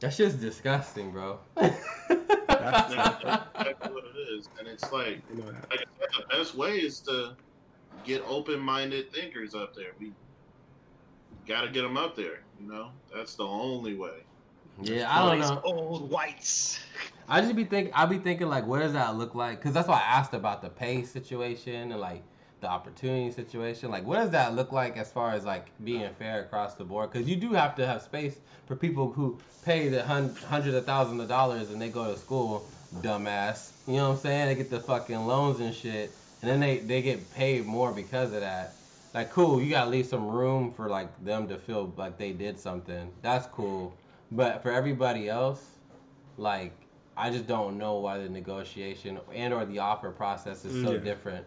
That's just disgusting, bro. That's- That's exactly what it is, and it's like, You know like said, the best way is to get open-minded thinkers up there. We got to get them up there. You know, that's the only way. yeah, I don't know. Old whites. I just be think I be thinking like, what does that look like? Because that's why I asked about the pay situation and like the opportunity situation. Like, what does that look like as far as like being fair across the board? Because you do have to have space for people who pay the hun- hundreds of thousands of dollars and they go to school, dumbass. You know what I'm saying? They get the fucking loans and shit, and then they they get paid more because of that. Like, cool, you gotta leave some room for like them to feel like they did something. That's cool. But for everybody else, like I just don't know why the negotiation and or the offer process is so Yeah. different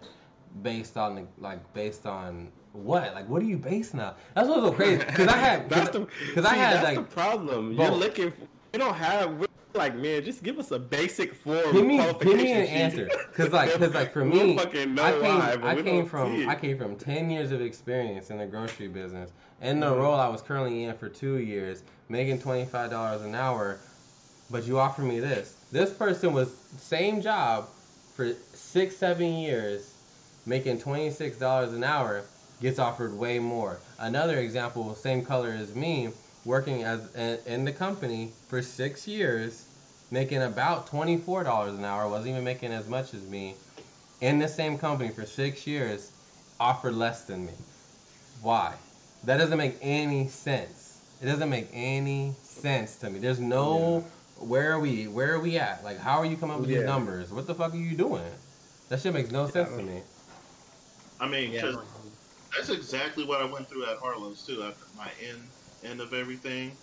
based on the like based on what like what are you basing on? That's what's so crazy because I had that's the because I see, had like the problem. Bro. You're looking. For, you don't have. Like man, just give us a basic form. give me give me an answer because like because like for me I came why, I came from. I came from ten years of experience in the grocery business in the Mhm. role I was currently in for two years making twenty five dollars an hour, but you offer me this. This person was same job for six seven years making twenty six dollars an hour gets offered way more. Another example, same color as me, working as in, the company for six years, making about twenty four dollars an hour, wasn't even making as much as me, in the same company for six years, offered less than me. Why? That doesn't make any sense. It doesn't make any sense to me. There's no where are we where are we at? Like how are you coming up with these numbers? What the fuck are you doing? That shit makes no sense to me. I mean, Yeah. that's exactly what I went through at Harlem's too. After my end end of everything,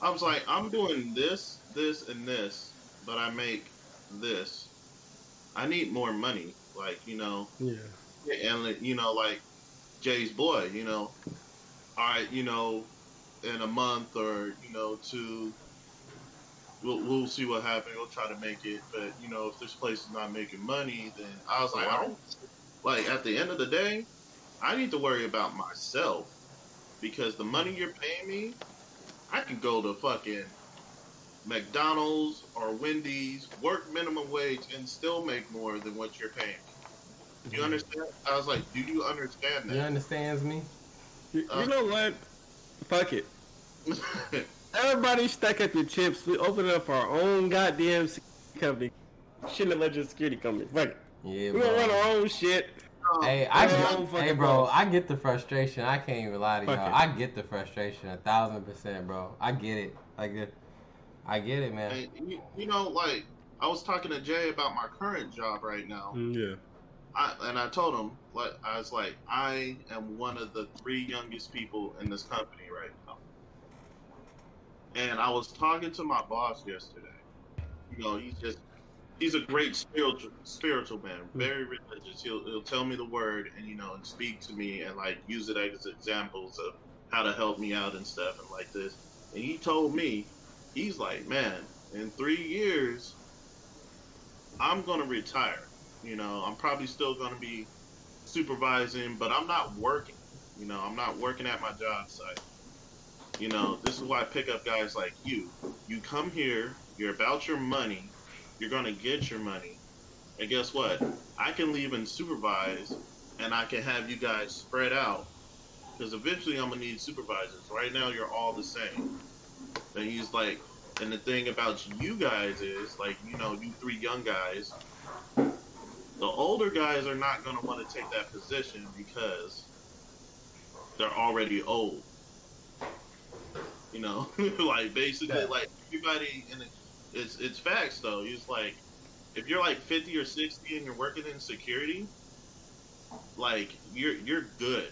I was like, I'm doing this, this, and this, but I make this. I need more money, like you know, Yeah. and you know, like Jay's boy, you know, all right, you know, in a month or you know two, we'll we'll see what happens. We'll try to make it, but you know, if this place is not making money, then I was like, I don't like at the end of the day, I need to worry about myself because the money you're paying me, I can go to fucking McDonald's or Wendy's, work minimum wage, and still make more than what you're paying. me. Do you understand? I was like, do you understand You He understands me? You, Uh, you know what? Fuck it. Everybody stack up your chips. We open up our own goddamn company. Shouldn't have let your security company. Fuck it. Yeah, We gonna run bro. our own shit. Oh, hey, I get, hey, bro. boss. I get the frustration. I can't even lie to y'all. I get the frustration a thousand percent, bro. I get it. I get, I get it, man. And you, you know, like I was talking to Jay about my current job right now. Mm, yeah. I, and I told him, like, I was like, I am one of the three youngest people in this company right now. And I was talking to my boss yesterday. You know, he's just, he's a great spiritual, spiritual man, very religious. He'll, he'll tell me the word and, you know, and speak to me and, like, use it as examples of how to help me out and stuff and like this. And he told me, he's like, man, in three years, I'm to retire. You know, I'm probably still to be supervising, but I'm not working. You know, I'm not working at my job site. You know, this is why I pick up guys like you. You come here, you're about your money, you're going to get your money. And guess what? I can leave and supervise, and I can have you guys spread out. Because eventually I'm going to need supervisors. Right now, you're all the same. And he's like, and the thing about you guys is, like, you know, you three young guys, the older guys are not going to want to take that position because they're already old. You know, like basically, Yeah. like everybody, in it, it's it's facts though. It's like if you're like fifty or sixty and you're working in security, like you're you're good.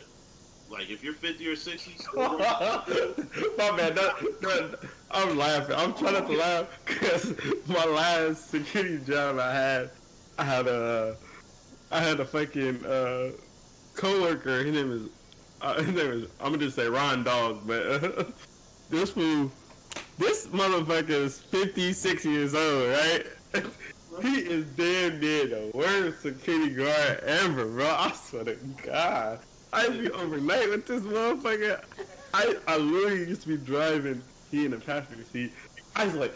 Like if you're fifty or sixty, still My man, that, that, I'm laughing. I'm trying not to laugh because my last security job I had, I had a, I had a fucking uh, coworker. His name is, uh, his name is. I'm gonna just say Ron Dog, but uh, this fool, this motherfucker is 56 years old, right? he is damn near the worst security guard ever, bro. I swear to God. I used to be overnight with this motherfucker. I, I literally used to be driving, he in the passenger seat. I was like,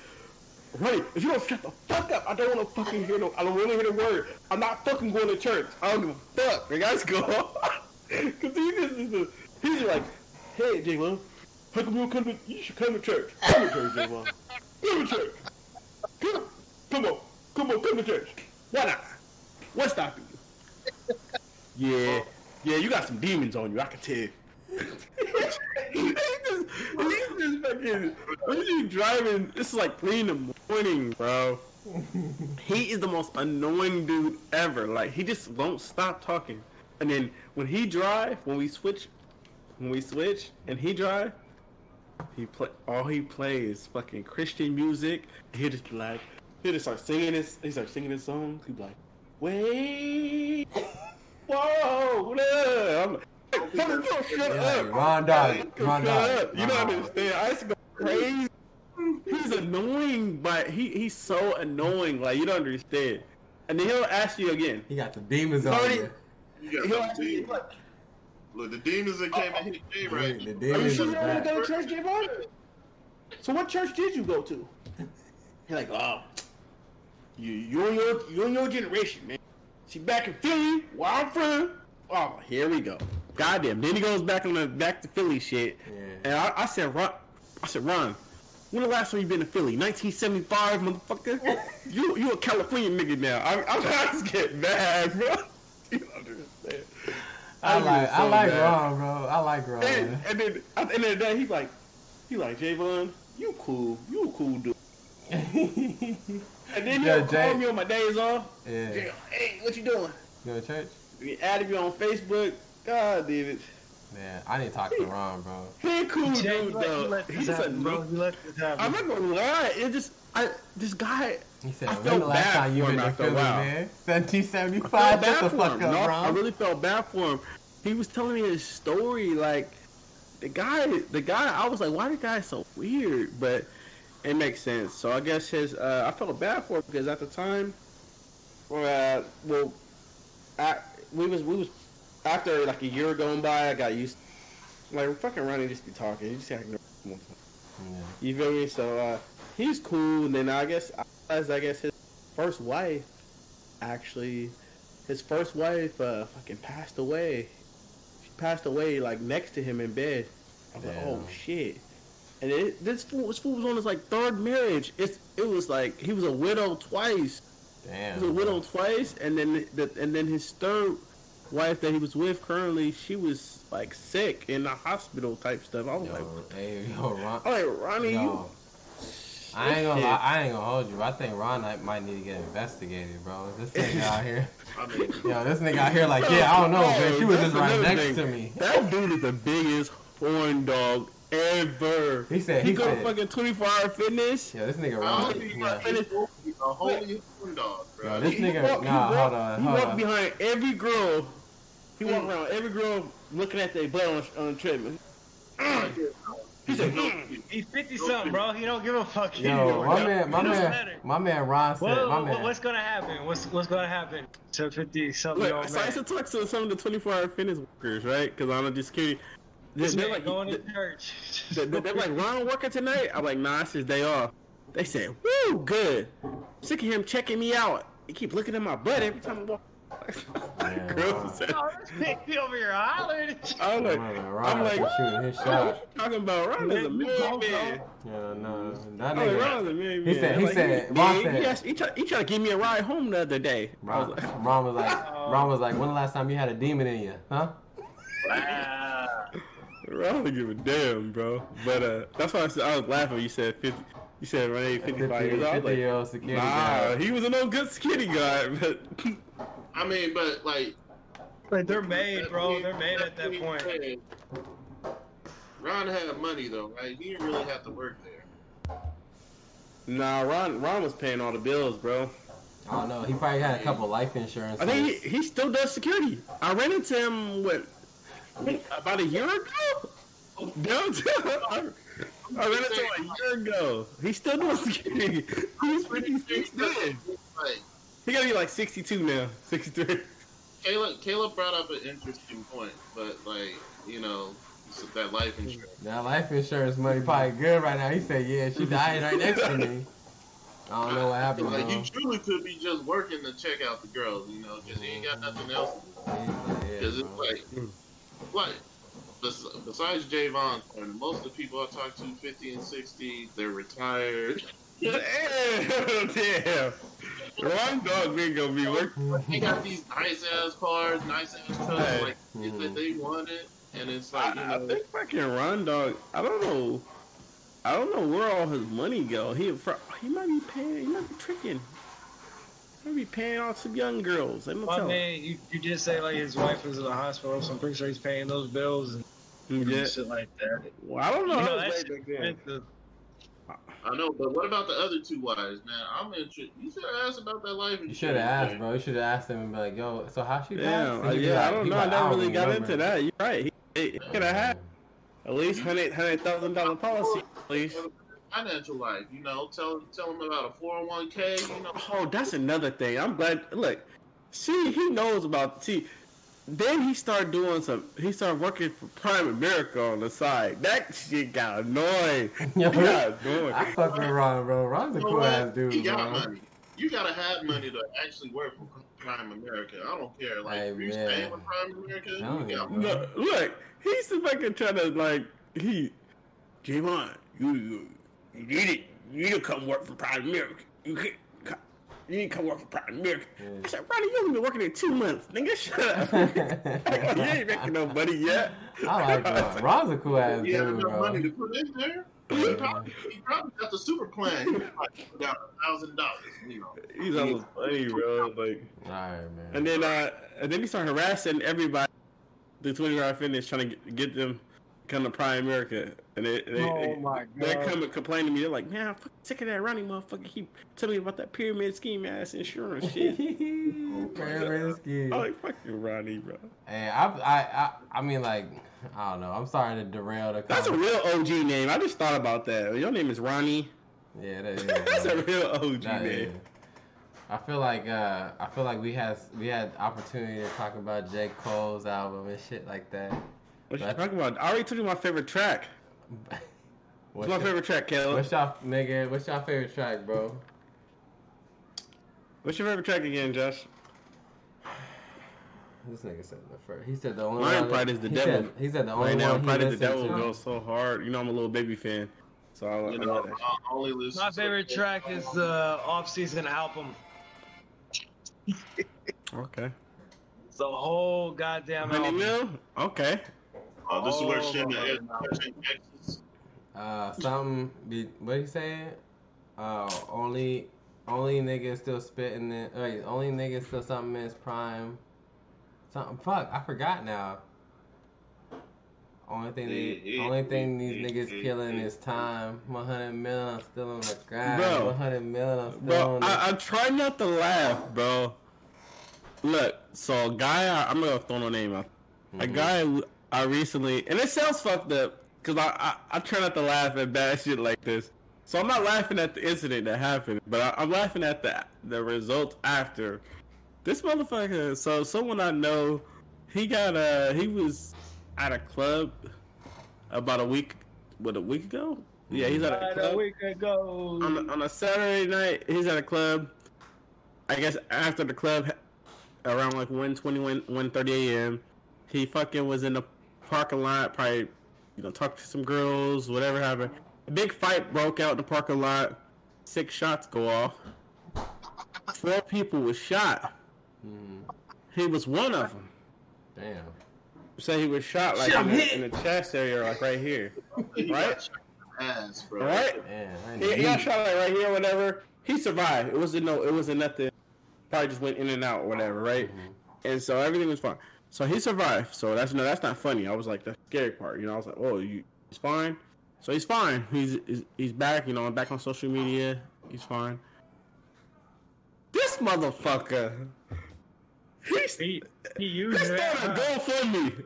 Ray, if you don't shut the fuck up, I don't want to fucking hear no, I don't want to hear the word. I'm not fucking going to church. I don't give a fuck. Like, I go Cause he just he's like, hey, J-Lo, how come you come to, you should come to church. Come to church. Come to church. Come, come on, come on, come to church. Why not? What's stopping you? Yeah, yeah, you got some demons on you, I can tell. he's just, he's just fucking, when you driving, it's like three in the morning, bro. He is the most annoying dude ever. Like he just won't stop talking. And then when he drive, when we switch, when we switch and he drive, he play all he plays is fucking Christian music. He just like he just start singing his he start singing his songs. He be like, wait, whoa, what up? I'm like, "Come on, shut Yeah, up. Ron Dog, Shut Ron Dog. up. You don't understand. I used to go crazy. He's annoying, but he he's so annoying. Like you don't understand. And then he'll ask you again. He got the demons on Sorry. you. You He'll ask you like, Look, the demons that came and hit Jay right. The Are you demons sure you want to go to church, Javon? So what church did you go to? He's like, oh, you you and your you and your generation, man. See, back in Philly, where I'm from. Oh, here we go. Goddamn. Then he goes back on the back to Philly shit. Yeah. And I, I said, Ron, I said, Ron, when the last time you been to Philly? 1975, motherfucker. you you a California nigga now. I, I'm not to get mad, bro. You. I be like, I like mad. Ron, bro. I like Ron. And, and then at the end of the day, he like, he like Javon, you cool, you cool dude. And then Yeah, he'll Jay- call me on my days off. yeah. Jay, Hey, what you doing? You go to church? We added you on Facebook. God, David. Man, I need to talk to Ron, bro. He a cool Jay, dude you let, though. let this He's a bro. no- You let this happen. I'm not gonna lie. It just, I this guy. He said, I when felt the last bad time you for been him to after a Philly, while. man? I felt 1775? bad Shut the for fuck him. up, No, I really felt bad for him. He was telling me his story. Like the guy, the guy. I was like, why the guy so weird? But it makes sense. So I guess his. Uh, I felt bad for him because at the time, uh, well, I, we was we was after like a year going by. I got used. To, Like fucking running, just be talking. You just no. Yeah. You feel me? So uh, he's cool. And then I guess as I guess his first wife, actually, his first wife uh, fucking passed away. Passed away like next to him in bed. I was like, oh shit. And it, this fool, this fool was on his like third marriage. It's it was like he was a widow twice. Damn. He was a widow twice, and then the, and then his third wife that he was with currently, she was like sick in the hospital type stuff. I was like, Yo, hey, yo, Ron. I'm like Ronnie, you Yo, I ain't gonna shit. lie, I ain't gonna hold you. I think Ron might- might need to get investigated, bro. This nigga out here, I mean, yo, this nigga out here like, yeah, I don't know, man. She was just right another next thing. to me. That dude is the biggest horn dog ever. He said- he, he go said- to fucking 24 hour fitness. Yeah, this nigga I Ron. don't think Yeah. he's a holy horn dog, bro. Yo, this He nigga, walk- he nah, walk- hold on, He hold walk on. behind every girl. He walk mm. around every girl looking at their butt on, on the treadmill. He said, mm. He's 50 something, bro. He don't give a fuck. Yo, anymore. my man, my It man, matter. my man Ron said, What, my what- man. what's gonna happen? What's what's gonna happen to 50 something Look, old so I man? used to talk to some of the 24 hour fitness workers, right? Because I'm just kidding. They're, they're like, going to church. they're, they're like, Ron working tonight? I'm like, nah, it's his day off. They said, woo, good. Sick of him checking me out. He keep looking at my butt every time I walk. Yeah, Girls Oh, this over here hollering. I'm like, My man I'm like, is shooting his what shot. you talking about? Ron is a Man, you man. Yeah, no, that I'm like, nigga. Ron's a man, He said- he Like, said- he, Ron he, said- he, asked- he, tried, he tried to give me a ride home the other day. Ron, was like, Ron was like, Ron was like, when the last time you had a demon in you, huh? Ah. Ron don't give a damn, bro. But uh, that's why I, said, I was laughing. You said 50. You said Renee 55 years old. I was 50 like, year old security Nah, guard. he was a no good skinny guy, but I mean, but like, Like they're made, bro. They're made at that point. Ron had money though, right? He didn't really have to work there. Nah, Ron Ron was paying all the bills, bro. I don't know. He probably had a couple life insurance. I think he, he still does security. I ran into him what about a year ago downtown. I, I ran into him a year ago. He's still doing security. He's 56 then. Like, He gotta be like 62 now, 63. Caleb, Caleb brought up an interesting point, but like, you know, that life insurance. that life insurance money probably good right now. He said, "Yeah, she died right next to me." I don't know what happened. Like, though. you truly could be just working to check out the girls, you know, because you ain't got nothing else. Because it's like, like, besides Javon, and most of the people I talk to, 50 and 60, they're retired. Damn, damn. Ron Dog ain't gonna be working. They got these nice ass cars, nice ass trucks, Hey. like shit that they wanted, and it's like, you I, I know, think fucking Ron Dog. I don't know. I don't know where all his money go. He fr- he might be paying. He might be tricking. He might be paying off some young girls. I'm My gonna tell. man, you, you did say like his wife was in the hospital, so I'm pretty sure he's paying those bills and Yeah. shit like that. Well, I don't know. You how know, it's that way shit back then. expensive. I know, but what about the other two wives, man? I'm interested. You should have asked about that life insurance. You should have asked, man. bro. You should have asked him and be like, "Yo, so how she died?" Damn. He'd uh, be yeah, I don't know. be I never really got remember." into that. You're right. He, he could have had at least hundred hundred thousand dollar policy. At least. Financial life, you know, tell tell them about a 401k, you know. Oh, that's another thing. I'm glad. Look, see, he knows about. See, then he started doing some. He started working for Primerica on the side. That shit got annoying. Yo, He got annoying. I fuck with Ron, bro. Ron's a You cool ass dude, He got bro. money. You gotta have money to actually work for Primerica. I don't care. Like, Hey, if you're man. staying with Primerica, Telling you you, got money. No, look, he's the fucking trying to like he. Javon, you, you you need it. You need to come work for Primerica. You can't. Co- You need to come work for Primerica. I said, Ronnie, you only been working there two months, nigga. Shut up. you ain't making no money yet. I like Ron. Ron's a cool ass He had dude, enough bro. money to put in there. He probably, he probably got the super plan. He probably put a thousand dollars. You know, He's almost funny, bro. Like, All right, man. and then, uh, and then he started harassing everybody. The 24 hour fitness trying to get, get them come to Primerica, and they, they, Oh they, my they god. come and complain to me. They're like, "Man, I'm fucking sick of that running motherfucker. Keep telling me about that pyramid scheme ass insurance shit." Very risky. I'm like, "Fuck you, Ronnie, bro." Hey, I, I, I, I mean, like, I don't know. I'm sorry to derail the. Conversation. That's a real OG name. I just thought about that. Your name is Ronnie. Yeah, that is. That's a real OG That name. is. I feel like uh, I feel like we had we had opportunity to talk about J Cole's album and shit like that. What you talking about? I already told you my favorite track. What's What's my your- favorite track, Caleb? What's y'all nigga? What's your favorite track, bro? What's your favorite track again, Josh? This nigga said the first. He said the only Mine one. Pride is the he Devil. Said, he said the only Right now, one he Pride of the listened Devil to. goes so hard. You know, I'm a Lil Baby fan, so I, you I know, love that. I only listen. My favorite track is the off-season album. Okay. The whole goddamn Honey album. Mill? Okay. Oh, this is where Oh, shit is. God. Exits. Uh, something. Be, what he saying? Uh, only, only niggas still spitting it. Wait, only niggas still something in his prime. Something. Fuck, I forgot now. Only thing, they, only thing these niggas killing is time. 100 million, I'm still on the grind. Bro. 100 million, I'm still Bro, on the. I, I try not to laugh, bro. Look, so a guy, I, I'm gonna throw no name out. A Mhm. guy I recently, and it sounds fucked up, cause I, I I try not to laugh at bad shit like this. So I'm not laughing at the incident that happened, but I, I'm laughing at the the result after. This motherfucker, so someone I know, he got uh he was at a club about a week, what a week ago? Yeah, he's at a club a week ago. on a, on a Saturday night, he's at a club. I guess after the club, around like 1:20, 1:30 a.m., he fucking was in the parking lot, probably you know talked to some girls, whatever happened. A big fight broke out in the parking lot. Six shots go off. Four people were shot. Mhm. He was one of them. Damn. So he was shot like in the, in the chest area, like right here. Right? got shot in the Ass, bro. Right? Man, He, he got shot like right here, whatever. He survived. It wasn't no. It wasn't nothing. Probably just went in and out, whatever, right? Mhm. And so everything was fine. So he survived. So that's no, that's not funny. I was like the scary part. You know, I was like, oh, you, it's fine. So he's fine. He's he's, he's back. You know, back on social media. He's fine. This motherfucker. He's He he used it. started a GoFundMe.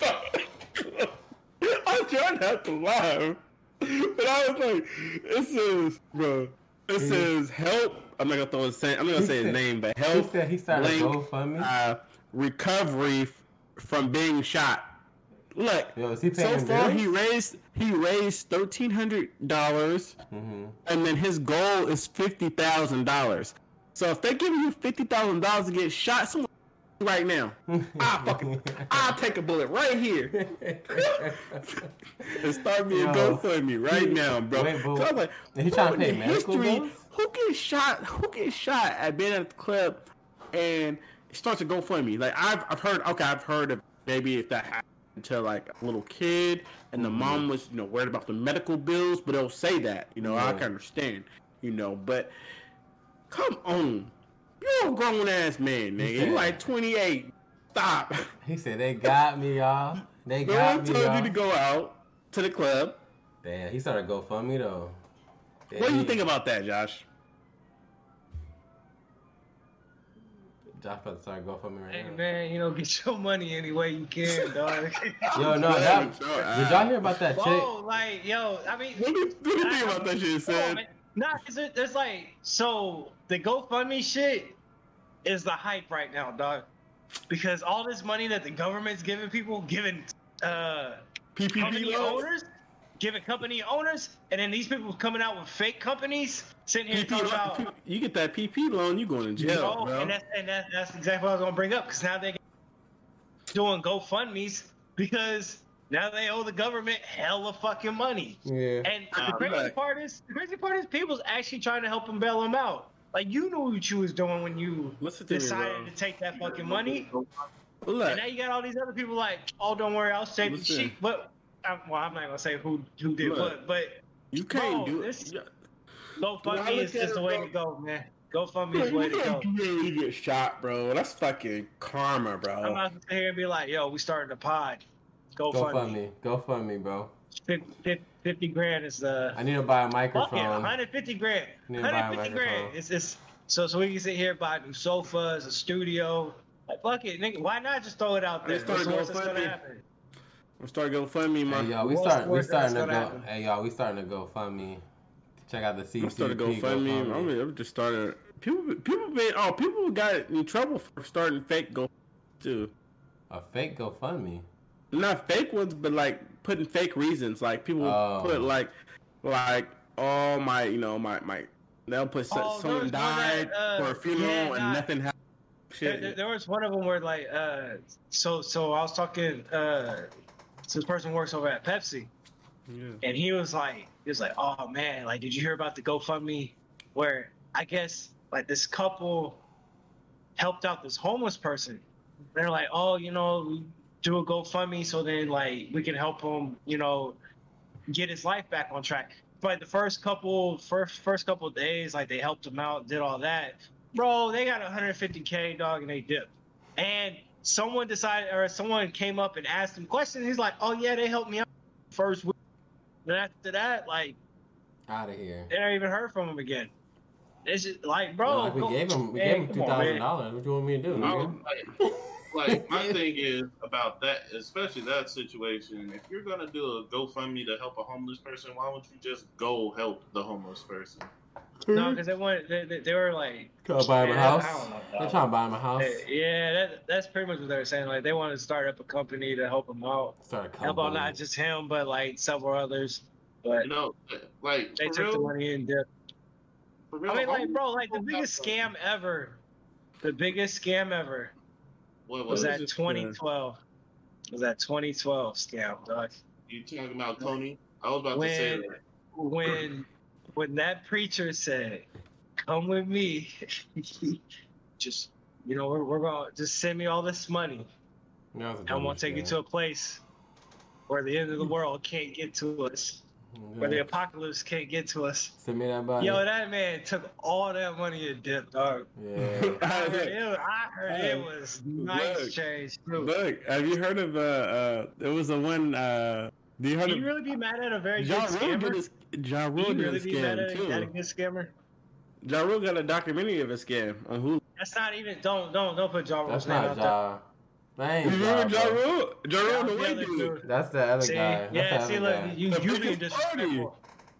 I tried not to laugh, but I was like, "It says, bro. It says help." I'm not gonna throw his. I'm not gonna say his name, but He help said he started link, GoFundMe. uh, recovery f- from being shot. Look, Yo, he so far bills? he raised he raised thirteen hundred dollars, Mhm. and then his goal is fifty thousand dollars. So if they're giving you fifty thousand dollars to get shot, someone right now, I'll fucking I'll take a bullet right here and start me a GoFundMe right now, bro. Wait, but- I like, he trying to pay medical bills? Who gets shot? Who gets shot at being at the club and it starts to GoFundMe? Like I've I've heard okay, I've heard of maybe if that happened to like a little kid and the Mm-hmm. mom was you know worried about the medical bills, but they'll say that you know I can understand you know, but come on, you're a grown ass man, nigga. You Yeah. like 28. Stop. He said they got me, y'all. They No got one me, told y'all. you to go out to the club. Damn, he started GoFundMe though. What do you Damn. think about that, Josh? Josh about to start GoFundMe right Hey now. man, you know, get your money any way you can, dog. Yo, no, Yeah, that, sure, did y'all hear about that chick? Whoa, like, yo, I mean, What do you, what do you think about that shit, Come on, said? man. Nah, cause it, there's like so the GoFundMe shit is the hype right now, dog. Because all this money that the government's giving people, giving uh PPP company loans? owners, giving company owners, and then these people coming out with fake companies sitting here PP talking about you get that PP loan, you going to oh, jail, no, bro. and that's and that, that's exactly what I was gonna bring up because now they're doing GoFundmes because now they owe the government hella fucking money. Yeah. And the crazy right. part is, the crazy part is, people's actually trying to help them bail them out. Like you knew what you was doing when you Listen to me, decided bro. to take that fucking money, Look, and now you got all these other people like, oh, don't worry, I'll save the Listen. sheep. But I, well, I'm not gonna say who who did Look. what, but you can't bro, do this- it. GoFundMe Well, is just the way to go, man. GoFundMe is the way to go. can't do it when you get shot, bro. That's fucking karma, bro. I'm bro. not gonna sit here and be like, yo, we starting a pod. GoFundMe. GoFundMe. GoFundMe, bro. 50, 50 grand is the I need to buy a fuck microphone. it, 150 grand. Need to buy a 150 grand. microphone. It's it's so so we can sit here buy new sofas, a studio. Like fuck it, nigga. Why not just throw it out there? Let's start What's the worst that's gonna GoFundMe. happen? I'm starting GoFundMe, man. Hey, y'all, we start. We worst starting to go. happen? Hey, y'all, we starting to go fund me. Check out the CCP. I'm starting to GoFundMe. I'm, I'm just starting. People, people been. Oh, people got in trouble for starting fake Go too. A fake GoFundMe. Not fake ones, but like putting fake reasons. Like people Oh. put like, like, oh my, you know, my my. They'll put Oh, someone was one that, died uh, for a funeral yeah, and nah. nothing happened. There, Shit. there, there was one of them where like uh so so I was talking uh to this person works over at Pepsi. Yeah. and he was like he was like oh man like did you hear about the GoFundMe where I guess like this couple helped out this homeless person? They're like oh you know we do a GoFundMe so then like we can help him you know get his life back on track. But the first couple first first couple days like they helped him out did all that. Bro they got 150k dog and they dipped. And someone decided or someone came up and asked him questions he's like oh yeah they helped me out first week then after that like Out of here. they never even heard from him again it's just like bro No, like we go- gave him. We man, gave him come two on, thousand man. dollars. What do you want me to do? I nigga? like, like my thing is about that, especially that situation. If you're gonna do a GoFundMe to help a homeless person, why don't you just go help the homeless person? No mm-hmm. because they wanted they, they, they were like Trying to buy him a house. I don't know, They're trying to buy him a house. yeah that, that's pretty much what they were saying like they wanted to start up a company to help him out Start a help out not just him but like several others but no, like they for took the money and dipped for real. I mean, like, bro, like the biggest scam ever, the biggest scam ever What was was What that is this, 2012. Was that 2012 scam, dog? you talking about, Tony? I was about to say that. when, when that preacher said, "Come with me," just you know, we're, we're gonna just send me all this money, a and I'm gonna dumbest take you to a place where the end of the world can't get to us, where the apocalypse can't get to us. Send me that money. Yo, that man took all that money and dipped, dog. yeah. I heard it, I heard it was nice look, change too. Look, have you heard of uh uh there was a one uh Do you Can you really be mad at a very Ja good Rule did scammer? a, ja Can Rule you did really a be mad scam at, a- at a good scammer? Ja Rule got a documentary of a scam on Hulu. That's not even. Don't don't don't put Ja Rule's name not out there. Ja. That You ain't Ja, remember Ja. Rule? Ja Rule, the was white dude. dude. That's the other See, guy. That's yeah, see, look, guy. you The you being disrespectful.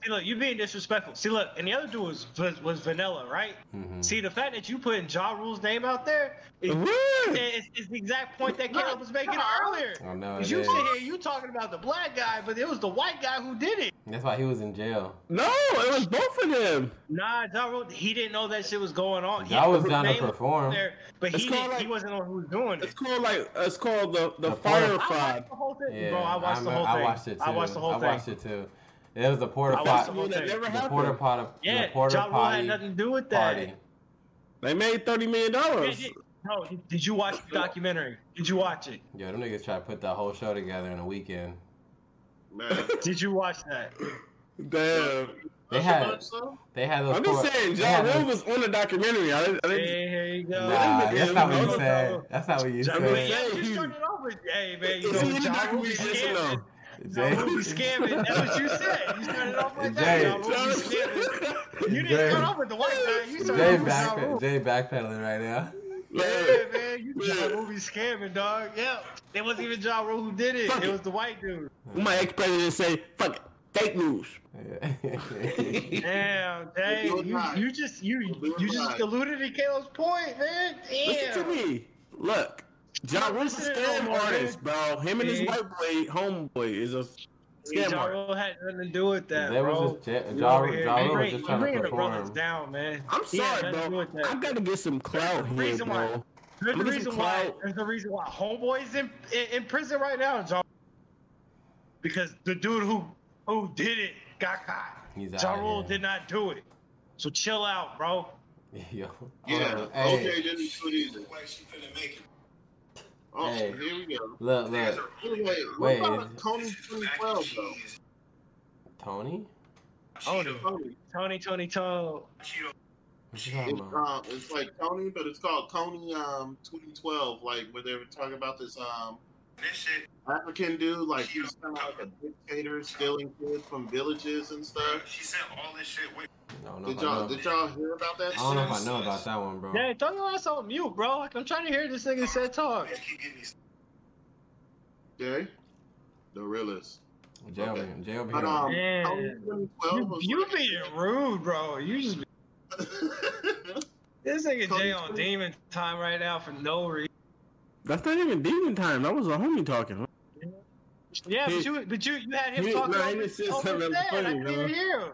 See, look, you're being disrespectful. See, look, and the other dude was was, was Vanilla, right? Mhm. See, the fact that you putting Ja Rule's name out there is, What? is, is the exact point that Caleb was making earlier. I know. Cause you is. sit here, you talking about the black guy, but it was the white guy who did it. That's why he was in jail. No, it was both of them. Nah, Ja Rule, he didn't know that shit was going on. He Ja was down to perform. there, but It's he called didn't, he wasn't the one who was doing it. It's called like it's called the the, The Fyre porta- I fraud. watched the whole thing, Yeah, bro. I watched the I, whole I thing. watched it too. I watched the whole I thing. watched it too. It was the porta pot. the The whole that never The happened. porta pot. Yeah, the porta Ja potty had nothing to do with that. party. They made thirty million dollars. did, no, did, did you watch the documentary? Did you watch it? Yo, them niggas try to put that whole show together in a weekend. Man. Did you watch that? Damn. They had- a bunch, though? They had those. I'm just saying, they Ja had Rule those- was on the documentary. I didn't, I didn't, Hey, here you go. Nah, that's not what you said. That's not what you Ja I Rule mean, said. yeah, saying you he- started off with, hey man, you know, in the Ja Rule be documentary? Yes or no? Ja Jay, Rule be scamming. That's what you said. You started off like Jay. that. Ja Rule scamming. You Jay. didn't start off with the white guy. You started Jay, off with back, Jay backpedaling right now. Yeah, man, you Ja Rule be scamming, dog. Yeah, it wasn't even Ja Rule who did it. Fuck It it. was the white dude. My ex-president say, "Fuck it, fake news." Damn, Jay, You're you, just you You're just right. alluded to Caleb's point, man. Listen to me. Look, Ja Rule's a Listen, scam artist, bro. Him and his Yeah. white boy homeboy is a scam Ja artist. Rule had nothing to do with that, That bro. was just Ja- You Ja- Ja Rule was just you trying to bringing the brothers down, man. I'm sorry, nothing to do bro. with that. I gotta get some clout the here, reason why- bro. There's I'm the reason why. clout. There's the reason why Homeboy's in, in in prison right now, John. Because the dude who who did it got caught. He's Ja Rule did not do it. So chill out, bro. Yo. Yeah, hold on. Hey, okay, didn't do it either. Oh, Hey. here we go. look, look. Wait, wait, Wait. what about Tony 2012 though? Tony? Tony, Tony. Tony, Tony, Tony. What you talking It's, about? um, it's like Tony, but it's called Tony um 2012, like where they were talking about this um African dude, like he was kind of like a dictator, stealing kids from villages and stuff. She sent all this shit with No, no, Did I y'all did y'all hear about that? I don't know if? I know about that one, bro. Yeah, throw your ass on mute, bro. Like, I'm trying to hear this nigga say talk. bitch keep getting these Jay, the realist. Jay over Okay. here. Jay But um, Yeah. You, was you like- being rude, bro. You just this nigga Jay on demon time right now for no reason. That's not even demon time. That was a homie talking. Yeah, He- but you but you you had him he- talking no, he over, just said over something his. I funny, couldn't even hear him.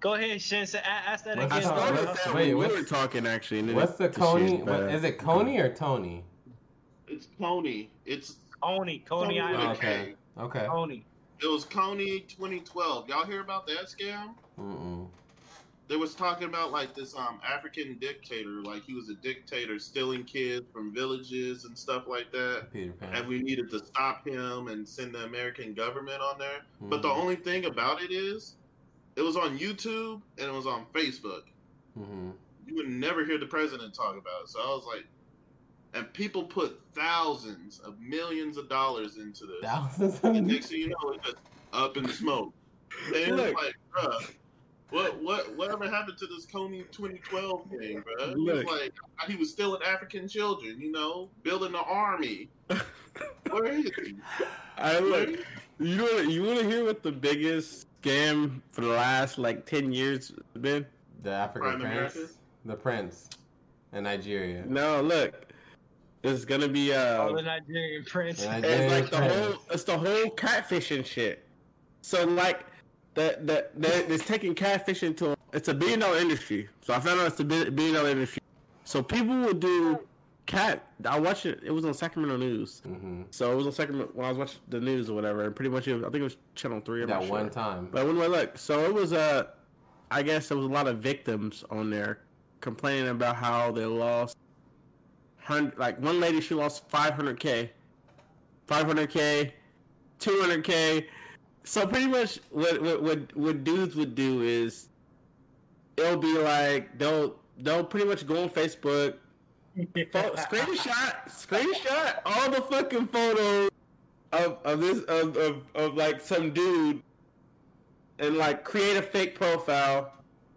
Go ahead, Shin. Ask that What's I again. up, started that wait, when we were talking actually. And What's the Kony? What, bad. is it Kony or Tony? It's Kony. It's Kony, Coney Coney Island. Oh, okay. Okay. Kony. It was Kony 2012. Y'all hear about that scam? Mm-mm. They was talking about like this um African dictator, like he was a dictator stealing kids from villages and stuff like that. And we needed to stop him and send the American government on there. But the Mhm. only thing about it is, it was on YouTube and it was on Facebook. Mhm. You would never hear the president talk about it. So I was like, and people put thousands of millions of dollars into this. Thousands And of next thing you know, it's just up in smoke. And it was Look. like, bruh, what what whatever happened to this Kony 2012 thing, bro? It was Look. like he was stealing African children, you know, building an army. Where is he? I look. You know, you want to hear what the biggest scam for the last like ten years has been? The African Prime Prince. America? The Prince. In Nigeria. No, look. It's gonna be uh. Oh, the Nigerian prince. The It's Nigerian like the whole. It's the whole catfishing shit. So like, the the, the it's taking catfishing to it's a billion dollar industry. So I found out it's a bi- billion dollar industry. So people will do cat. I watched it. It was on Sacramento News. Mhm. So it was on Sacramento when I was watching the news or whatever. And pretty much, it, I think it was Channel Three. I'm That not one time. But when I look, so it was Uh, I guess there was a lot of victims on there complaining about how they lost. Hundred, like one lady, she lost 500k, 500k, 200k. So pretty much, what what what, what dudes would do is, it'll be like they'll they'll pretty much go on Facebook, screenshot, screenshot all the fucking photos of of this of, of of like some dude and like create a fake profile.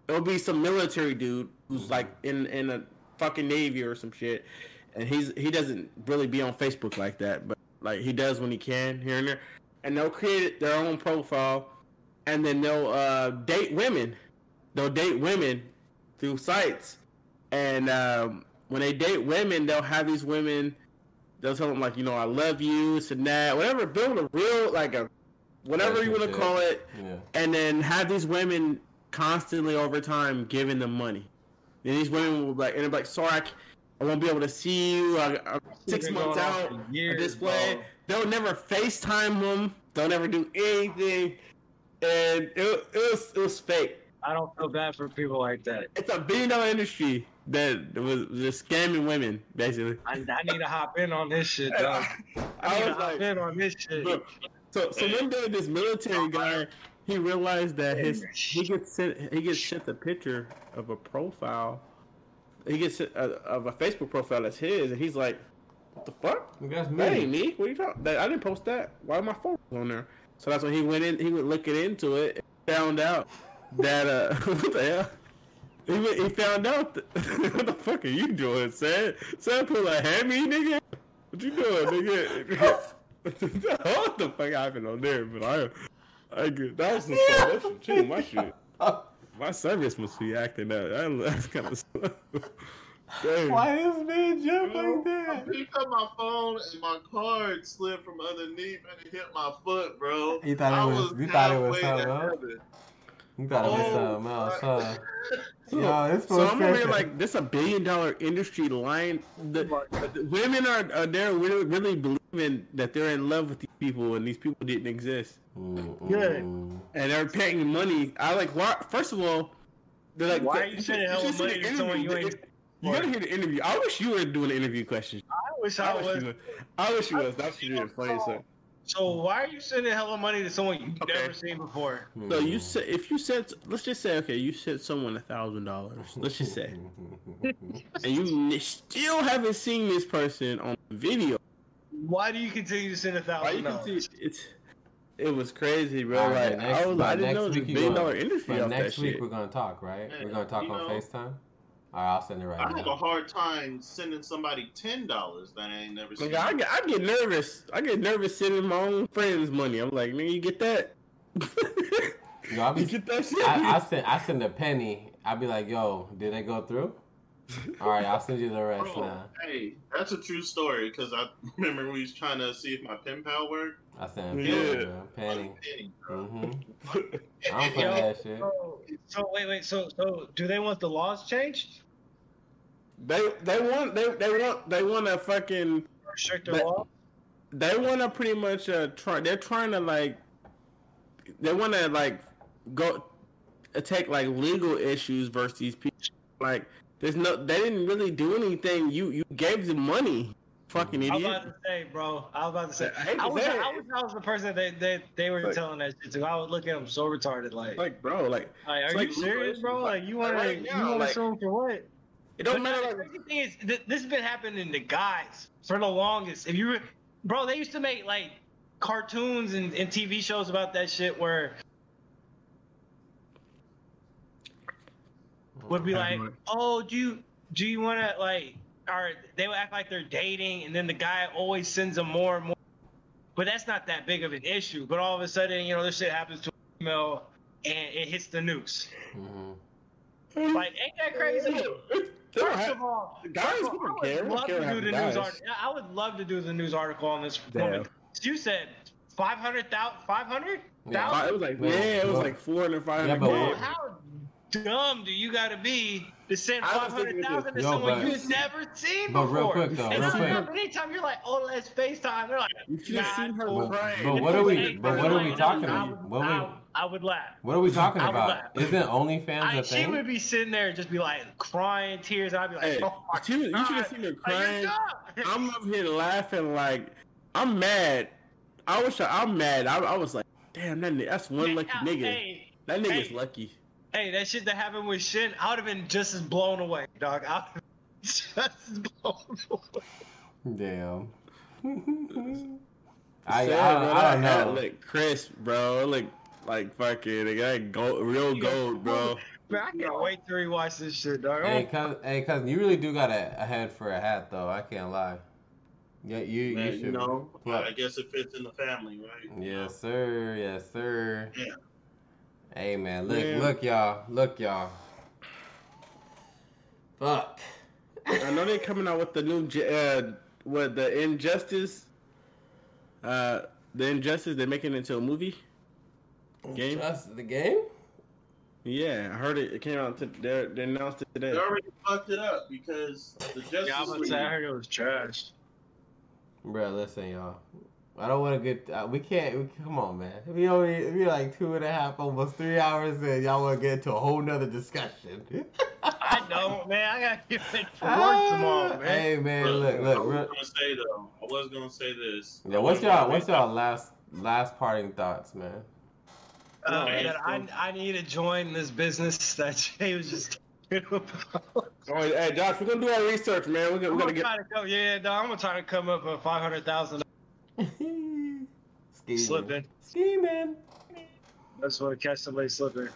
It'll be some military dude who's like in in a fucking navy or some shit, and he's he doesn't really be on Facebook like that, but like he does when he can here and there. And they'll create their own profile, and then they'll uh, date women. They'll date women through sites, and um, when they date women, they'll have these women. They'll tell them like, you know, I love you, this and that, whatever. Build a real like a whatever you want to call it, Yeah. and then have these women constantly over time giving them money. And these women will be like, and they'll be like, sorry, I, c- I won't be able to see you. I, I'm six months out. for a years, display. bro. They'll never FaceTime them. They'll never do anything, and it, it was it was fake. I don't feel bad for people like that. It's a billion dollar industry that was just scamming women, basically. I, I need to hop in on this shit, dog. I I need was to hop like, in on this shit. Look, so so one day this military guy he realized that his he gets sent he gets sent a picture of a profile. He gets sent, uh, of a Facebook profile that's his, and he's like, "What the fuck? That's That ain't me. me. What are you talking? That, I didn't post that. Why are my photos on there?" So that's when he went in. He went looking into it, and found out that uh, what the hell? He, he found out that, what the fuck are you doing, Sam? Sam put a hammy, nigga. What you doing, nigga? what the fuck happened on there? But I, I get that was some that shit too. My shit, my service must be acting out. I, that's kind of slow. Damn. Why is me jump like I picked up my phone and my card slid from underneath and it hit my foot, bro. You thought it I was- you thought it was halfway to something else? You thought it was Oh, something else, huh? So, Yo, this so fool's I'm over here crazy. like this a billion dollar industry line. The, oh the women are, are there really, really believing that they're in love with these people and these people didn't exist Good. and they're paying money. I like why. First of all, they're like, Why are you sending hella should see money to someone you ain't- You gotta hear the interview. I wish you were doing the interview questions. I wish I I wish was. you was. I wish you was. That's really funny. So, So why are you sending hella money to someone you've Okay. never seen before? so you hmm. said if you said, let's just say, okay, you sent someone a thousand dollars. Let's just say, and you still haven't seen this person on video. Why do you continue to send a Why you thousand can see dollars? it's it was crazy, bro. Right, like next- I was, but I didn't next know it was a week you billion gonna- dollar industry But off next that week shit. we're gonna talk, right? Yeah, We're gonna talk on know- FaceTime. All right, I'll send it right I have a hard time sending somebody ten dollars that I ain't never seen. Nigga, I get, I get nervous. I get nervous sending my own friends money. I'm like, nigga, you get that? Yo, I'll you be, get that shit? I, I send I send a penny. I'll be like, yo, did they go through? All right, I'll send you the rest Bro, now. hey, that's a true story because I remember we was trying to see if my pen pal worked. I send a Yeah. penny, bro. penny. Penny, bro. hmm I don't play Yo, that shit. So, so wait, wait. So, so do they want the laws changed? they they want they they want they want to fucking Restrict their But- law? they want to pretty much uh try. They're trying to like they want to like go take like legal issues versus these people. Like there's no they didn't really do anything. You you gave them money, fucking idiot. I was idiot. about to say, bro. I was about to say. I hate I was, say I was, I was the person that they, they were Like- telling that shit to. I would look at them so retarded, like, like, Like bro, like like are it's you like serious, bro? Like, you want right to, now, you want to like- sue them for what? it don't But matter. The Like, crazy thing is, th- this has been happening to guys for the longest. If you, re- bro, they used to make like cartoons and, and TV shows about that shit where would be like, oh, do you do you want to like, or they would act like they're dating, and then the guy always sends them more and more. But that's not that big of an issue. But all of a sudden, you know, this shit happens to a female, and it hits the news. hmm Like, ain't that crazy? They First have- of all, guys first of all, I would love to do the about news article. I would love to do the news article on this Damn. woman. You said 500,000, 500? Yeah. it was like Yeah. yeah, it was Well- like four hundred, five Yeah, but how dumb do you got to be to send I was thinking 500,000 to Yo, someone but- you've never seen But before? real quick though, and real not quick. enough, anytime you're like, oh, let's FaceTime, they're like, You should have nah, seen her cool. crying. But what are we- but what are we talking about? would- What we- I, I would laugh. What are we talking about? Isn't OnlyFans I, a she thing? She would be sitting there and just be like crying tears, and I'd be like, Hey, oh my she was- you should have seen her crying. you're. I'm up here laughing like I'm mad. I wish I, I'm mad. I, I was like, damn, that, that's one lucky uh, nigga. Hey, that nigga's hey. lucky. Hey, that shit that happened with Shin, I would have been just as blown away, dog. I would just as blown away. Damn. I, Sad, I, bro, I that don't know. Look crisp, bro. It Look like fucking they got gold, real gold, bro. Man, I can't wait to rewatch this shit, dog. Hey, oh. cousin, hey, cousin, you really do got a, a head for a hat, though. I can't lie. Yeah, you, Man, you you know, What? I guess it fits in the family, right? Yes, sir. Yes, sir. Yeah. Hey, man, look, Man. look, y'all, look, y'all. Fuck. I know they're coming out with the new, J- uh, what the Injustice, uh, the Injustice. They're making it into a movie. Game? Just the game? Yeah, I heard it. It came out. To, they they announced it today. They already fucked it up because the Justice Yeah, I was about to League. say, I heard it was trash. Bro, listen, y'all. I don't want to get. Uh, we can't. We, come on, man. We only we like two and a half, almost three hours in. Y'all want to get into a whole nother discussion. I don't, man. I gotta get ready for work tomorrow, man. Hey, man, Look, look, I look. was real- gonna say though. I was gonna say this. Yeah, what's y'all? What's y'all last last parting thoughts, man? Uh, No, man, I, I need to join this business that Jay was just talking about. Oh, hey, Josh, we're gonna do our research, man. We're gonna, we're gonna gonna get. to come, yeah, dog, I'm gonna try to come up with five hundred thousand Scheming. slipping. Scheming. That's what catch somebody slipping.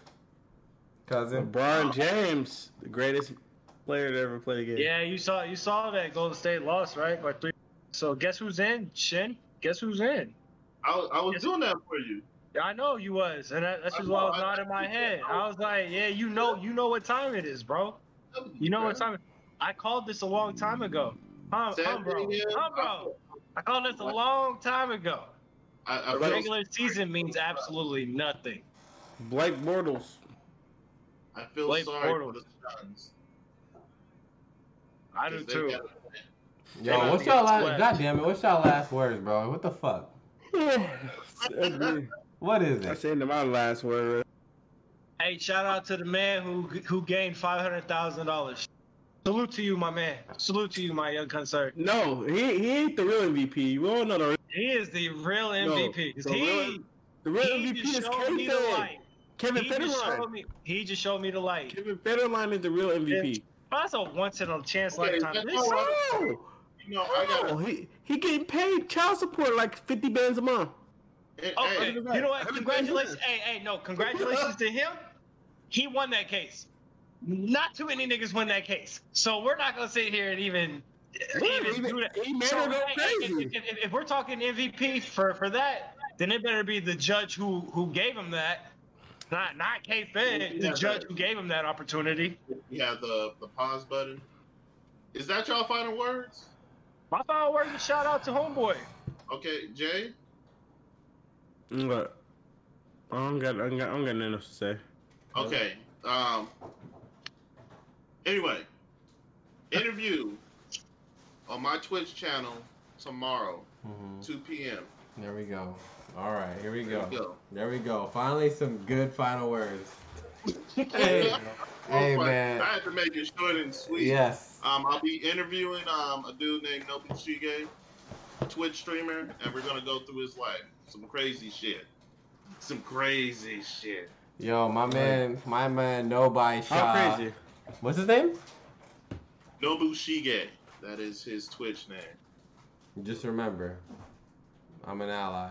Cousin. LeBron James, the greatest player to ever play the game. Yeah, you saw you saw that Golden State lost right by three. So guess who's in? Shin. Guess who's in? I, was- I was doing that for you. Yeah, I know you was, and that, that's just why I was I- nodding my head. I was like, yeah, you know, you know what time it is, bro. You know what time? I called this a long time ago. Huh, huh bro? Huh, bro? I called this a long time ago. I, I The feel, regular season means absolutely nothing. Blake Bortles. I feel Blake sorry for Bortles. the Suns. I do 'cause they too. got- Yo, what's what's y'all get last? swept. God damn it! What's y'all last words, bro? What the fuck? What is it? the end of my last word. Hey, shout out to the man who who gained five hundred thousand dollars. Salute to you, my man. Salute to you, my young concern. No, he he ain't the real MVP. We all know the He is the real MVP. 'cause the he real- the real he MVP just is showed me the Kevin light. Kevin He just Federline. me. He just showed me the light. Kevin Federline is the real MVP. That's a once in a chance Okay, lifetime. that's This- Oh, You know, I got oh, he he getting paid child support like fifty bands a month. Hey, Okay, hey, you know what? Congratulations. Hey, hey, no, congratulations to him. He won that case. Not too many niggas win that case. So we're not gonna sit here and even, even he, do that. he made So, go hey, hey, crazy. if, if- if we're talking MVP for, for that, then it better be the judge who, who gave him that. Not not K Fed, the judge who gave him that opportunity. Yeah, the the pause button. Is that y'all final words? My final words is shout out to Homeboy. Okay, Jay. What? I don't got I don't got I don't got nothing else to say. Okay. Um. Anyway, interview on my Twitch channel tomorrow, Mhm. 2 p.m. There we go. All right, here we There go. you go. There we go. Finally, some good final words. Hey, Hey, hey, man. I had to make it short and sweet. Yes. Um, I'll be interviewing um a dude named Nobushige, Twitch streamer, and we're gonna go through his life. Some crazy shit. Some crazy shit. Yo, my man, my man, nobody How shot. crazy? What's his name? Nobu Shige. That is his Twitch name. Just remember, I'm an ally.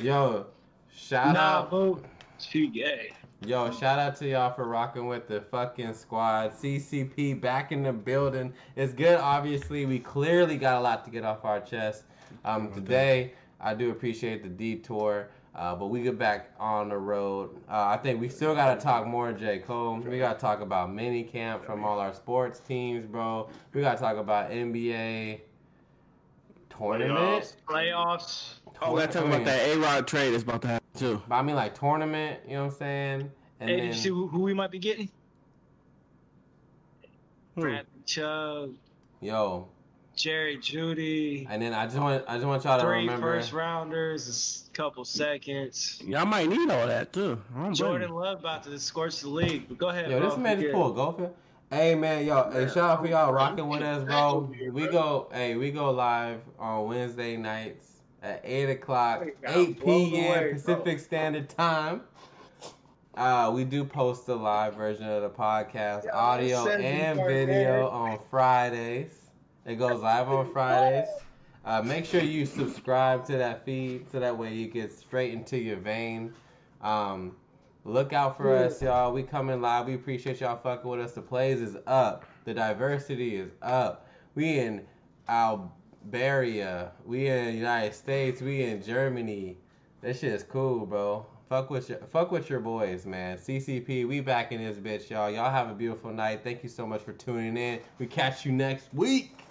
Yo, shout Nah, out. boo. She gay. Yo, shout out to y'all for rocking with the fucking squad. CCP back in the building. It's good, obviously. We clearly got a lot to get off our chest. Um, today, I do appreciate the detour, uh, but we get back on the road. Uh, I think we still got to talk more, J. Cole. We got to talk about mini camp from all our sports teams, bro. We got to talk about NBA tournament. Playoffs. Oh, we gotta talk about that A Rod trade that's about to happen too. But I mean, like tournament, you know what I'm saying? And Hey, then, you see who, who we might be getting? Hmm. Bradley Chubb, yo, Jerry Jeudy, and then I just want, I just want y'all to three remember. first rounders, a couple seconds. Y'all might need all that too. I don't blame Jordan you. Love about to scorch the league. But go ahead, Yo, bro. this man is just good. pulled golf. here. Hey man, yo, hey, shout out for y'all rocking with us, bro. Back over here, We go, hey, we go live on Wednesday nights at eight o'clock, eight p.m. Pacific Standard Time. Uh, we do post the live version of the podcast, audio and video on Fridays. It goes live on Fridays. Uh, make sure you subscribe to that feed so that way you get straight into your vein. Um, look out for us, y'all. We coming live. We appreciate y'all fucking with us. The plays is up. The diversity is up. We in Alberia. We in United States. We in Germany. That shit is cool, bro. Fuck with your fuck with your boys, man. CCP, we back in this bitch, y'all. Y'all have a beautiful night. Thank you so much for tuning in. We catch you next week.